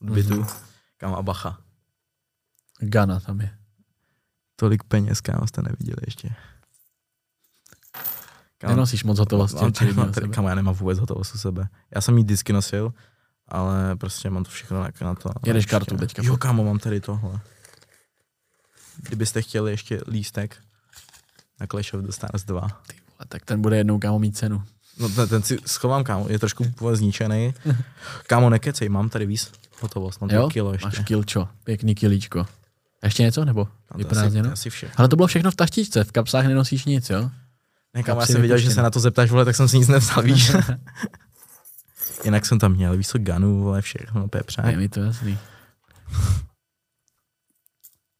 od bytu. Mm-hmm. Kámo, a bacha. Gana tam je. Tolik peněz, kámo, jste neviděli ještě. Kam, Nenosíš moc hotovosti. Mám, mám, tady, kam já nemám vůbec hotovost u sebe. Já jsem jí vždycky nosil, ale prostě mám to všechno na, na to. Jedeš kartu teďka. Jo, kámo, mám tady tohle. Kdybyste chtěli ještě lístek na Clash of the Stars 2. Ty vole, tak ten bude jednou kámo mít cenu. No ten, ten si schovám, kámo, je trošku zničený. Kámo, nekecej, mám tady víc hotovost, mám jo? kilo ještě. Máš kilčo, pěkný kilíčko. Ještě něco, nebo No, to asi, to asi vše. Ale to bylo všechno v taštičce, v kapsách nenosíš nic, jo? Ne, kámo, já jsem viděl, že se na to zeptáš, vole, tak jsem si nic nevzal, víš. *laughs* Jinak jsem tam měl, víš co, ganu, vole, všechno, pepřák. Je mi to jasný.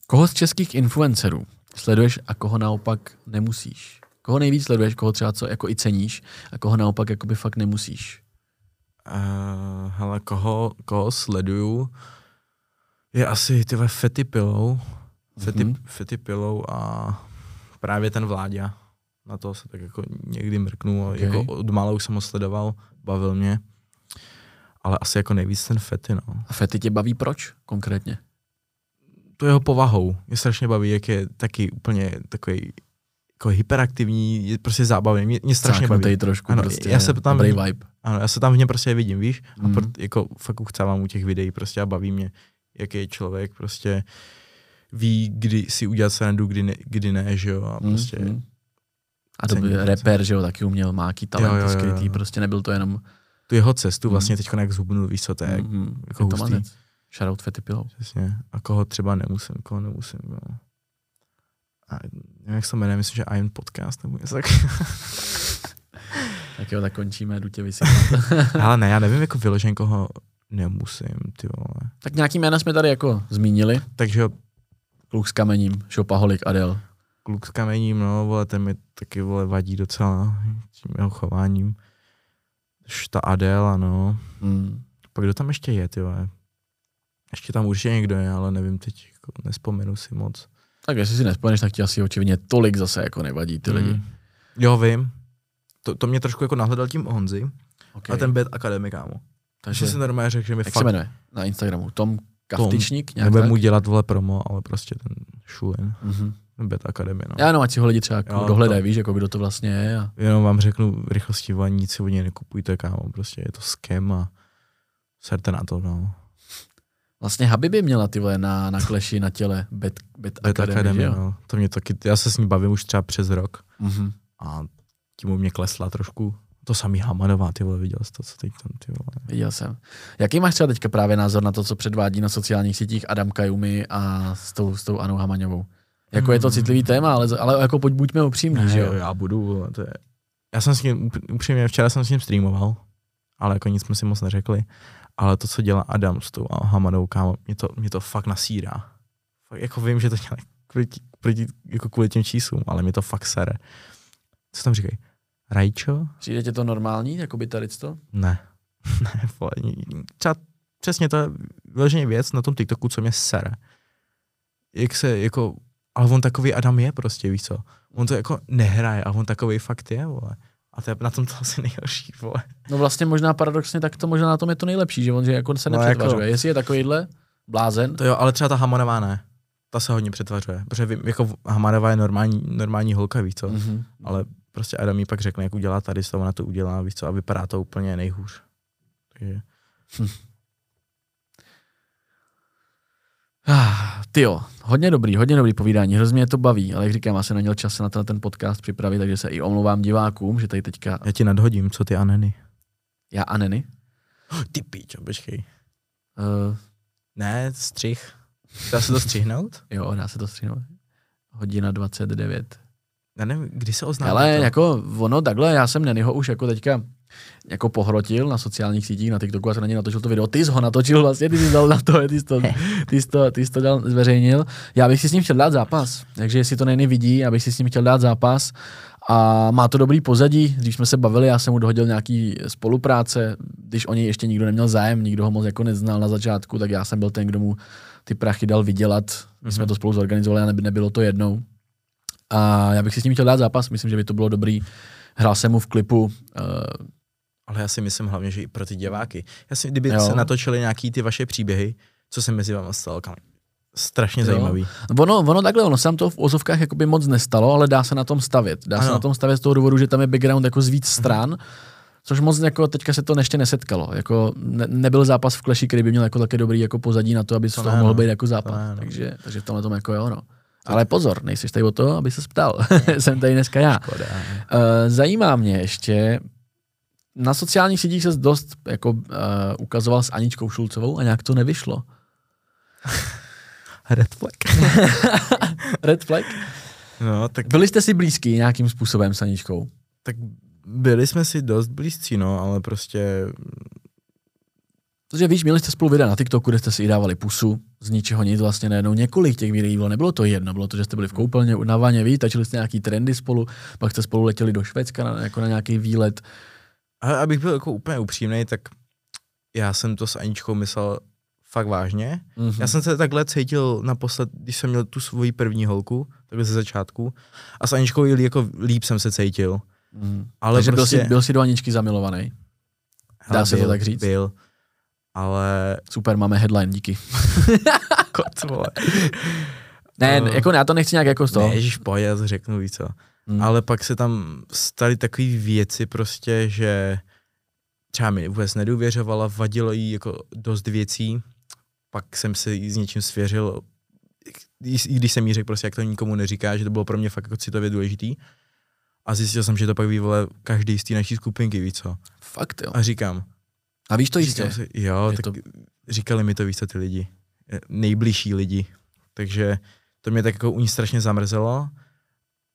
Koho z českých influencerů sleduješ a koho naopak nemusíš? Koho nejvíc sleduješ, koho třeba co jako i ceníš a koho naopak jakoby fakt nemusíš? Uh, hele, koho, koho sleduju, je asi ty vole Fety Pillow, Fety, Mhm. mm-hmm. Fety Pillow a právě ten Vláďa. Na to se tak jako někdy mrknu, Okay. jako od mála už jsem ho sledoval, bavil mě. Ale asi jako nejvíc ten Fety, no. A Fety tě baví proč konkrétně? To jeho povahou mě strašně baví, jak je taky úplně takový jako hyperaktivní, je prostě zábavný, mě, mě strašně baví. Cáknutej trošku Ano, prostě, já se tam- dobrý vibe. Ano, já se tam v něm prostě vidím, víš? A Mhm. mm. jako fakt uchcávám u těch videí prostě a baví mě, jaký člověk prostě ví, kdy si udělat srandu, kdy ne, kdy ne že jo? A prostě, Mm, mm. mm. A to byl to. rapper, že jo, taky uměl máký talent Jo, jo, jo, skrytý, jo. prostě nebyl to jenom tu jeho cestu vlastně teď jak zhubnul, víš co, to je mm, jako je to hustý. Shoutout Fety Pillow. přesně. A koho třeba nemusím, koho nemusím, no. A nevím, jak se to jmenuje, myslím, že Iron Podcast nebo něco tak. *laughs* Tak jo, tak končíme, jdu tě. *laughs* Ale ne, já nevím, jako vyložen koho nemusím, ty vole. tak nějaký jména jsme tady jako zmínili. Takže jo, Kluk s kamením, Šopaholik, Adel. Kluk s kamením, no, vole, ten mi taky, vole, vadí docela tím jeho chováním. Už ta Adela, no. Mm. Pak kdo tam ještě je, ty vole? Ještě tam určitě někdo je, ale nevím teď, jako nespomenu si moc. Tak jestli si nespomeneš, tak ti asi očividně tolik zase jako nevadí ty lidi. Mm. Jo, vím. To, to mě trošku jako nahledal tím Honzi Okay. a ten Bad Academy, kámo. Takže si normálně řekl, že mi jak se fakt jmenuje na Instagramu? Tom Kaftičník? nějak nebude tak? mu dělat vole promo, ale prostě ten Šulin, Mhm. Bad Academy, no. Já no, ať si ho lidi třeba jako dohledají, to- víš, jako kdo to vlastně je. A... Jenom vám řeknu v rychlosti, nic si od něj nekupujte, kámo, prostě je to scam a serte na to, no. Vlastně Habibi měla ty vole na, na kleši na těle Bet, Bet, Bad Academy, Academy, jo? no. To mě taky, já se s ní bavím už třeba přes rok Mhm. a tím u mě klesla trošku. To samý Hamanová, ty vole, viděl jsi to, co teď tam, ty vole. Viděl jsem. Jaký máš třeba teďka právě názor na to, co předvádí na sociálních sítích Adam Kajumi a s tou, s tou Anou Hamaňovou? Jako je to citlivý téma, ale, ale jako pojď buďme upřímní, Ne, že jo? já budu, to je... Já jsem s ním, up- upřímně, včera jsem s ním streamoval, ale jako nic jsme si moc neřekli. Ale to, co dělá Adam s tou Hamadou, kámo, mě to, mě to fakt nasírá. Fakt, jako vím, že to dělá kvůli, proti, jako kvůli těm číslům, ale mě to fakt sere. Co tam říkají? Rajčo? Přijde tě to normální, jako by tady to? Ne. *laughs* ne, vole, třeba přesně to je vyloženě věc na tom TikToku, co mě sere. Jak se jako, ale on takový Adam je prostě, víš co. On to jako nehraje, a on takový fakt je, vole. A to je na tom to asi nejhorší, vole. No vlastně možná paradoxně, tak to možná na tom je to nejlepší, že on že jako se No nepřetvařuje. jako- Jestli je takovýhle blázen, To jo, ale třeba ta Hamanová ne. Ta se hodně přetvařuje, protože vím, jako Hamanová je normální, normální holka, víš co. Mhm. Ale prostě Adam jí pak řekne, jak udělá tady, co ona to udělá, víš co, a vypadá to úplně nejhůř. Takže *laughs* Ah, ty jo, hodně dobrý, hodně dobrý povídání, hrozně mě to baví, ale jak říkám, já jsem neměl čas se na ten podcast připravit, takže se i omlouvám divákům, že tady teďka já ti nadhodím, co ty Aneny. já a Neny. *gasps* Ty píčo, počkej. Uh, Ne, střih. Dá se to střihnout? *laughs* jo, dá se to stříhnout. Hodina 29. Já nevím, kdy se oznámí Ale to? jako ono takhle, já jsem Nenyho už jako teďka jako pohrotil na sociálních sítích, na TikToku a jsem na něj natočil to video. Ty jsi ho natočil vlastně, ty jsi dal na to, ty jsi to, *laughs* ty jsi to, ty jsi to dal, zveřejnil. Já bych si s ním chtěl dát zápas, takže jestli to Neny vidí, abych si s ním chtěl dát zápas. A má to dobrý pozadí, když jsme se bavili, já jsem mu dohodil nějaký spolupráce, když o něj ještě nikdo neměl zájem, nikdo ho moc jako neznal na začátku, tak já jsem byl ten, kdo mu ty prachy dal vydělat. My jsme Mhm. to spolu zorganizovali a neby- nebylo to jednou. A já bych si s ním chtěl dát zápas, myslím, že by to bylo dobrý. Hrál jsem mu v klipu, uh, Ale já si myslím hlavně, že i pro ty diváky. Já si, kdyby Jo. se natočili nějaký ty vaše příběhy, co se mezi váma stalo, kam, strašně Jo. zajímavý. Ono, ono takhle, ono se tam to v ozovkách jakoby moc nestalo, ale dá se na tom stavět. Dá se Ano. na tom stavět z toho důvodu, že tam je background jako z víc stran, což moc jako teďka se to ještě nesetkalo. Jako ne, nebyl zápas v Clashi, který by měl jako také dobrý jako pozadí na to, aby z To toho mohl no. být jako zápas. To ne, no. takže, takže v tomhle tom jako jo, no. Ale pozor, nejsi tady o to, aby se ptal. *laughs* Jsem tady dneska já. Škoda. Uh, zajímá mě ještě, na sociálních sítích se dost jako, uh, ukazoval s Aničkou Šulcovou a nějak to nevyšlo. *laughs* Red flag. *laughs* Red flag? No, tak... Byli jste si blízký nějakým způsobem s Aničkou? Tak byli jsme si dost blízcí, no, ale prostě... Protože víš, měli jste spolu videa na TikToku, kde jste si i dávali pusu, z ničeho nic vlastně najednou několik těch videí bylo, nebylo to jedno, bylo to, že jste byli v koupelně na vaně, víš, tačili jste nějaký trendy spolu, pak jste spolu letěli do Švédska na, jako na nějaký výlet. A abych byl jako úplně upřímný, tak já jsem to s Aničkou myslel fakt vážně. Mm-hmm. Já jsem se takhle cítil naposled, když jsem měl tu svoji první holku, takhle ze začátku. A s Aničkou jako líp jsem se cítil. Mm. Ale Takže prostě... byl, jsi, byl jsi do Aničky zamilovaný? Dá se to tak říct? Byl. Ale... Super, máme headline, díky. *laughs* Kot, vole. ne, uh, jako já to nechci nějak jako z toho. Ne, ježiš, pojď, já to řeknu víc. Mm. Ale pak se tam staly takové věci prostě, že třeba mi vůbec nedůvěřovala, vadilo jí jako dost věcí, pak jsem se jí s něčím svěřil, i když jsem jí řekl prostě, jak to nikomu neříká, že to bylo pro mě fakt jako citově důležitý. A zjistil jsem, že to pak vývole každý z té naší skupinky, víš co. Fakt jo. A říkám. A víš to jistě? Si, jo, tak to... říkali mi to víc ty lidi. Nejbližší lidi. Takže to mě tak jako u ní strašně zamrzelo.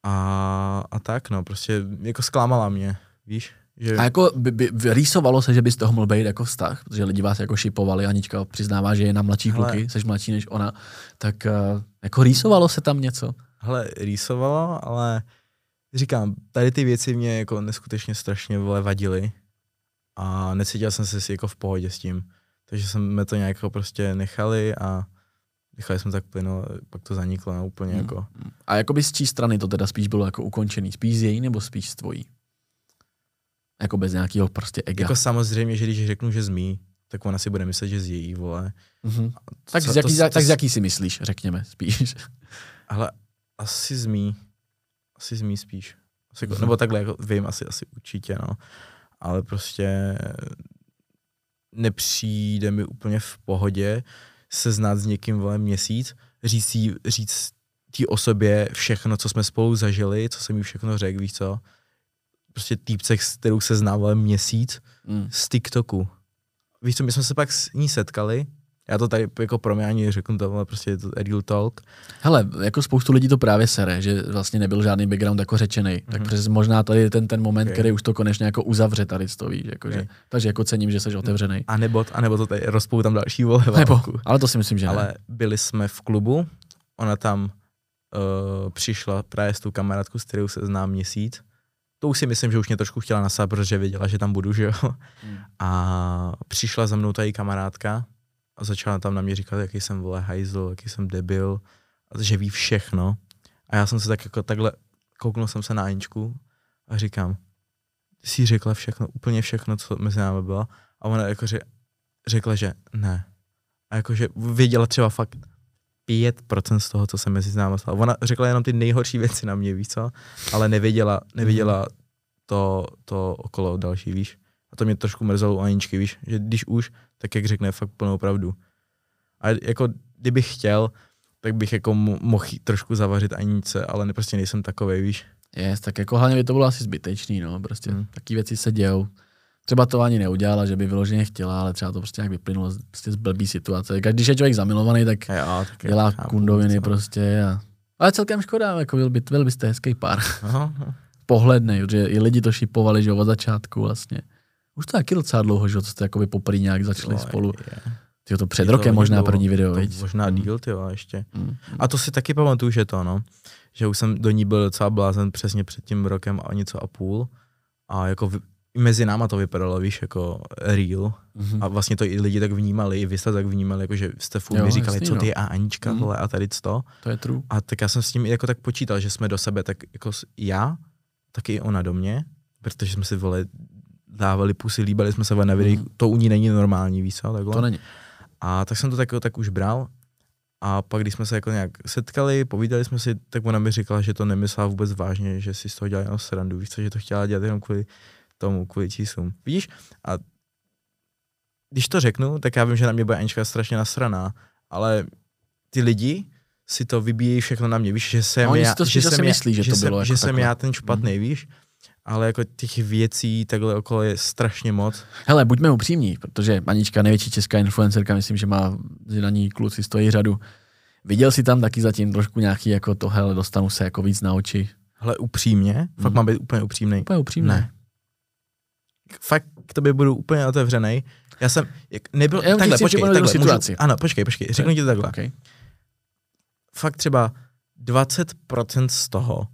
A, a tak no, prostě jako zklamala mě, víš. Že... A jako by, by, rýsovalo se, že bys toho mohl být jako vztah, protože lidi vás jako šipovali, Anička přiznává, že je na mladší Hele. kluky, jsi mladší než ona, tak uh, jako rýsovalo se tam něco? Hele, rýsovalo, ale říkám, tady ty věci mě jako neskutečně strašně vole vadily a necítil jsem se si jako v pohodě s tím. Takže jsme to nějak jako prostě nechali a nechali jsme tak plynout, pak to zaniklo no, úplně hmm. jako. A jako by z čí strany to teda spíš bylo jako ukončený? Spíš z její nebo spíš z tvojí? Jako bez nějakého prostě ega. Jako samozřejmě, že když řeknu, že zmí, tak ona si bude myslet, že z její, vole. Mm-hmm. Tak, z jaký, to, tak z jaký si myslíš, řekněme, spíš. Ale asi zmí. Asi zmí spíš. Asi, mm-hmm. Nebo takhle, jako vím, asi, asi určitě, no. Ale prostě nepřijde mi úplně v pohodě se znát s někým vole měsíc, říct, jí, říct té osobě všechno, co jsme spolu zažili, co jsem jí všechno řekl, víš co prostě týpce, s kterou se znával měsíc mm. z TikToku. Víš co, my jsme se pak s ní setkali, já to tady jako pro mě ani řeknu to, ale prostě je to real talk. Hele, jako spoustu lidí to právě sere, že vlastně nebyl žádný background jako řečený. Mm-hmm. Tak mhm. přes možná tady je ten, ten moment, okay. který už to konečně jako uzavře tady to víš, jako okay. že, takže jako cením, že jsi otevřený. A nebo, a nebo to tady rozpou tam další vole nebo, ale to si myslím, že Ale ne. byli jsme v klubu, ona tam uh, přišla právě s tou kamarádkou, s kterou se znám měsíc to už si myslím, že už mě trošku chtěla nasát, protože věděla, že tam budu, že jo. Hmm. A přišla za mnou tady kamarádka a začala tam na mě říkat, jaký jsem vole hajzl, jaký jsem debil, a že ví všechno. A já jsem se tak jako takhle, kouknul jsem se na Aničku a říkám, ty jsi řekla všechno, úplně všechno, co mezi námi bylo. A ona jako řekla, že ne. A jakože věděla třeba fakt 5% z toho, co se mezi námi stalo. Ona řekla jenom ty nejhorší věci na mě, víš co? Ale nevěděla, nevěděla mhm. to, to okolo další, víš? A to mě trošku mrzelo u Aničky, víš? Že když už, tak jak řekne fakt plnou pravdu. A jako kdybych chtěl, tak bych jako mohl trošku zavařit Aničce, ale ne, prostě nejsem takovej, víš? Yes, tak jako hlavně by to bylo asi zbytečný, no, prostě hmm. taky věci se dějou třeba to ani neudělala, že by vyloženě chtěla, ale třeba to prostě nějak vyplynulo z, prostě z blbý situace. Když je člověk zamilovaný, tak, jo, tak dělá já, kundoviny já, prostě. A... Ale celkem škoda, jako byl, by, byl byste hezký pár. Aha. *laughs* Pohlednej, že i lidi to šipovali, že od začátku vlastně. Už to taky docela dlouho, že co jste jako poprvé nějak začali jo, spolu. Je. to před je rokem to, možná první video, to, Možná mm. díl, ty ještě. Mm. A to si taky pamatuju, že to, no. Že už jsem do ní byl docela blázen přesně před tím rokem a něco a půl. A jako mezi náma to vypadalo, víš, jako real. Mm-hmm. A vlastně to i lidi tak vnímali, i vy jste tak vnímali, jako že jste furt mi říkali, jasný, co ty no. a Anička, mm-hmm. vole, a tady to. To je true. A tak já jsem s tím jako tak počítal, že jsme do sebe, tak jako já, tak i ona do mě, protože jsme si, vole, dávali pusy, líbali jsme se na videích, mm-hmm. to u ní není normální, víš co, takhle. To není. A tak jsem to tak, tak už bral a pak, když jsme se jako nějak setkali, povídali jsme si, tak ona mi říkala, že to nemyslela vůbec vážně, že si z toho dělala jenom srandu, víš co, že to chtěla dělat jenom kvůli tomu, kvůli číslům. Vidíš? A když to řeknu, tak já vím, že na mě bude Anička strašně nasraná, ale ty lidi si to vybíjí všechno na mě, víš, že jsem no, já, že jsem, myslí, že, že, to jsem, bylo že jako jsem já ten špatný, mm. víš? Ale jako těch věcí takhle okolo je strašně moc. Hele, buďme upřímní, protože Anička, největší česká influencerka, myslím, že má na ní kluci stojí řadu. Viděl jsi tam taky zatím trošku nějaký jako to, hele, dostanu se jako víc na oči? Hele, upřímně, mm. fakt mhm. mám být úplně upřímný. Úplně upřímný. Ne. Fakt k tobě budu úplně otevřený. Já jsem, jak nebyl, Já takhle, počkej, takhle, situaci. Můžu, ano, počkej, počkej, řeknu ti to takhle. Okay. Fakt třeba 20% z toho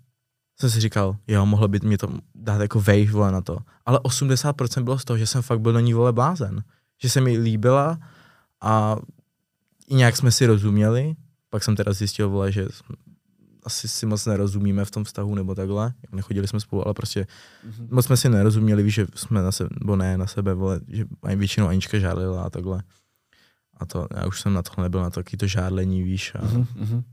jsem si říkal, jo, mohlo by mě to dát jako wave, vole, na to. Ale 80% bylo z toho, že jsem fakt byl do ní, vole, blázen. Že se mi líbila a i nějak jsme si rozuměli. Pak jsem teda zjistil, vole, že asi si moc nerozumíme v tom vztahu nebo takhle. Nechodili jsme spolu, ale prostě mm-hmm. moc jsme si nerozuměli, víš, že jsme na sebe, nebo ne na sebe, vole, že většinou Anička žádlila a takhle. A to, já už jsem na tohle nebyl, na to žádlení, víš. A... Mm-hmm.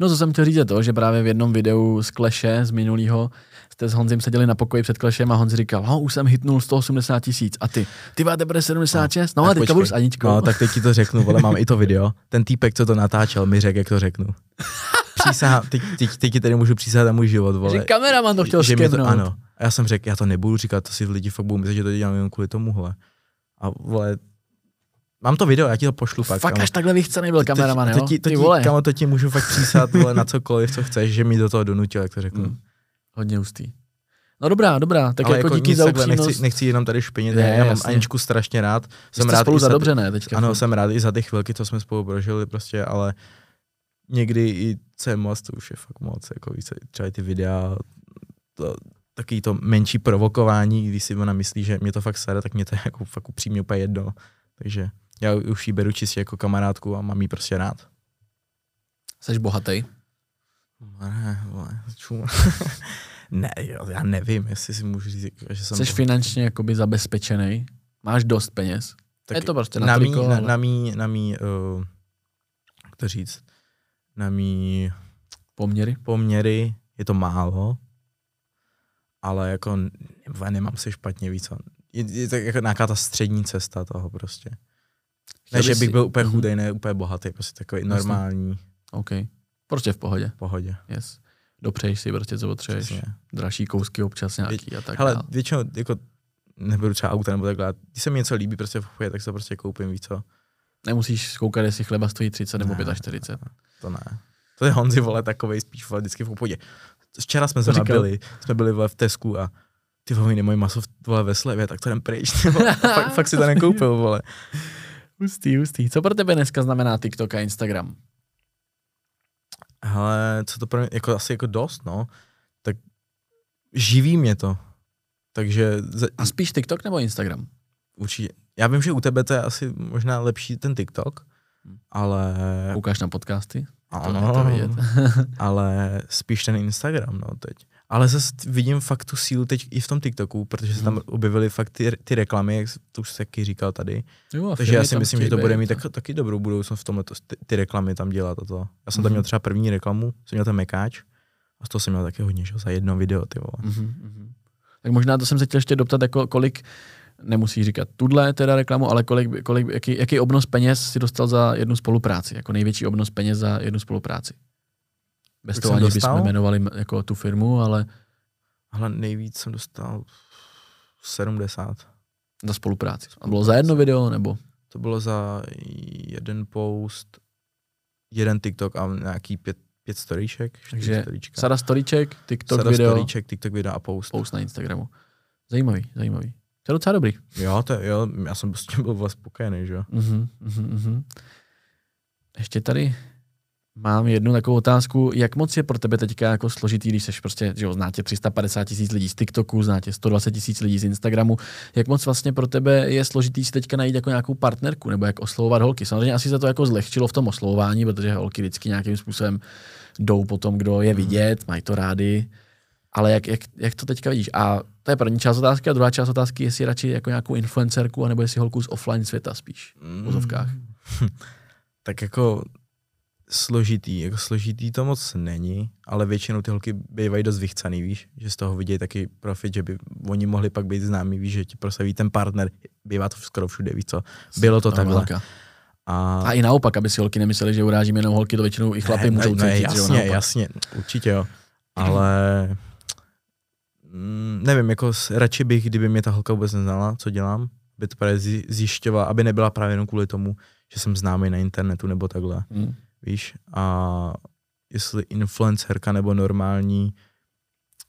No co jsem chtěl říct je to, že právě v jednom videu z Kleše, z minulého, jste s Honzem seděli na pokoji před Klešem a Honzi říkal, no, už jsem hitnul 180 tisíc a ty, ty máte teprve 76, no, no a teďka budu s Aničkou. No, tak teď ti to řeknu, ale mám i to video. Ten týpek, co to natáčel, mi řekl, jak to řeknu. Přísahám, teď, teď, teď ti tady můžu přísahat na můj život, vole. Že kameraman to chtěl že to, Ano. A já jsem řekl, já to nebudu říkat, to si lidi fakt budou myslet, že to dělám jen kvůli tomuhle. A vole, Mám to video, já ti to pošlu fakt. Fakt až takhle vychcený byl kameraman, jo? To ti, to ti, kamo, to ti můžu fakt přísat vole, na cokoliv, co chceš, že mi do toho donutil, jak to řeknu. Hmm. Hodně hustý. No dobrá, dobrá, tak Ale jako, jako díky za upřímnost. Nechci, nechci jenom tady špinit, já, já mám Aničku strašně rád. Jsem rád spolu zadobřené teďka. Ano, jsem rád i za ty chvilky, co jsme spolu prožili prostě, ale někdy i co je moc, to už je fakt moc, jako víc, třeba ty videa, to, taky to menší provokování, když si ona myslí, že mě to fakt sere, tak mě to je jako fakt upřímně úplně jedno. Takže já už ji beru čistě jako kamarádku a mám ji prostě rád. Jsi bohatý? Ne, *laughs* ne, jo, já nevím, jestli si můžu říct, že jsem... Jsi bohatý. finančně jakoby zabezpečený? Máš dost peněz? Tak je to prostě na, na triko, mý, ale... na, na mý, na mý uh, jak to říct, na mý poměry? poměry je to málo, ale jako nemám se špatně víc. Je, je to jako nějaká ta střední cesta toho prostě. Ne, že bych byl úplně mhm. chudej, ne úplně bohatý, prostě takový Jasně. normální. OK. Prostě v pohodě. V pohodě. Yes. Dopřeješ si prostě, co potřebuješ. Dražší kousky občas nějaký a tak Ale většinou jako nebudu třeba auta nebo takhle. Když se mi něco líbí prostě v pohodě, tak se prostě koupím, víc co. Nemusíš zkoukat, jestli chleba stojí 30 nebo 45. To ne. To je Honzi, vole, takovej spíš vole, vždycky v pohodě. Včera jsme se byli, jsme byli vole, v Tesku a ty vole, nemají maso vole, ve slevě, tak to jdem pryč. fakt, fakt, si to nekoupil, vole. Hustý, hustý. Co pro tebe dneska znamená TikTok a Instagram? Ale co to pro mě, jako asi jako dost, no. Tak živí mě to. Takže... A spíš TikTok nebo Instagram? Určitě. Já vím, že u tebe to je asi možná lepší ten TikTok, hmm. ale... Ukáž na podcasty? Ano, to, to ale spíš ten Instagram, no teď. Ale zase vidím fakt tu sílu teď i v tom TikToku, protože se tam hmm. objevily fakt ty, ty reklamy, jak to už se taky říkal tady. Jo, Takže já si myslím, že to bude mít tak, taky dobrou budoucnost v tomhle, ty, ty reklamy tam dělat a to. Já jsem tam hmm. měl třeba první reklamu, jsem měl ten mekáč a z toho jsem měl taky hodně, že za jedno video, ty vole. Mm-hmm. Tak možná to jsem se chtěl ještě doptat, jako kolik, nemusí říkat tudle teda reklamu, ale kolik, kolik, jaký, jaký obnos peněz si dostal za jednu spolupráci, jako největší obnos peněz za jednu spolupráci. Bez toho ani bychom jmenovali jako tu firmu, ale... Ale nejvíc jsem dostal 70. Za spolupráci. A bylo za jedno video, nebo? To bylo za jeden post, jeden TikTok a nějaký pět, pět storyček. Takže storyčka. sada storyček, TikTok sada video. storyček, TikTok video a post. Post na Instagramu. Zajímavý, zajímavý. To je docela dobrý. Jo, to, jo já jsem s tím byl vlastně spokojený, že jo. Uh-huh, uh-huh, uh-huh. Ještě tady Mám jednu takovou otázku, jak moc je pro tebe teďka jako složitý, když seš prostě, že jo, znáte 350 tisíc lidí z TikToku, znáte 120 tisíc lidí z Instagramu, jak moc vlastně pro tebe je složitý si teďka najít jako nějakou partnerku, nebo jak oslovovat holky. Samozřejmě asi se to jako zlehčilo v tom oslovování, protože holky vždycky nějakým způsobem jdou po tom, kdo je hmm. vidět, mají to rádi, ale jak, jak, jak, to teďka vidíš? A to je první část otázky a druhá část otázky, jestli radši jako nějakou influencerku, anebo jestli holku z offline světa spíš v vozovkách. *laughs* tak jako složitý, jako složitý to moc není, ale většinou ty holky bývají dost vychcaný, víš, že z toho vidějí taky profit, že by oni mohli pak být známí, víš, že ti prosaví ten partner, bývá to skoro všude, víš co, bylo to takhle. A... a i naopak, aby si holky nemysleli, že urážíme jenom holky, to většinou i chlapy ne, můžou ne, cítit, jasně, jo, jasně, určitě jo, ale mm, nevím, jako radši bych, kdyby mě ta holka vůbec neznala, co dělám, by to právě zjišťovala, aby nebyla právě jenom kvůli tomu, že jsem známý na internetu nebo takhle, mm. Víš, a jestli influencerka nebo normální,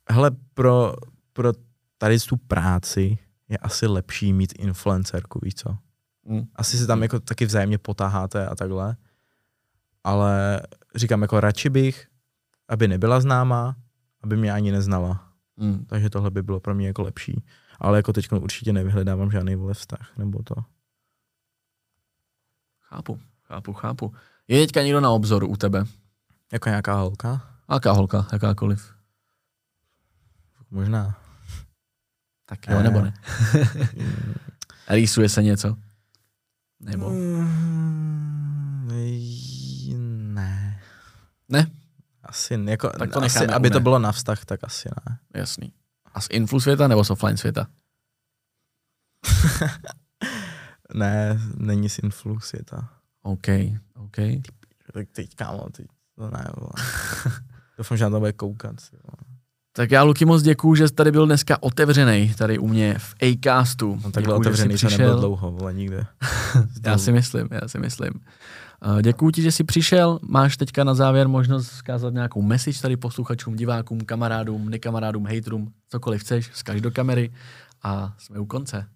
hele, pro, pro tady tu práci je asi lepší mít influencerku, víš co? Mm. Asi se tam jako taky vzájemně potáháte a takhle, ale říkám, jako radši bych, aby nebyla známá, aby mě ani neznala. Mm. Takže tohle by bylo pro mě jako lepší. Ale jako teď určitě nevyhledávám žádný vole vztah, nebo to. Chápu, chápu, chápu. Je teďka někdo na obzoru u tebe? Jako nějaká holka? Jaká holka, jakákoliv. Možná. Tak jo, nebo ne? *laughs* Rýsuje se něco? Nebo? Mm, ne. Ne? Asi, jako, tak to asi, aby to bylo na vztah, tak asi ne. Jasný. A z influ světa nebo z offline světa? *laughs* ne, není z influ světa. OK, OK. Tak teď, kámo, teď to ne, *laughs* Doufám, že na to bude koukat. Tak já, Luky, moc děkuju, že jsi tady byl dneska otevřený, tady u mě v Acastu. No takhle otevřený to nebyl dlouho, vole, nikde. *laughs* já si myslím, já si myslím. Děkuji ti, že jsi přišel. Máš teďka na závěr možnost zkázat nějakou message tady posluchačům, divákům, kamarádům, nekamarádům, haterům, cokoliv chceš, zkaž do kamery a jsme u konce.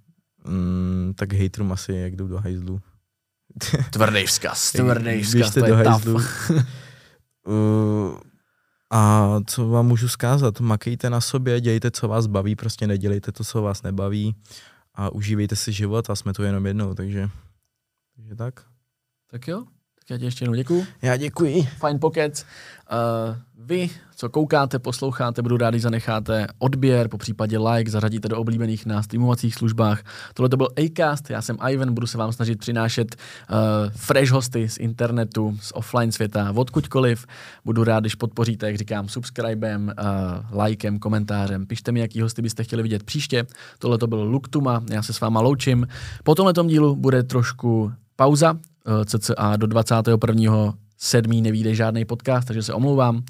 Mm, tak haterům asi, jak jdou do hajzlu. *laughs* tvrdý vzkaz, tvrdý vzkaz, to je *laughs* uh, a co vám můžu zkázat? Makejte na sobě, dělejte, co vás baví, prostě nedělejte to, co vás nebaví a užívejte si život a jsme tu jenom jednou, takže, takže tak. Tak jo, já ti ještě jednou děkuji. Já děkuji. Fine Pocket. Uh, vy, co koukáte, posloucháte, budu rádi zanecháte odběr, po případě like, zařadíte do oblíbených na streamovacích službách. Tohle to byl Acast, já jsem Ivan, budu se vám snažit přinášet uh, fresh hosty z internetu, z offline světa, odkudkoliv. Budu rád, když podpoříte, jak říkám, subscribem, uh, likem, komentářem. Pište mi, jaký hosty byste chtěli vidět příště. Tohle to byl Luktuma, já se s váma loučím. Po tomhle dílu bude trošku pauza, cca do 21. sedmý nevíde žádný podcast, takže se omlouvám.